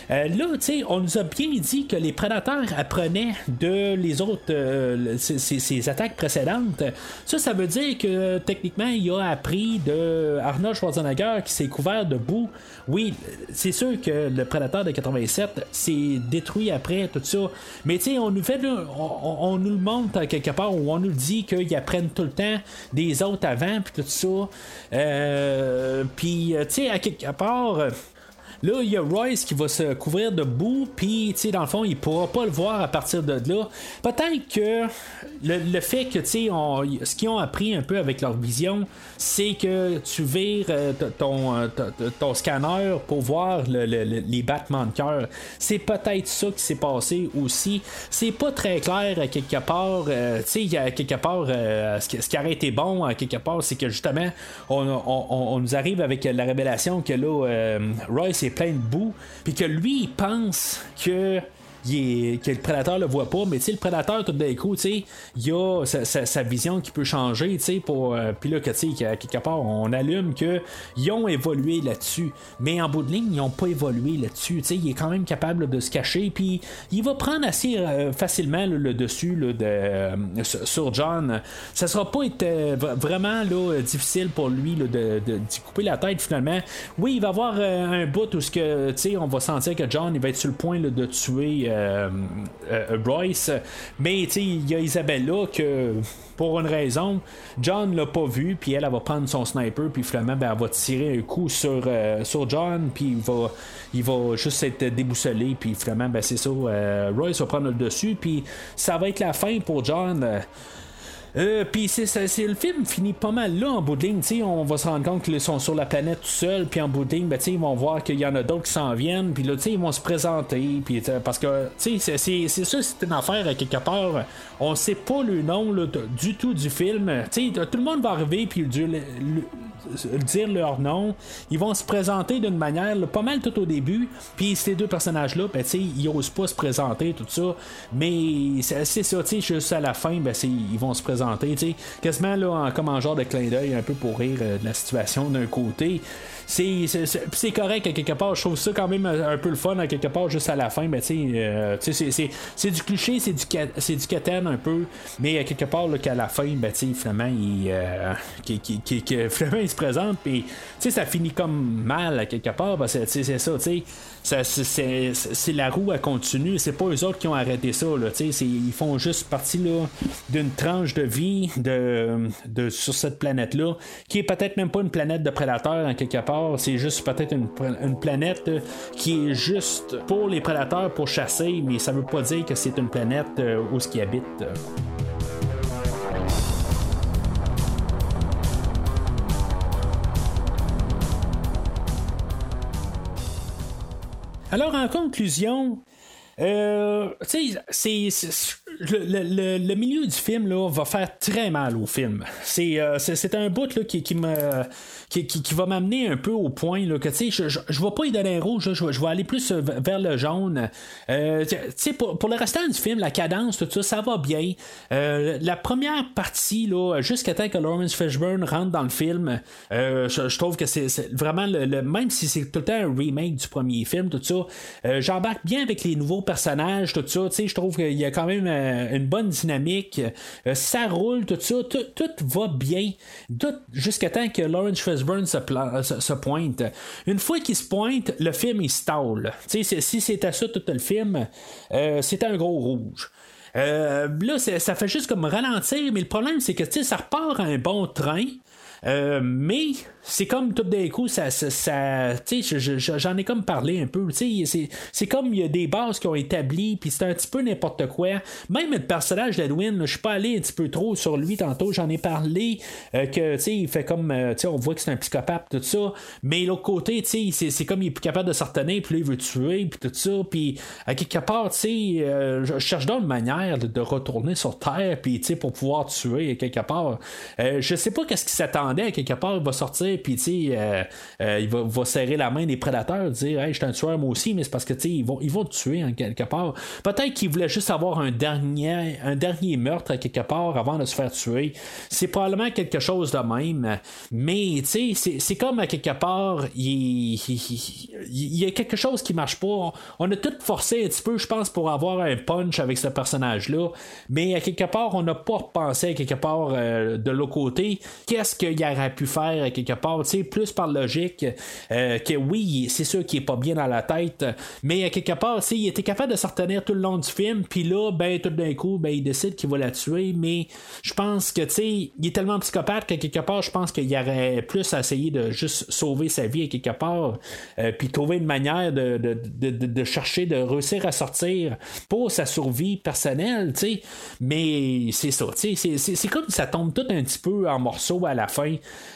Speaker 4: Là, tu sais, on nous a bien dit que les prédateurs apprenaient de les autres, euh, attaques précédentes. Ça, ça veut dire que techniquement, il a appris de Arnold Schwarzenegger qui s'est couvert de boue. Oui, c'est sûr que le prédateur de 87 s'est détruit après tout ça. Mais tu sais, on nous fait, on, nous le montre à quelque part où on nous dit qu'ils apprennent tout le temps des autres avant, puis tout ça. Euh, puis, euh, tu sais, à quelque part. Là, il y a Royce qui va se couvrir de boue, puis, tu sais, dans le fond, il pourra pas le voir à partir de là. Peut-être que le, fait que, tu sais, ce qu'ils ont appris un peu avec leur vision, c'est que tu vires euh, ton, euh, ton, scanner pour voir les battements de cœur. C'est peut-être ça qui s'est passé aussi. C'est pas très clair à quelque part. Euh, tu sais, quelque part, ce, qui, aurait été bon à quelque part, c'est que justement, on, on, nous arrive avec la révélation que là, Royce plein de boue, puis que lui, il pense que que le prédateur le voit pas, mais le prédateur, tout d'un coup, il y a sa, vision qui peut changer, pour. Euh, puis là, que, quelque part, on allume qu'ils ont évolué là-dessus. Mais en bout de ligne, ils n'ont pas évolué là-dessus. Il est quand même capable de se cacher, puis il va prendre assez euh, facilement le dessus de, euh, sur John. Ça sera pas être, vraiment là, difficile pour lui de, de, couper la tête finalement. Oui, il va avoir un bout où ce que, on va sentir que John il va être sur le point de tuer euh, euh, Bryce. Mais il y a Isabella que pour une raison, John l'a pas vu, puis elle, elle va prendre son sniper, puis finalement, ben, elle va tirer un coup sur, euh, sur John, puis il va, il va juste être déboussolé, puis finalement, ben, c'est ça, Royce va prendre le dessus, puis ça va être la fin pour John. Euh, puis c'est, le film finit pas mal là en bout de ligne. On va se rendre compte qu'ils sont sur la planète tout seuls. Puis en bout de ligne, ben, ils vont voir qu'il y en a d'autres qui s'en viennent. Puis là, ils vont se présenter. Puis, parce que c'est, c'est, c'est ça, c'est une affaire quelque part. On sait pas le nom là, du tout du film. sais tout le monde va arriver. Puis dire leur nom. Ils vont se présenter d'une manière pas mal tout au début. Puis ces deux personnages-là, ben, ils osent pas se présenter, tout ça. Mais c'est ça, juste à la fin, ben, ils vont se présenter. Quasiment là, comme un genre de clin d'œil, un peu pour rire euh, de la situation d'un côté c'est correct à quelque part. Je trouve ça quand même un, peu le fun à quelque part juste à la fin. Mais euh, c'est du cliché, c'est du, du un peu. Mais à quelque part qu'à la fin, ben, finalement, il, euh, qui, finalement, il se présente. Puis ça finit comme mal à quelque part. c'est ça, tu c'est la roue à continue. C'est pas eux autres qui ont arrêté ça. Là, ils font juste partie d'une tranche de vie de, de, sur cette planète-là, qui est peut-être même pas une planète de prédateurs en quelque part. C'est juste peut-être une, planète qui est juste pour les prédateurs pour chasser, mais ça veut pas dire que c'est une planète euh, où ce qui habite. Alors, en conclusion, euh, tu sais, c'est le, milieu du film là, va faire très mal au film. C'est euh, un bout là, qui, qui, me, qui, qui, va m'amener un peu au point là, que je, je, je vais pas y donner un rouge, je, je, vais aller plus euh, vers le jaune. Euh, pour, pour le restant du film, la cadence, tout ça, ça va bien. La première partie, jusqu'à temps que Lawrence Fishburne rentre dans le film, je, trouve que c'est vraiment le, même si c'est tout le temps un remake du premier film, tout ça, j'embarque bien avec les nouveaux personnages, tout ça. Je trouve qu'il y a quand même euh, une bonne dynamique. Euh, ça roule, tout ça. Tout, va bien. Jusqu'à temps que Lawrence Fishburne se, pointe. Une fois qu'il se pointe, le film il stall. si c'était ça tout le film, euh, c'était un gros rouge. là, ça fait juste comme ralentir, mais le problème, c'est que ça repart à un bon train. mais c'est comme tout d'un coup, ça, ça, j'en ai comme parlé un peu. C'est comme il y a des bases qui ont établi, puis c'est un petit peu n'importe quoi. Même le personnage d'Edwin, je suis pas allé un petit peu trop sur lui tantôt, j'en ai parlé, euh, que il fait comme, euh, on voit que c'est un psychopathe, tout ça. Mais l'autre côté, c'est comme il est plus capable de s'en puis il veut tuer, puis tout ça. Puis à quelque part, euh, je cherche d'autres manières de, retourner sur Terre, puis pour pouvoir tuer quelque part. je sais pas qu'est-ce qui s'attendait à quelque part, il va sortir puis euh, euh, il va, serrer la main des prédateurs, dire Hey, je suis un tueur moi aussi, mais c'est parce que ils vont, ils vont te tuer en quelque part. Peut-être qu'il voulait juste avoir un dernier, un dernier meurtre à quelque part avant de se faire tuer. C'est probablement quelque chose de même, mais c'est comme à quelque part, il, y a quelque chose qui marche pas. On a tout forcé un petit peu, je pense, pour avoir un punch avec ce personnage-là, mais à quelque part, on n'a pas pensé à quelque part euh, de l'autre côté. Qu'est-ce qu'il aurait pu faire quelque part, plus par logique, euh, que oui, c'est sûr qu'il est pas bien dans la tête, mais quelque part, il était capable de se retenir tout le long du film, puis là, ben, tout d'un coup, ben, il décide qu'il va la tuer, mais je pense que, tu sais, il est tellement psychopathe que quelque part, je pense qu'il y aurait plus à essayer de juste sauver sa vie à quelque part, euh, puis trouver une manière de, de, de, chercher, de réussir à sortir pour sa survie personnelle, tu sais, mais c'est ça, c'est comme ça tombe tout un petit peu en morceaux à la fin.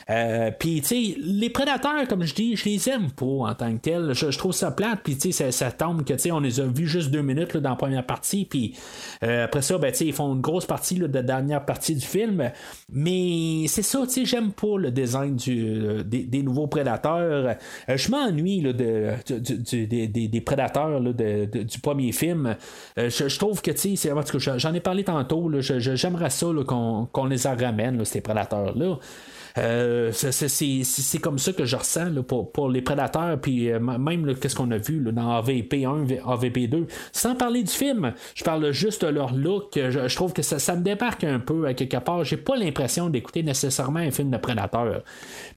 Speaker 4: Euh, puis, les prédateurs, comme je dis, je les aime pas en tant que tels. Je, trouve ça plate, puis, tu sais, ça, tombe que, tu sais, on les a vus juste deux minutes dans la première partie, puis euh, après ça, ben, tu sais, ils font une grosse partie de la dernière partie du film. Mais c'est ça, tu sais, j'aime pas le design euh, des, nouveaux prédateurs. je m'ennuie de, des, prédateurs du premier film. je, trouve que, tu sais, j'en ai parlé tantôt, j'aimerais ça qu'on les ramène, ces prédateurs-là. Euh, c'est comme ça que je ressens pour, les prédateurs, puis euh, même qu'est-ce qu'on a vu dans AVP 1, AVP 2. Sans parler du film, je parle juste de leur look. Je, trouve que ça, me débarque un peu à quelque part. J'ai pas l'impression d'écouter nécessairement un film de prédateur.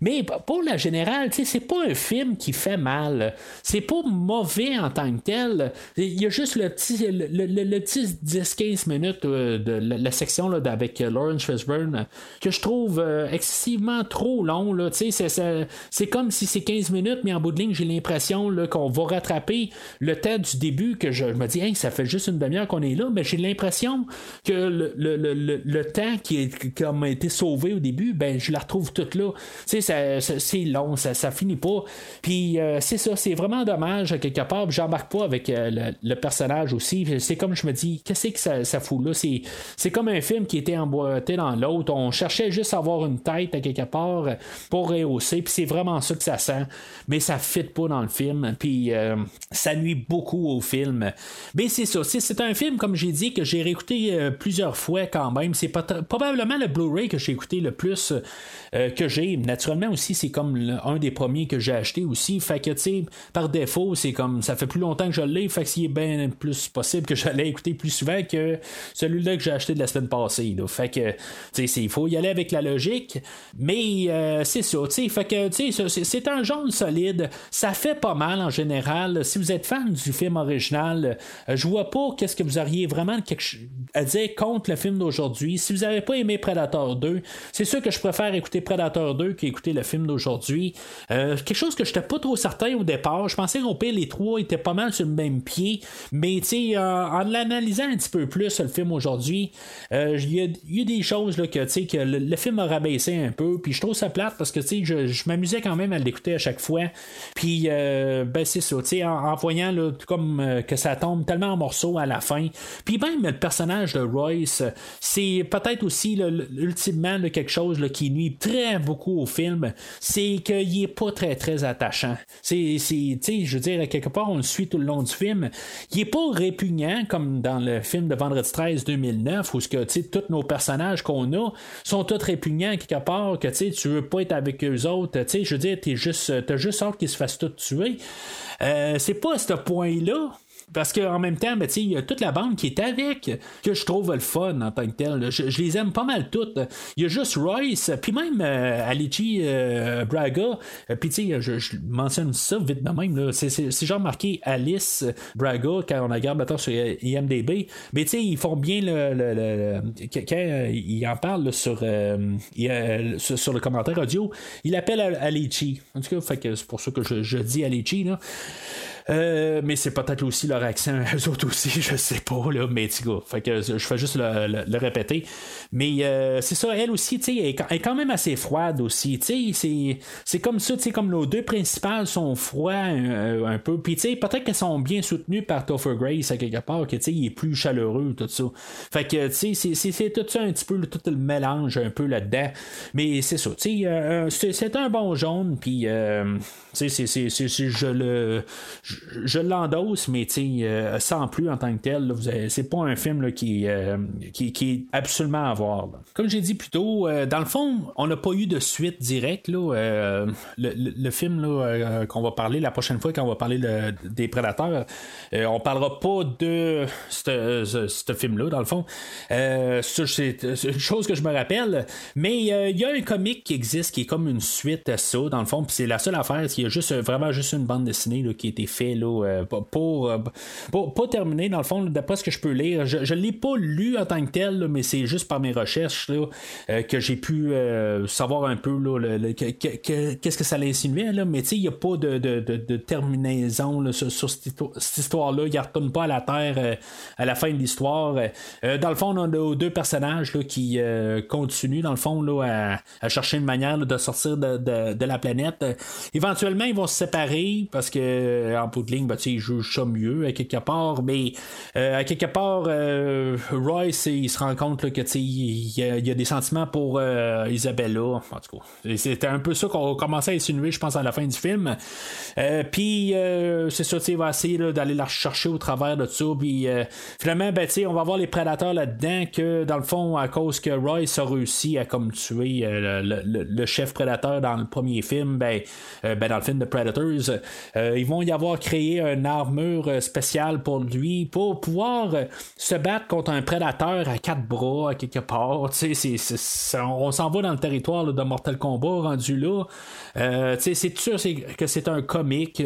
Speaker 4: Mais pour la générale, c'est pas un film qui fait mal. C'est pas mauvais en tant que tel. Il y a juste le petit, le, 10-15 minutes euh, de la, section là, avec Lawrence Fishburne que je trouve excessivement trop long. Là. C'est, comme si c'est 15 minutes, mais en bout de ligne, j'ai l'impression qu'on va rattraper le temps du début que je, me dis, ça fait juste une demi-heure qu'on est là, mais j'ai l'impression que le, temps qui, est, a été sauvé au début, ben je la retrouve toute là. c'est long, ça, ça finit pas. Puis euh, c'est ça, c'est vraiment dommage quelque part. J'embarque pas avec euh, le, personnage aussi. C'est comme je me dis, qu'est-ce que ça, ça fout là? C'est, comme un film qui était emboîté dans l'autre. On cherchait juste à avoir une tête à quelque part pour rehausser. Puis c'est vraiment ça que ça sent. Mais ça fit pas dans le film. Puis euh, ça nuit beaucoup au film. Mais c'est ça. C'est un film, comme j'ai dit, que j'ai réécouté euh, plusieurs fois quand même. C'est probablement le Blu-ray que j'ai écouté le plus euh, que j'ai. Naturellement aussi, c'est comme un des premiers que j'ai acheté aussi. Fait que, tu sais, par défaut, c'est comme ça fait plus longtemps que je l'ai. Fait que c'est bien plus possible que j'allais écouter plus souvent que celui-là que j'ai acheté de la semaine passée. Fait que, tu sais, il faut y aller avec la logique. Mais euh, c'est ça, tu sais, fait que c'est un jaune solide. Ça fait pas mal en général. Si vous êtes fan du film original, euh, je vois pas qu'est-ce que vous auriez vraiment quelque à dire contre le film d'aujourd'hui. Si vous avez pas aimé Predator 2, c'est sûr que je préfère écouter Predator 2 qu'écouter le film d'aujourd'hui. Euh, quelque chose que j'étais pas trop certain au départ. Je pensais qu'au pire les trois étaient pas mal sur le même pied. Mais tu sais, en l'analysant un petit peu plus le film aujourd'hui, il y, a des choses là, que, que le, le film a rabaissé un peu. Puis je trouve ça plate parce que je, je m'amusais quand même à l'écouter à chaque fois. Puis euh, ben c'est ça, en, en, voyant là, comme euh, que ça tombe tellement en morceaux à la fin. Puis même le personnage de Royce, c'est peut-être aussi ultimement quelque chose qui nuit très beaucoup au film, c'est qu'il est pas très très attachant. C'est, je veux dire, quelque part on le suit tout le long du film. Il est pas répugnant comme dans le film de Vendredi 13 2009 où ce que tous nos personnages qu'on a sont tous répugnants quelque part que tu veux pas être avec eux autres. Je veux dire, t'es juste, t'as juste hâte qu'ils se fassent tout tuer. Euh, c'est pas à ce point-là parce qu'en même temps, ben, il y a toute la bande qui est avec, que je trouve le fun en tant que tel. Je, les aime pas mal toutes. Il y a juste Royce, puis même euh, Alici euh, Braga. Euh, puis tu sais, je, mentionne ça vite de même. C'est genre marqué Alice Braga quand on regarde maintenant sur IMDB. Mais tu sais, ils font bien le. quand ils en parlent sur, sur, le commentaire audio, il appelle Alici. En tout cas, c'est pour ça que je, je dis Alici. Là. Euh, mais c'est peut-être aussi leur accent, [laughs] eux autres aussi, je sais pas, là, mais fait que je fais juste le, répéter. Mais euh, c'est ça, elle aussi, tu sais, elle, est quand même assez froide aussi, tu sais, c'est comme ça, tu sais, comme nos deux principales sont froids un, peu, puis tu sais, peut-être qu'elles sont bien soutenues par Topher Grace à quelque part, que tu sais, il est plus chaleureux, tout ça. Fait que, tu sais, c'est tout ça un petit peu, tout le mélange un peu là-dedans. Mais c'est ça, tu sais, euh, c'est un bon jaune, puis, tu sais, je le je l'endosse, mais euh, sans plus en tant que tel. C'est pas un film qui, euh, qui, qui est absolument à voir. Comme j'ai dit plus tôt, euh, dans le fond, on n'a pas eu de suite directe. Là, euh, le, le- film qu'on va parler la prochaine fois, quand on va parler le- des prédateurs, on parlera pas de ce film-là, dans le fond. C'est une chose que je me rappelle. Mais il y a un comic qui existe qui est comme une suite à ça, dans le fond. C'est la seule affaire, c'est qu'il y a juste, euh, vraiment juste une bande dessinée qui a été faite là, euh, pour, pour, euh, pour- pas terminer, dans le fond, d'après ce que je peux lire. Je ne l'ai pas lu en tant que tel, mais c'est juste par mes recherches que j'ai pu savoir un peu qu'est-ce que ça l'insinuait. Là. Mais il n'y a pas de, terminaison sur, cette, histo- cette histoire-là. Il ne retourne pas à la Terre à la fin de l'histoire. Dans le fond, on a deux personnages qui continuent, dans le fond, à, chercher une manière de sortir de, de- la planète. Euh, éventuellement, ils vont se séparer parce que euh, en bout de ligne, ben, ils jugent ça mieux à quelque part. Mais euh, à quelque part, euh, Royce, il se rend compte que il y, a, y a des sentiments pour Isabella. En tout cas, c'était un peu ça qu'on commençait à insinuer, je pense, à la fin du film. Puis, c'est ça, il va essayer d'aller la rechercher au travers de ça. Puis, finalement, ben, on va voir les prédateurs là-dedans que, dans le fond, à cause que Royce a réussi à comme tuer le, chef prédateur dans le premier film, ben, ben, dans film de Predators, euh, ils vont y avoir créé une armure spéciale pour lui pour pouvoir se battre contre un prédateur à quatre bras à quelque part. On s'en va dans le territoire de Mortal Kombat rendu là. Euh, c'est sûr que c'est un comique.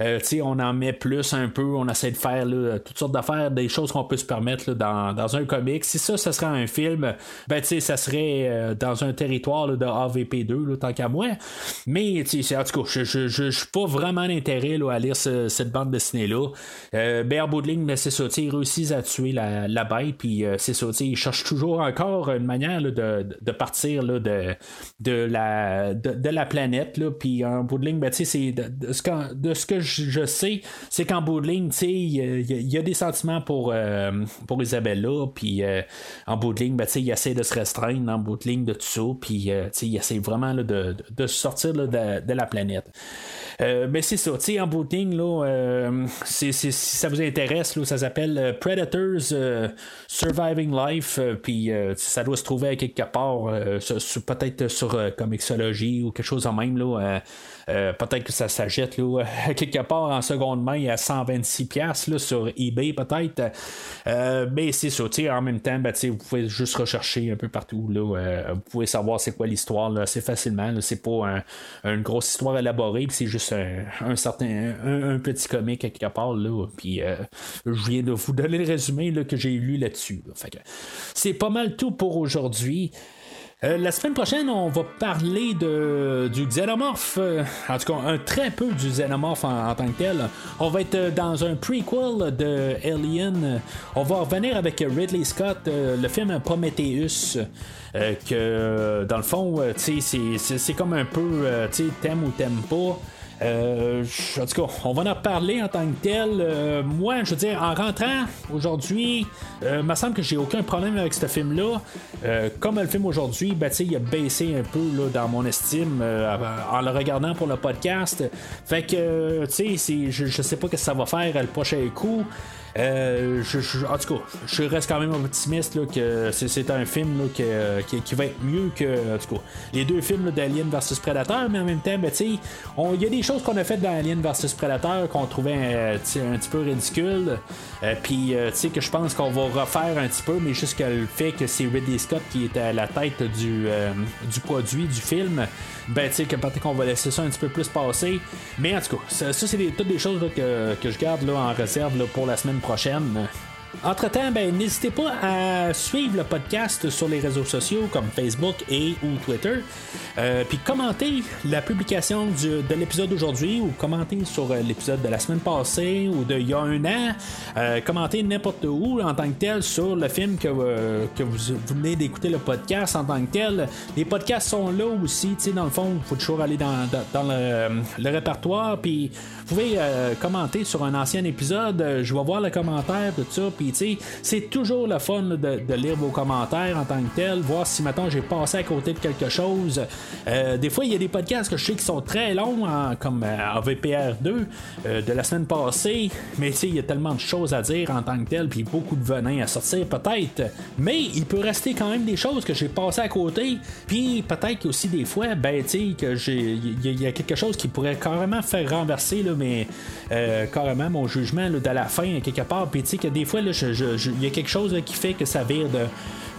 Speaker 4: Euh, on en met plus un peu, on essaie de faire toutes sortes d'affaires, des choses qu'on peut se permettre dans, un comique. Si ça, ça serait un film, ben ça serait dans un territoire de AVP2, là, tant qu'à moi. Mais en tout cas, je je- je- je suis pas vraiment d'intérêt à lire ce- cette bande dessinée-là. Euh, de ligne, ben, c'est ça, ils réussissent à tuer la, la bête, puis euh, c'est ça, ils cherchent toujours encore une manière de, de partir là, de, de, la, de, la planète, là, puis en bout de ligne, ben, c'est de, ce qu'en- de ce que je, je sais, c'est qu'en bout de ligne, il y, a- il il des sentiments pour, euh, pour Isabella, puis euh, en bout de ligne, ben, il essaie de se restreindre en bout de ligne de tout ça, puis il essaie vraiment de, de, sortir de la planète. Euh, mais c'est ça, tu sais, en ligne, là, euh, c'est- si ça vous intéresse, là, ça s'appelle euh, Predators euh, Surviving Life, euh, puis ça doit se trouver à quelque part, peut-être sur Comixology ou quelque chose en même, là. Euh, peut-être que ça s'achète là, [laughs] quelque part en seconde main à 126$ là, sur eBay peut-être. Euh, mais c'est ça, en même temps, ben, vous pouvez juste rechercher un peu partout. Là, euh, vous pouvez savoir c'est quoi l'histoire assez facilement. C'est pas un- une grosse histoire élaborée, c'est juste un, certain un, petit comique quelque part. Là, puis je viens de vous donner le résumé que j'ai lu là-dessus. là. Fait c'est pas mal tout pour aujourd'hui. Euh, la semaine prochaine, on va parler de, du xénomorphe. euh, en tout cas, un très peu du xénomorphe en, tant que tel. On va être euh, dans un prequel de Alien. On va revenir avec Ridley Scott, le film Prometheus. que dans le fond, c'est- comme un peu, tu t'aimes ou t'aimes pas. Euh, en tout cas, on va en reparler en tant que tel. Euh, moi, je veux dire, en rentrant aujourd'hui, euh, il me semble que j'ai aucun problème avec ce film-là. Euh, comme le film aujourd'hui, ben, il a baissé un peu là, dans mon estime euh, en le regardant pour le podcast. Fait que, euh, tu sais, je, je sais pas ce que ça va faire le prochain coup. Euh, je- en tout cas, je reste quand même optimiste là, que c'est, un film là, qui, va être mieux que en tout cas, les deux films d'Alien vs Predator, mais en même temps, ben, il y a des choses qu'on a faites dans Alien vs Predator qu'on trouvait euh, un petit peu ridicule. Euh, Puis, euh, que je pense qu'on va refaire un petit peu, mais juste le fait que c'est Ridley Scott qui est à la tête du, euh, du produit du film, ben, tu sais, que peut-être qu'on va laisser ça un petit peu plus passer. Mais en tout cas, ça, ça, c'est toutes des choses là, que, que je garde en réserve pour la semaine prochaine. Entre-temps, ben, n'hésitez pas à suivre le podcast sur les réseaux sociaux comme Facebook et ou Twitter. Euh, puis commentez la publication de l'épisode d'aujourd'hui ou commentez sur euh, l'épisode de la semaine passée ou d'il y a un an. Euh, commentez n'importe où en tant que tel sur le film que, que vous, venez d'écouter le podcast en tant que tel. Les podcasts sont là aussi, dans le fond, il faut toujours aller dans, dans- le, répertoire. Puis vous pouvez commenter sur un ancien épisode. Je vais voir le commentaire, tout ça. Puis, tu sais, c'est toujours le fun de, lire vos commentaires en tant que tel, voir si maintenant j'ai passé à côté de quelque chose. Euh, des fois, il y a des podcasts que je sais qui sont très longs, en- comme euh, en VPR2 euh, de la semaine passée, mais tu sais, il y a tellement de choses à dire en tant que tel, puis beaucoup de venin à sortir peut-être. Mais il peut rester quand même des choses que j'ai passées à côté, puis peut-être aussi des fois, ben tu sais, que j'ai, y, a- quelque chose qui pourrait carrément faire renverser, là, mais carrément mon jugement de la fin quelque part, puis tu sais que des fois, il y a quelque chose qui fait que ça vire de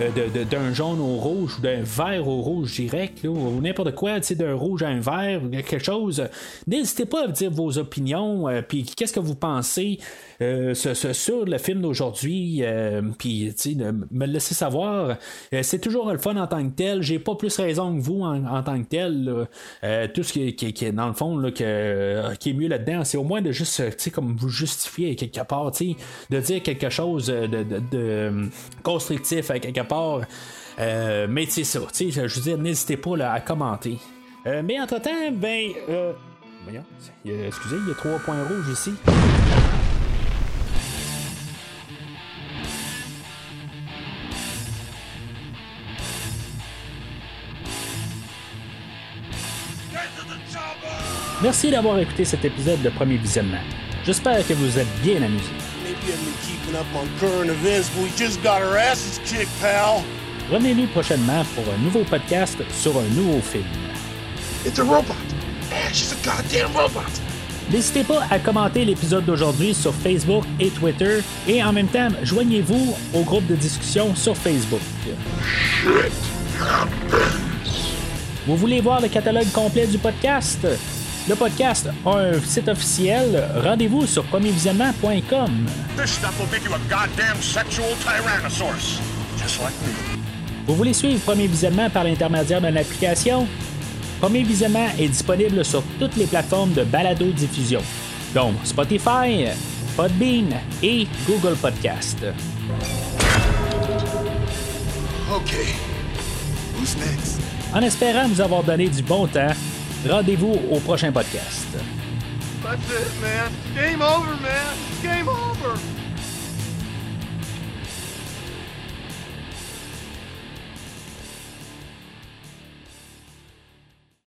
Speaker 4: euh, d'un jaune au rouge ou d'un vert au rouge direct ou n'importe quoi, d'un rouge à un vert quelque chose. N'hésitez pas à dire vos opinions, euh, puis qu'est-ce que vous pensez euh, ce- sur le film d'aujourd'hui, euh, puis me laisser savoir. Euh, c'est toujours le fun en tant que tel. J'ai pas plus raison que vous en, en tant que tel. Euh, tout ce qui, est dans le fond là, qui est mieux là-dedans, c'est au moins de juste, comme vous justifier quelque part, de dire quelque chose de, de- constructif quelque part. Mais sais ça, je veux dire, n'hésitez pas à commenter. Mais entre-temps, ben... Euh, voyons, excusez, il y a trois points rouges ici. Merci d'avoir écouté cet épisode de Premier Visionnement. J'espère que vous êtes bien amusés. Revenez-nous prochainement pour un nouveau podcast sur un nouveau film.
Speaker 9: It's a robot. Man, she's a goddamn robot.
Speaker 4: N'hésitez pas à commenter l'épisode d'aujourd'hui sur Facebook et Twitter et en même temps, joignez-vous au groupe de discussion sur Facebook. Vous voulez voir le catalogue complet du podcast? Le podcast a un site officiel. Rendez-vous sur premiervisionnement.com.
Speaker 9: Like.
Speaker 4: Vous voulez suivre Premier Visionnement par l'intermédiaire d'une application? Premier Visionnement est disponible sur toutes les plateformes de balado-diffusion, dont Spotify, Podbean et Google Podcast.
Speaker 9: Okay. Who's next?
Speaker 4: En espérant vous avoir donné du bon temps, rendez-vous au prochain podcast.
Speaker 9: That's it, man. Game over, man. Game over.